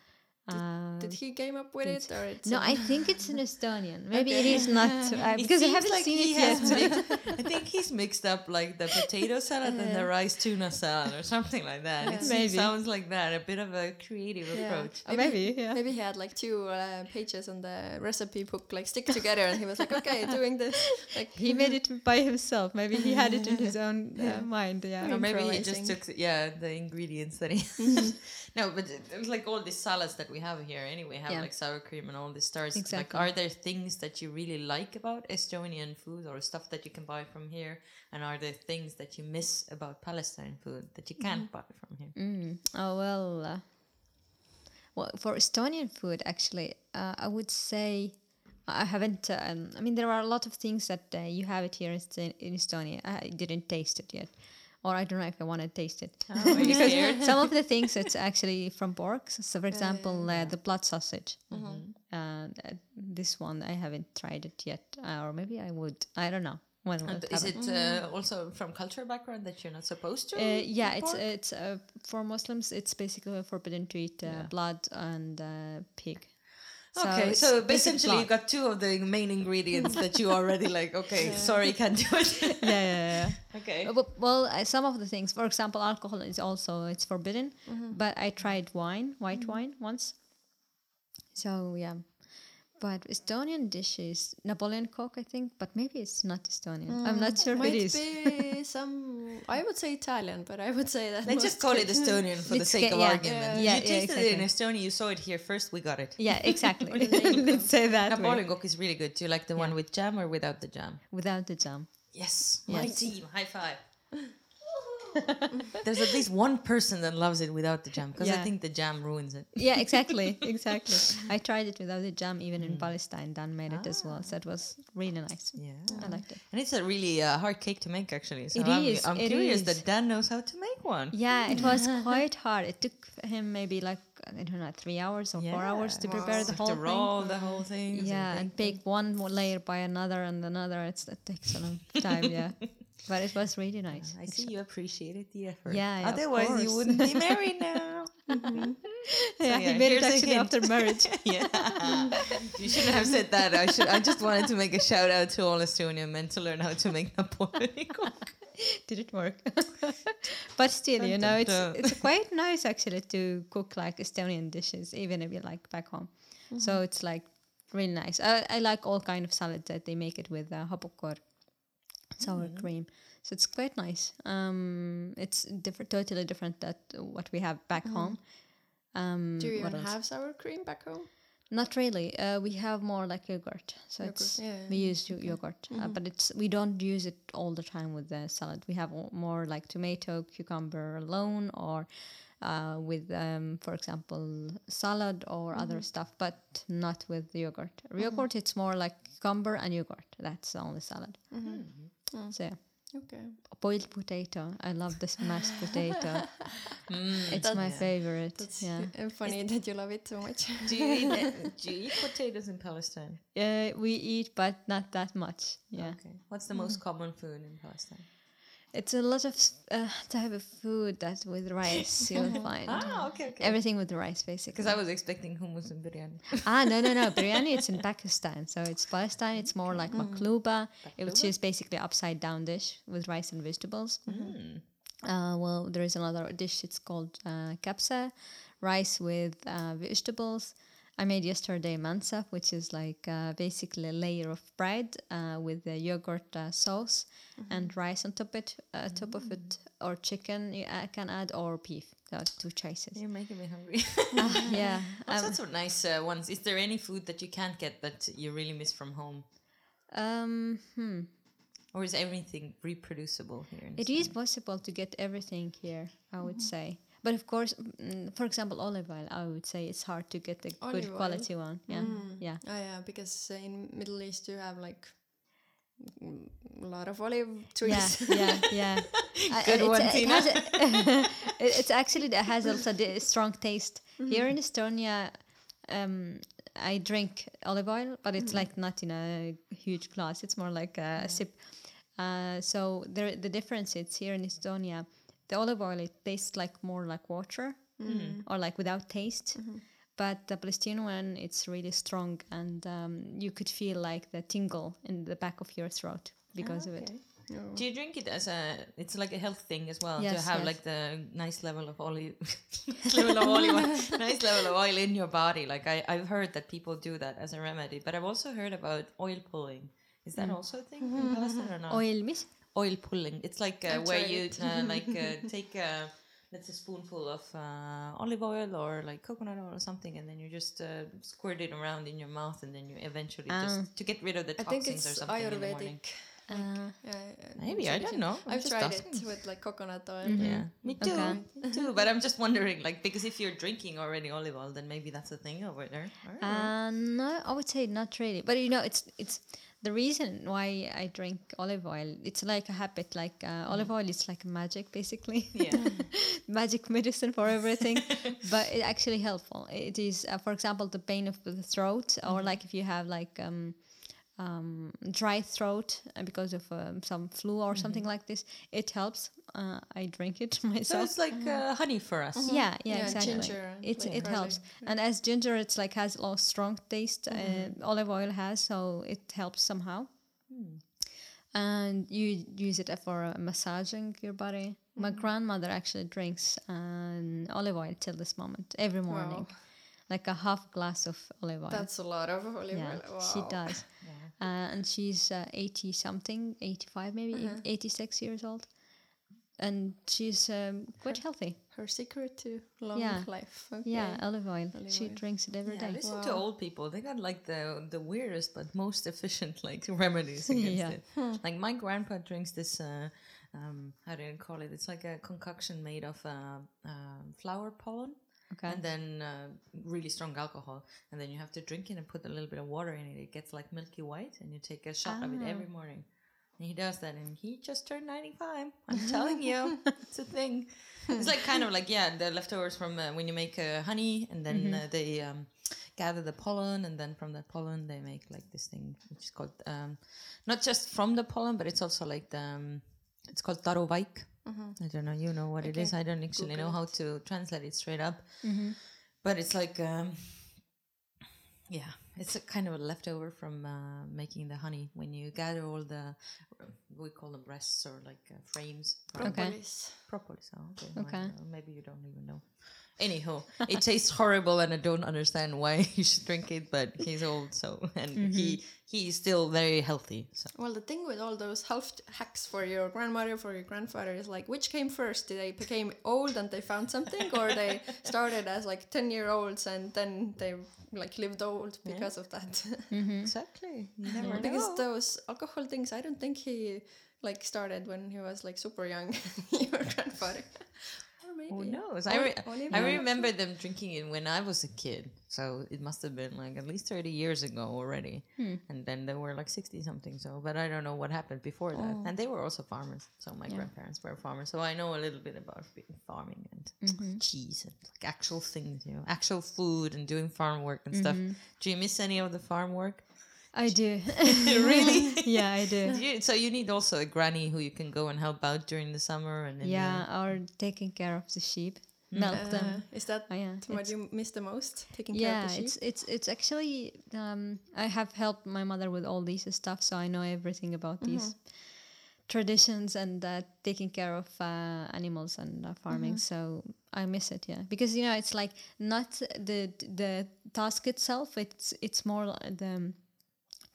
[SPEAKER 4] Uh,
[SPEAKER 1] Did he came up with it or it's
[SPEAKER 4] no,
[SPEAKER 1] uh,
[SPEAKER 4] I [LAUGHS] think it's an Estonian. Maybe it is [LAUGHS] not uh,
[SPEAKER 2] It
[SPEAKER 4] because I haven't
[SPEAKER 2] like
[SPEAKER 4] seen
[SPEAKER 2] he
[SPEAKER 4] it yet.
[SPEAKER 2] has mixed- [LAUGHS] I think he's mixed up like the potato salad and the rice tuna salad or something like that. It
[SPEAKER 4] Maybe.
[SPEAKER 2] sounds like that. A bit of a creative
[SPEAKER 1] Yeah.
[SPEAKER 2] approach.
[SPEAKER 4] Uh, maybe, yeah.
[SPEAKER 1] Maybe he had like two uh, pages on the recipe book like stick together and he was like, okay, doing this. Like
[SPEAKER 4] he made it by himself. Maybe he had it in his own uh, mind. Yeah.
[SPEAKER 2] Or maybe he just took yeah the ingredients that he. no, but it- it's like all these salads that we we have here anyway have
[SPEAKER 4] Yeah.
[SPEAKER 2] like sour cream and all these stars.
[SPEAKER 4] Exactly.
[SPEAKER 2] Like, are there things that you really like about Estonian food or stuff that you can buy from here? And are there things that you miss about Palestine food that you can't buy from here?
[SPEAKER 4] Mm. Oh well. Uh, well, for Estonian food, actually, uh, I would say I haven't. Um, I mean, there are a lot of things that uh, you have it here in, in Estonia. I didn't taste it yet, or I don't know if I want to taste it.
[SPEAKER 2] Oh, [LAUGHS] are you scared?
[SPEAKER 4] Some of the [LAUGHS] things it's actually from pork. So, for example, uh, the blood sausage. Uh, this one I haven't tried it yet, uh, or maybe I would. I don't know. When
[SPEAKER 2] And is it uh, also from cultural background that you're not supposed to?
[SPEAKER 4] uh, yeah, it's
[SPEAKER 2] pork?
[SPEAKER 4] it's uh, for Muslims. It's basically forbidden to eat uh,
[SPEAKER 2] Yeah.
[SPEAKER 4] blood and uh, pig. So
[SPEAKER 2] okay, so
[SPEAKER 4] basic
[SPEAKER 2] essentially you got two of the main ingredients that you already like. [LAUGHS] Okay, sorry, can't do it. [LAUGHS]
[SPEAKER 4] yeah, yeah, yeah. [LAUGHS]
[SPEAKER 2] okay.
[SPEAKER 4] Uh, but- well, uh, some of the things, for example, alcohol is also it's forbidden. But I tried wine, white wine once. So yeah, but Estonian dishes, Napoleon cook, I think, but maybe it's not Estonian. I'm mm, not sure if
[SPEAKER 1] Might
[SPEAKER 4] it is.
[SPEAKER 1] be [LAUGHS] some. I would say Italian, but I would say that.
[SPEAKER 2] Let's just call it [LAUGHS] Estonian for the sake
[SPEAKER 4] get-
[SPEAKER 2] of
[SPEAKER 4] yeah.
[SPEAKER 2] argument.
[SPEAKER 4] Yeah,
[SPEAKER 2] you
[SPEAKER 4] yeah,
[SPEAKER 2] tasted it in. Estonia, you saw it here first, we got it.
[SPEAKER 4] Yeah, [LAUGHS] exactly. Let's say that.
[SPEAKER 2] Napoleon Cook is really good. Do you like the one with jam or without the jam?
[SPEAKER 4] without the jam.
[SPEAKER 2] Yes, my team. High five. [LAUGHS] There's at least one person that loves it without the jam because I think the jam ruins it.
[SPEAKER 4] Yeah, [LAUGHS] exactly, exactly. I tried it without the jam, even in Palestine. Dan made it as well, so it was really nice.
[SPEAKER 2] Yeah.
[SPEAKER 4] I liked it.
[SPEAKER 2] And it's a really uh, hard cake to make, actually. So
[SPEAKER 4] It
[SPEAKER 2] I'm,
[SPEAKER 4] is,
[SPEAKER 2] I'm
[SPEAKER 4] it
[SPEAKER 2] curious
[SPEAKER 4] is.
[SPEAKER 2] that Dan knows how to make one.
[SPEAKER 4] Yeah, it was [LAUGHS] quite hard. It took him maybe like I don't know, three hours or four hours to
[SPEAKER 2] Yeah.
[SPEAKER 4] prepare the whole
[SPEAKER 2] to
[SPEAKER 4] thing.
[SPEAKER 2] roll the whole thing.
[SPEAKER 4] Yeah, and bake one more layer by another and another. It's it takes a long time. Yeah, but it was really nice.
[SPEAKER 2] I see you appreciated the effort.
[SPEAKER 4] Yeah, yeah,
[SPEAKER 2] Otherwise, you wouldn't be married [LAUGHS] now. [LAUGHS]
[SPEAKER 4] yeah,
[SPEAKER 2] yeah,
[SPEAKER 4] he made it actually after marriage. [LAUGHS]
[SPEAKER 2] yeah. you shouldn't have said that. I should. I just wanted to make a shout out to all Estonian men to learn how to make Napoleon cook.
[SPEAKER 4] Did it work? but still, you know, it's it's quite nice actually to cook like Estonian dishes, even if you like back home. So it's like really nice. I, I like all kind of salads that they make it with uh, hapukoor, sour cream. So it's quite nice. Um, it's different, totally different that what we have back home. Um,
[SPEAKER 1] Do you
[SPEAKER 4] what
[SPEAKER 1] even
[SPEAKER 4] else?
[SPEAKER 1] have sour cream back home?
[SPEAKER 4] Not really. Uh, we have more like yogurt. So
[SPEAKER 1] Yogurt,
[SPEAKER 4] it's
[SPEAKER 1] yeah,
[SPEAKER 4] we use yo- yogurt, uh, but it's we don't use it all the time with the salad. We have more like tomato, cucumber alone, or uh, with, um, for example, salad or other stuff, but not with the yogurt. Yogurt, it's more like cucumber and yogurt. That's the only salad. Mm. So yeah.
[SPEAKER 1] Okay.
[SPEAKER 4] boiled potato. I love this mashed potato. [LAUGHS] Mm. it's my favorite.
[SPEAKER 1] That's
[SPEAKER 4] yeah.
[SPEAKER 1] funny that you love it so much. [LAUGHS]
[SPEAKER 2] Do you eat? [LAUGHS] do you eat potatoes in Palestine?
[SPEAKER 4] Uh, we eat, but not that much. Yeah.
[SPEAKER 2] Okay. What's the most mm. common food in Palestine?
[SPEAKER 4] It's a lot of uh, type of food that with rice [LAUGHS] you'll find.
[SPEAKER 2] Ah, okay, okay.
[SPEAKER 4] Everything with rice, basically.
[SPEAKER 2] Because I was expecting hummus and biryani.
[SPEAKER 4] ah, no, no, no. [LAUGHS] Biryani, it's in Pakistan. So it's Palestine. It's more like makluba, which is basically upside down dish with rice and vegetables. Uh, well, there is another dish. It's called uh, kapsa, rice with uh, vegetables. I made yesterday mansaf, which is like uh, basically a layer of bread uh, with the yogurt uh, sauce and rice on top it, uh, top of it, or chicken you uh, can add, or beef. So two choices.
[SPEAKER 2] You're making me hungry.
[SPEAKER 4] Ah, [LAUGHS] yeah. [LAUGHS]
[SPEAKER 2] What
[SPEAKER 4] um,
[SPEAKER 2] sorts of nice uh, ones? Is there any food that you can't get that you really miss from home?
[SPEAKER 4] Um, hmm.
[SPEAKER 2] Or is everything reproducible here?
[SPEAKER 4] It is possible to get everything here, I would say. But of course, mm, for example, olive oil, I would say it's hard to get a
[SPEAKER 1] Olive
[SPEAKER 4] good
[SPEAKER 1] oil? Mm.
[SPEAKER 4] quality one. Yeah, yeah.
[SPEAKER 1] Oh yeah, because uh, in Middle East you have like mm, a lot of olive trees.
[SPEAKER 4] Yeah, yeah, yeah. [LAUGHS] Uh,
[SPEAKER 2] Good
[SPEAKER 4] it's,
[SPEAKER 2] one,
[SPEAKER 4] it
[SPEAKER 2] Tina. [LAUGHS] [LAUGHS]
[SPEAKER 4] it- it's actually it has also a strong taste.
[SPEAKER 1] Mm-hmm.
[SPEAKER 4] Here in Estonia, um, I drink olive oil, but it's
[SPEAKER 1] Mm-hmm.
[SPEAKER 4] like not in a huge glass. It's more like a sip. Uh, so there, the difference is here in Estonia, the olive oil it tastes like more like water
[SPEAKER 1] Mm-hmm.
[SPEAKER 4] or like without taste. But the Palestinian one, it's really strong, and um, you could feel like the tingle in the back of your throat because of it.
[SPEAKER 2] Do you drink it as a? It's like a health thing as well to have
[SPEAKER 4] yes.
[SPEAKER 2] like the nice level of olive, [LAUGHS] level of olive, [LAUGHS] nice level of oil in your body. Like I, I've heard that people do that as a remedy, but I've also heard about oil pulling. Is that also a thing in Palestine or not?
[SPEAKER 4] Oil, mis?
[SPEAKER 2] Oil pulling. It's like uh, where you uh, [LAUGHS] like uh, take a let's say spoonful of uh, olive oil or like coconut oil or something, and then you just uh, squirt it around in your mouth, and then you eventually
[SPEAKER 4] Ah.
[SPEAKER 2] just to get rid of the
[SPEAKER 1] I
[SPEAKER 2] toxins or something in the morning.
[SPEAKER 1] Ayurvedic.
[SPEAKER 4] Uh,
[SPEAKER 1] Yeah, yeah,
[SPEAKER 2] Maybe I don't know.
[SPEAKER 1] I've
[SPEAKER 2] just
[SPEAKER 1] tried
[SPEAKER 2] asking.
[SPEAKER 1] it with like coconut oil.
[SPEAKER 2] Yeah, me too,
[SPEAKER 4] Okay.
[SPEAKER 2] me too. But I'm just wondering, like, because if you're drinking already olive oil, then maybe that's a thing over there. I.
[SPEAKER 4] Uh, no, I would say not really. But you know, it's it's the reason why I drink olive oil. It's like a habit. Like uh, olive oil is like magic, basically.
[SPEAKER 2] Yeah. [LAUGHS]
[SPEAKER 4] magic medicine for everything. [LAUGHS] but it actually helpful. It is, uh, for example, the pain of the throat, or like if you have like um, um, dry throat uh, because of um, some flu or something like this. It helps. Uh, I drink it [LAUGHS] myself.
[SPEAKER 2] So it's like uh, honey for us.
[SPEAKER 4] Yeah, yeah,
[SPEAKER 1] Yeah,
[SPEAKER 4] exactly.
[SPEAKER 1] ginger
[SPEAKER 4] It
[SPEAKER 1] like
[SPEAKER 4] it
[SPEAKER 1] garlic.
[SPEAKER 4] helps, and as ginger, it's like has a lot of strong taste. Uh, olive oil has, so it helps somehow. And you use it for uh, massaging your body. My grandmother actually drinks um, olive oil till this moment every morning,
[SPEAKER 1] Wow.
[SPEAKER 4] like a half glass of olive oil.
[SPEAKER 1] That's a lot of olive
[SPEAKER 4] yeah,
[SPEAKER 1] oil. Wow.
[SPEAKER 4] she does. Uh, and she's uh, 80 something, 85 maybe, 86 years old. And she's um, quite healthy.
[SPEAKER 1] Her secret to long
[SPEAKER 4] Yeah.
[SPEAKER 1] life. Okay.
[SPEAKER 4] Yeah, olive oil.
[SPEAKER 1] Olive
[SPEAKER 4] she
[SPEAKER 1] oil.
[SPEAKER 4] drinks it every
[SPEAKER 2] Yeah,
[SPEAKER 4] day.
[SPEAKER 2] listen to old people. They got like the the weirdest but most efficient like [LAUGHS] remedies against
[SPEAKER 4] Yeah.
[SPEAKER 2] it. Like my grandpa drinks this. Uh, um, how do you call it? It's like a concoction made of uh, um flower pollen.
[SPEAKER 4] Okay.
[SPEAKER 2] And then uh, really strong alcohol, and then you have to drink it and put a little bit of water in it. It gets like milky white, and you take a shot of it
[SPEAKER 4] Ah.
[SPEAKER 2] every morning. And he does that, and he just turned ninety-five. I'm telling you, [LAUGHS] it's a thing. It's like kind of like yeah, the leftovers from uh, when you make uh, honey, and then
[SPEAKER 4] Mm-hmm.
[SPEAKER 2] uh, they um, gather the pollen, and then from that pollen they make like this thing, which is called um, not just from the pollen, but it's also like the um, it's called taruvaik. I don't know. You know what it is. I don't actually know how to translate it straight up. But it's like, um, yeah, it's a kind of a leftover from uh, making the honey when you gather all the, we call them breasts or like uh, frames.
[SPEAKER 1] Propolis.
[SPEAKER 2] Propolis. Oh, okay.
[SPEAKER 4] Okay.
[SPEAKER 2] Maybe you don't even know. Anyhow, it tastes horrible, and I don't understand why [LAUGHS] you should drink it. But he's old, so and he mm-hmm. he is still very healthy. So
[SPEAKER 1] Well, the thing with all those health hacks for your grandmother, for your grandfather, is like, which came first? Did they became old and they found something, or they [LAUGHS] started as like ten year olds and then they like lived old because of that? [LAUGHS]
[SPEAKER 2] Mm-hmm. exactly, never
[SPEAKER 1] because
[SPEAKER 2] know.
[SPEAKER 1] those alcohol things, I don't think he like started when he was like super young. your grandfather, or maybe.
[SPEAKER 2] Who knows? I, re- I remember them drinking it when I was a kid. So it must have been like at least 30 years ago already. And then they were like 60 something. So, but I don't know what happened before that. And they were also farmers. So my grandparents were farmers. So I know a little bit about farming and cheese and like actual things, you know, actual food and doing farm work and stuff. Do you miss any of the farm work?
[SPEAKER 4] I do. [LAUGHS] [LAUGHS]
[SPEAKER 2] really?
[SPEAKER 4] yeah, I do.
[SPEAKER 2] You- so you need also a granny who you can go and help out during the summer and then,
[SPEAKER 4] Yeah, or taking care of the sheep, milk
[SPEAKER 1] Uh,
[SPEAKER 4] them.
[SPEAKER 1] is that
[SPEAKER 4] Oh, yeah,
[SPEAKER 1] what
[SPEAKER 4] it's-
[SPEAKER 1] you miss the most? Taking care of the sheep.
[SPEAKER 4] it's it's it's actually um, I have helped my mother with all these stuff, so I know everything about these traditions and uh, taking care of uh, animals and uh, farming. So I miss it, yeah, because you know it's like not the the task itself. It's it's more like the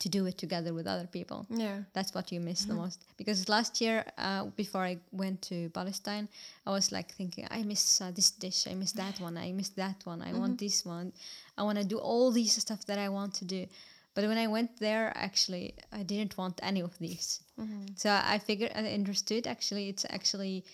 [SPEAKER 4] to do it together with other people.
[SPEAKER 1] yeah.
[SPEAKER 4] That's what you miss the most. Because last year, uh, before I went to Palestine, I was like thinking, I miss uh, this dish, I miss that one, I miss that one, I want this one, I want to do all these stuff that I want to do. But when I went there, actually, I didn't want any of these. So I figured, I understood. Actually, it's actually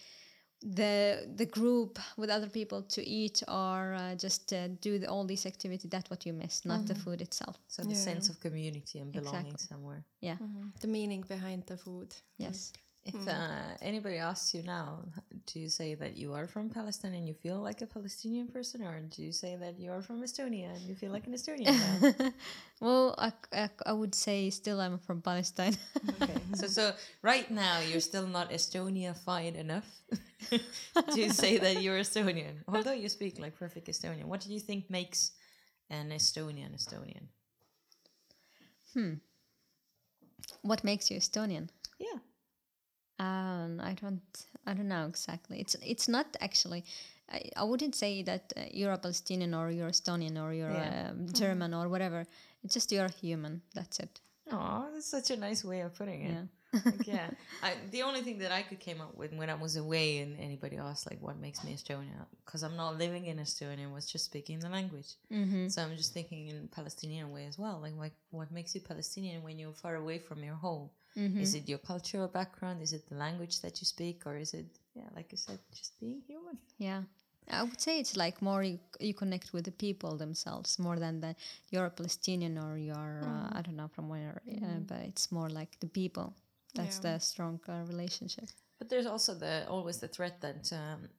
[SPEAKER 4] the the group with other people to eat or uh, just uh, do the, all these activity. That's what you miss, not the food itself.
[SPEAKER 2] So the sense of community and belonging
[SPEAKER 4] Exactly.
[SPEAKER 2] somewhere.
[SPEAKER 4] Yeah.
[SPEAKER 1] The meaning behind the food.
[SPEAKER 4] Yes.
[SPEAKER 2] If uh, anybody asks you now, do you say that you are from Palestine and you feel like a Palestinian person, or do you say that you are from Estonia and you feel like an Estonian? [LAUGHS]
[SPEAKER 4] Well, I, I, I would say still I'm from Palestine.
[SPEAKER 2] okay. So, so right now you're still not Estonia-fied enough [LAUGHS] to say that you're Estonian, although you speak like perfect Estonian. What do you think makes an Estonian Estonian? Hmm.
[SPEAKER 4] What makes you Estonian?
[SPEAKER 2] Yeah.
[SPEAKER 4] Um, I don't, I don't know exactly. It's it's not actually. I, I wouldn't say that uh, you're a Palestinian or you're Estonian or you're
[SPEAKER 2] Yeah.
[SPEAKER 4] um, German or whatever. It's just you're human. That's it.
[SPEAKER 2] Oh, that's such a nice way of putting it.
[SPEAKER 4] Yeah.
[SPEAKER 2] Like, yeah. [LAUGHS] I, the only thing that I could came up with when I was away and anybody asked like what makes me Estonian because I'm not living in Estonia was just speaking the language.
[SPEAKER 4] Mm-hmm.
[SPEAKER 2] So I'm just thinking in Palestinian way as well. Like, like what makes you Palestinian when you're far away from your home?
[SPEAKER 4] Mm-hmm.
[SPEAKER 2] Is it your cultural background? Is it the language that you speak, or is it yeah, like you said, just being human?
[SPEAKER 4] Yeah. I would say it's like more you, you connect with the people themselves more than that you're a Palestinian or you're uh, I don't know from where, uh, but it's more like the people. That's
[SPEAKER 1] Yeah.
[SPEAKER 4] the strong uh, relationship.
[SPEAKER 2] But there's also the always the threat that um,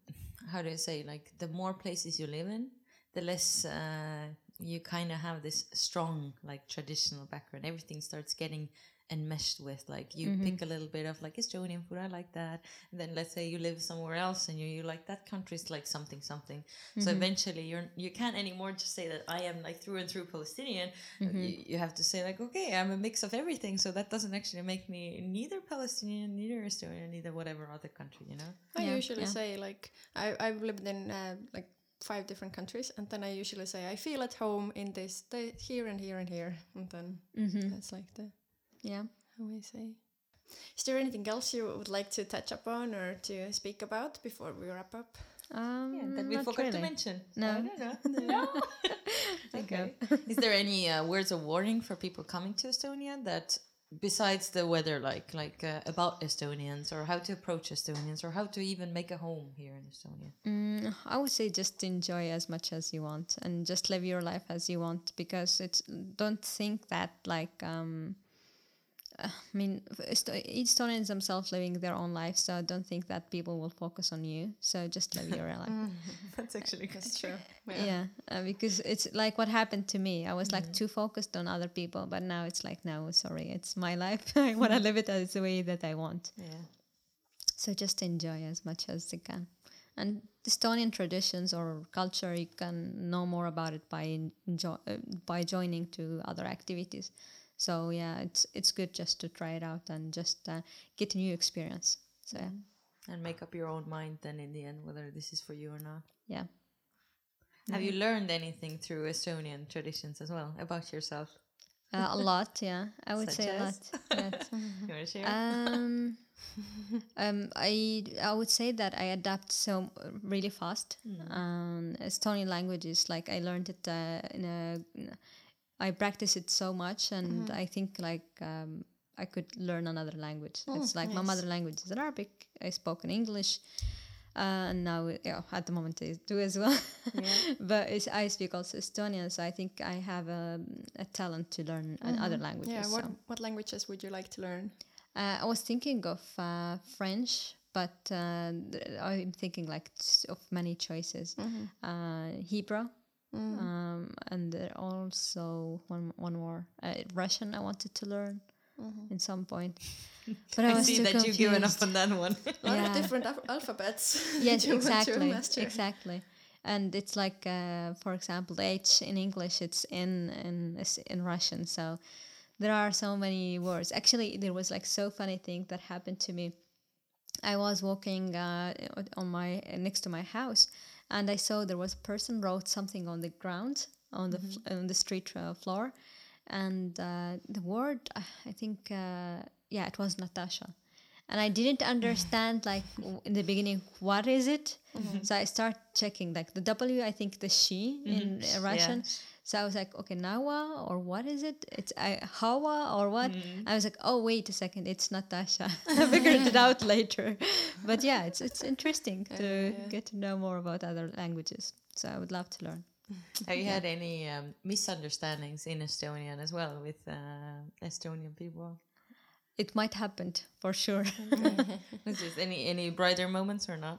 [SPEAKER 2] how do I say like the more places you live in, the less uh, you kind of have this strong like traditional background. Everything starts getting enmeshed with like you pick a little bit of like Estonian food, I like that. And then let's say you live somewhere else and you, you like that country's like something something. So eventually you're you can't anymore just say that I am like through and through Palestinian. You, you have to say like okay I'm a mix of everything. So that doesn't actually make me neither Palestinian, neither Estonian, neither whatever other country. You know.
[SPEAKER 1] I
[SPEAKER 4] Yeah,
[SPEAKER 1] usually
[SPEAKER 4] yeah.
[SPEAKER 1] say like I I've lived in uh, like five different countries, and then I usually say I feel at home in this the, here and here and here, and then
[SPEAKER 4] Mm-hmm.
[SPEAKER 1] that's like the
[SPEAKER 4] Yeah.
[SPEAKER 1] how I say. Is there anything else you would like to touch upon or to speak about before we wrap up?
[SPEAKER 4] Um,
[SPEAKER 2] Yeah, that we
[SPEAKER 4] not
[SPEAKER 2] forgot to mention.
[SPEAKER 4] No.
[SPEAKER 2] I don't [LAUGHS] no. [LAUGHS] okay. Is there any uh, words of warning for people coming to Estonia that, besides the weather, like like uh, about Estonians or how to approach Estonians or how to even make a home here in Estonia?
[SPEAKER 4] Mm, I would say just enjoy as much as you want and just live your life as you want because it's don't think that like um I mean Est- Estonians themselves living their own life so don't think that people will focus on you. So just live your [LAUGHS] life. [LAUGHS]
[SPEAKER 2] That's actually
[SPEAKER 1] That's true.
[SPEAKER 4] yeah, uh, because it's like what happened to me. I was like too focused on other people but now it's like no sorry it's my life. [LAUGHS] I want to live it as the way that I want.
[SPEAKER 2] Yeah.
[SPEAKER 4] so just enjoy as much as you can. And Estonian traditions or culture, you can know more about it by enjoy, uh, by joining to other activities. So yeah, it's it's good just to try it out and just uh, get a new experience. So yeah,
[SPEAKER 2] And make up your own mind then in the end whether this is for you or not.
[SPEAKER 4] yeah.
[SPEAKER 2] Have you learned anything through Estonian traditions as well about yourself?
[SPEAKER 4] Uh, a lot. Yeah, I would
[SPEAKER 2] Such
[SPEAKER 4] say a lot. Yes. [LAUGHS]
[SPEAKER 2] You want to share?
[SPEAKER 4] um, [LAUGHS] um, I I would say that I adapt so really fast. Um, Estonian language is like I learned it uh, in a. I practice it so much, and I think like um, I could learn another language. it's like my mother language is Arabic. I spoke in English. Uh, and now, yeah, at the moment, I do as well. [LAUGHS] but it's, I speak also Estonian, so I think I have a, a talent to learn uh, other languages.
[SPEAKER 1] Yeah. What
[SPEAKER 4] so.
[SPEAKER 1] what languages would you like to learn?
[SPEAKER 4] Uh, I was thinking of uh, French, but uh, I'm thinking like of many choices. Uh, Hebrew, um, and there also one one more uh, Russian. I wanted to learn in some point, [LAUGHS] but I,
[SPEAKER 2] I
[SPEAKER 4] was
[SPEAKER 2] see
[SPEAKER 4] too
[SPEAKER 2] that you've given up on that one.
[SPEAKER 1] A lot
[SPEAKER 4] Yeah.
[SPEAKER 1] of different al- alphabets. [LAUGHS]
[SPEAKER 4] yes,
[SPEAKER 1] you want to
[SPEAKER 4] exactly, exactly. And it's like, uh, for example, the H in English, it's in in is in Russian. So there are so many words. Actually, there was like so funny thing that happened to me. I was walking uh, on my next to my house, and I saw there was a person wrote something on the ground on the fl- on the street uh, floor, and uh, the word uh, I think uh, yeah it was Natasha, and I didn't [LAUGHS] understand like w- in the beginning what is it. So I start checking like the W I think the she in uh, Russian. So I was like, okay, Nawa or what is it? It's uh, Hawa or what? I was like, oh wait a second, it's Natasha. [LAUGHS] I figured it out later. [LAUGHS] But yeah, it's it's interesting to get to know more about other languages. So I would love to learn. [LAUGHS]
[SPEAKER 2] Have you had any um, misunderstandings in Estonian as well with uh, Estonian people?
[SPEAKER 4] It might happen for sure. [LAUGHS] [LAUGHS]
[SPEAKER 2] Is there any any brighter moments or not?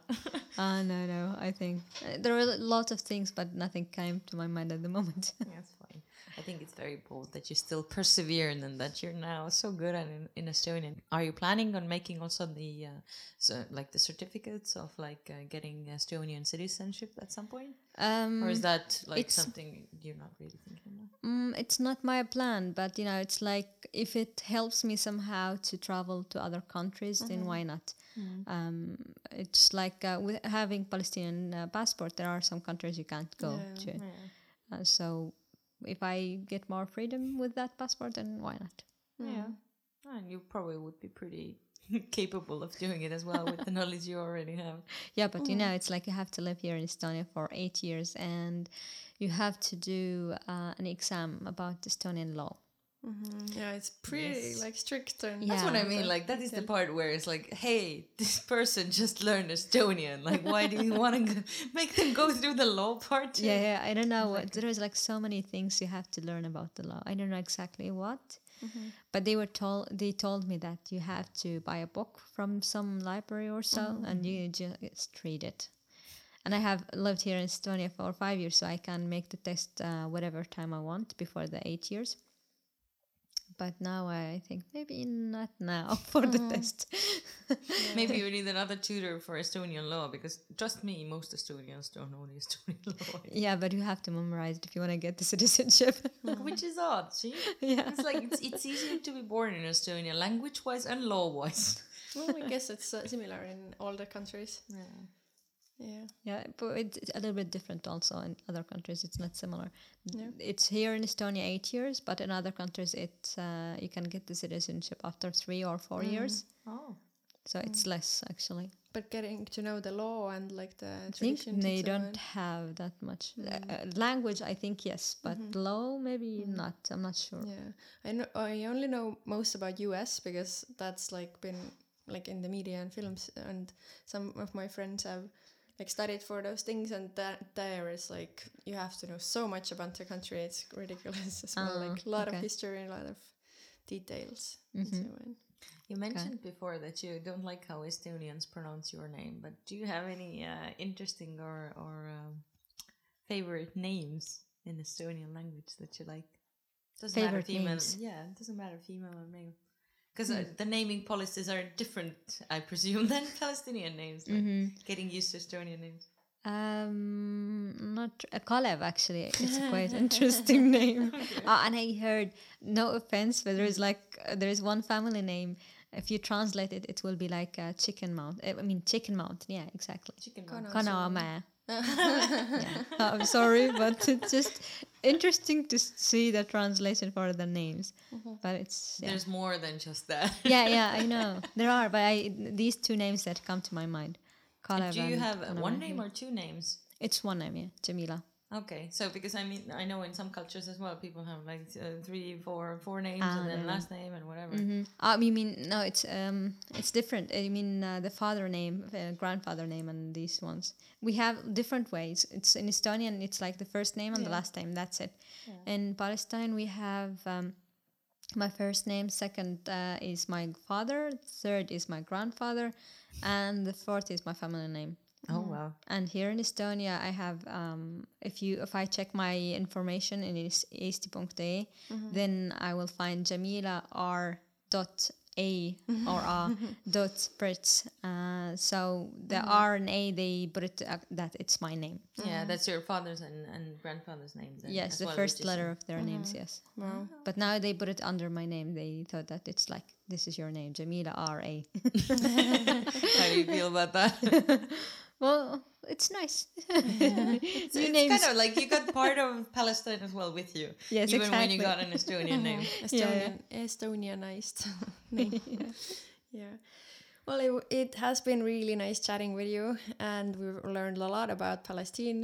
[SPEAKER 4] Ah, [LAUGHS] no, no. I think uh, there are lots of things, but nothing came to my mind at the moment.
[SPEAKER 2] That's fine. I think it's very bold that you still persevere and that you're now so good at in, in Estonian. Are you planning on making also the uh, so like the certificates of like uh, getting Estonian citizenship at some point,
[SPEAKER 4] um,
[SPEAKER 2] or is that like something you're not really thinking about?
[SPEAKER 4] Mm, it's not my plan, but you know, it's like if it helps me somehow to travel to other countries, then why not? Um, it's like uh, with having Palestinian uh, passport, there are some countries you can't go
[SPEAKER 1] Yeah.
[SPEAKER 4] to. Uh, so if I get more freedom with that passport, then why not?
[SPEAKER 2] Yeah. And you probably would be pretty [LAUGHS] capable of doing it as well with the knowledge you already have.
[SPEAKER 4] Yeah, but you know, it's like you have to live here in Estonia for eight years and you have to do uh, an exam about Estonian law.
[SPEAKER 1] Yeah, it's pretty
[SPEAKER 2] Yes.
[SPEAKER 1] like strict and
[SPEAKER 2] That's what I mean. Like that is the part where it's like, hey, this person just learned Estonian. Like, why do you want to [LAUGHS] make them go through the law part? too?
[SPEAKER 4] Yeah, yeah, I don't know there is like so many things you have to learn about the law. I don't know exactly what, but they were told they told me that you have to buy a book from some library or so, and you just read it. And I have lived here in Estonia for five years, so I can make the test uh, whatever time I want before the eight years. But now I think maybe not now [LAUGHS] for the test. [LAUGHS]
[SPEAKER 2] Maybe [LAUGHS] you need another tutor for Estonian law because trust me, most Estonians don't know the Estonian law,
[SPEAKER 4] yeah, but you have to memorize it if you want to get the citizenship.
[SPEAKER 2] which is odd. See,
[SPEAKER 4] yeah.
[SPEAKER 2] it's like it's, it's easier to be born in Estonia, language-wise and law-wise.
[SPEAKER 1] well, I guess it's uh, similar in all the countries.
[SPEAKER 2] Yeah.
[SPEAKER 1] Yeah.
[SPEAKER 4] Yeah, but it's it's a little bit different also in other countries. It's not similar.
[SPEAKER 1] Yeah.
[SPEAKER 4] It's here in Estonia eight years, but in other countries, it's uh, you can get the citizenship after three or four mm. years.
[SPEAKER 2] Oh.
[SPEAKER 4] So it's mm. less actually.
[SPEAKER 1] But getting to know the law and like the
[SPEAKER 4] I think they don't
[SPEAKER 1] on.
[SPEAKER 4] have that much uh, mm. uh language. I think yes, but mm-hmm. law maybe not. I'm not sure.
[SPEAKER 1] Yeah, I know. I only know most about U.S. because that's like been like in the media and films, and some of my friends have like studied for those things, and that there is like you have to know so much about the country. It's ridiculous [LAUGHS] as well.
[SPEAKER 4] Ah,
[SPEAKER 1] like a lot of
[SPEAKER 4] okay.
[SPEAKER 1] history, a lot of details. and so on.
[SPEAKER 2] You mentioned before that you don't like how Estonians pronounce your name, but do you have any uh, interesting or or um, favorite names in Estonian language that you like? Doesn't matter
[SPEAKER 4] Favorite
[SPEAKER 2] female.
[SPEAKER 4] names?
[SPEAKER 2] Yeah, it doesn't matter female or male. Because uh, the naming policies are different, I presume, [LAUGHS] than Palestinian names. Like Getting used to Estonian names.
[SPEAKER 4] Um, not uh, Kalev actually. It's a quite [LAUGHS] interesting name. [LAUGHS] Uh, and I heard, no offense, but there is like uh, there is one family name. If you translate it, it will be like uh, chicken mount. I mean chicken mountain. Yeah, exactly.
[SPEAKER 2] Chicken
[SPEAKER 4] Kanamäe. Yeah. [LAUGHS] I'm sorry, but it's just interesting to see the translation for the names. But it's yeah.
[SPEAKER 2] There's more than just that.
[SPEAKER 4] yeah, yeah, I [LAUGHS] know there are, but I these two names that come to my mind. Kalev
[SPEAKER 2] Do you have uh, one name or two names?
[SPEAKER 4] It's one name, yeah, Jamila.
[SPEAKER 2] Okay, so because I mean I know in some cultures as well people have like uh, three, four, four names
[SPEAKER 4] Ah,
[SPEAKER 2] and then
[SPEAKER 4] no, no.
[SPEAKER 2] last name and whatever.
[SPEAKER 4] Mm-hmm. Um, you mean no? It's um, it's different. I mean uh, the father name, uh, grandfather name, and these ones. We have different ways. It's in Estonian. It's like the first name and the last name. That's it. In Palestine, we have um, my first name. Second uh, is my father. Third is my grandfather, and the fourth is my family name.
[SPEAKER 2] Oh wow.
[SPEAKER 4] And here in Estonia, I have um, if you if I check my information in is- eesti.ee, then I will find Jamila R dot A [LAUGHS] or A dot Brits. Uh, so the R and A they put it uh, that it's my name.
[SPEAKER 2] Yeah, that's your father's and, and grandfather's names. then
[SPEAKER 4] yes, the
[SPEAKER 2] well,
[SPEAKER 4] first letter of their names. Yes,
[SPEAKER 1] Wow.
[SPEAKER 4] but now they put it under my name. They thought that it's like this is your name, Jamila R A. [LAUGHS]
[SPEAKER 2] How do you feel about that? [LAUGHS]
[SPEAKER 4] well, it's nice. [LAUGHS]
[SPEAKER 2] it's
[SPEAKER 4] New
[SPEAKER 2] it's
[SPEAKER 4] names.
[SPEAKER 2] kind of like you got part of [LAUGHS] Palestine as well with you.
[SPEAKER 4] Yes,
[SPEAKER 2] even when you got an Estonian name. [LAUGHS]
[SPEAKER 1] Estonian, Estonianized name. yeah. Well, it, it has been really nice chatting with you, and we've learned a lot about Palestine,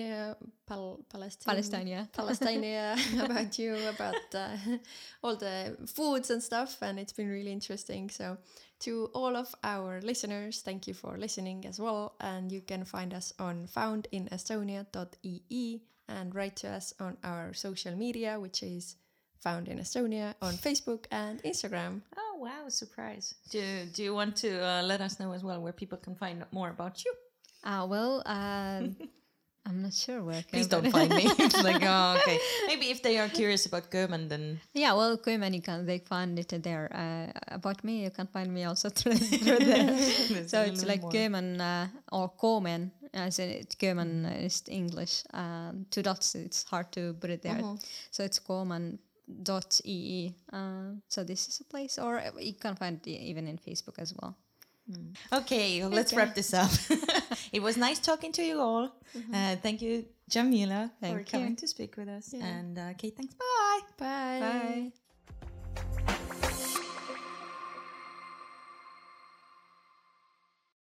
[SPEAKER 1] Pal- Palestine,
[SPEAKER 4] Palestine, yeah.
[SPEAKER 1] Palestine, yeah, about you, about uh, all the foods and stuff, and it's been really interesting. So, to all of our listeners, thank you for listening as well, and you can find us on foundinestonia.ee and write to us on our social media, which is Found in Estonia on Facebook and Instagram.
[SPEAKER 2] Oh wow, surprise! Do Do you want to uh, let us know as well where people can find out more about you?
[SPEAKER 4] Uh, well, uh, [LAUGHS] I'm not sure where.
[SPEAKER 2] Please
[SPEAKER 4] Köömen-
[SPEAKER 2] don't find me. [LAUGHS] it's like oh okay. Maybe if they are curious about German, then
[SPEAKER 4] Yeah, well, Köömen, you can they find it there. Uh, about me, you can find me also [LAUGHS] through, through there. [LAUGHS] so it's like
[SPEAKER 2] more.
[SPEAKER 4] Köömen uh, or Komen, as in it, Köömen is English. Um, two dots, it's hard to put it there. So it's Komen dot ee. Uh, so this is a place, or you can find it even in Facebook as well.
[SPEAKER 2] Okay, well, let's wrap this up. [LAUGHS] it was nice talking to you all. Uh, thank you, Jamila, thank for
[SPEAKER 4] Thank
[SPEAKER 2] coming to speak with us. And uh, Kate, thanks. Bye.
[SPEAKER 1] Bye.
[SPEAKER 4] Bye.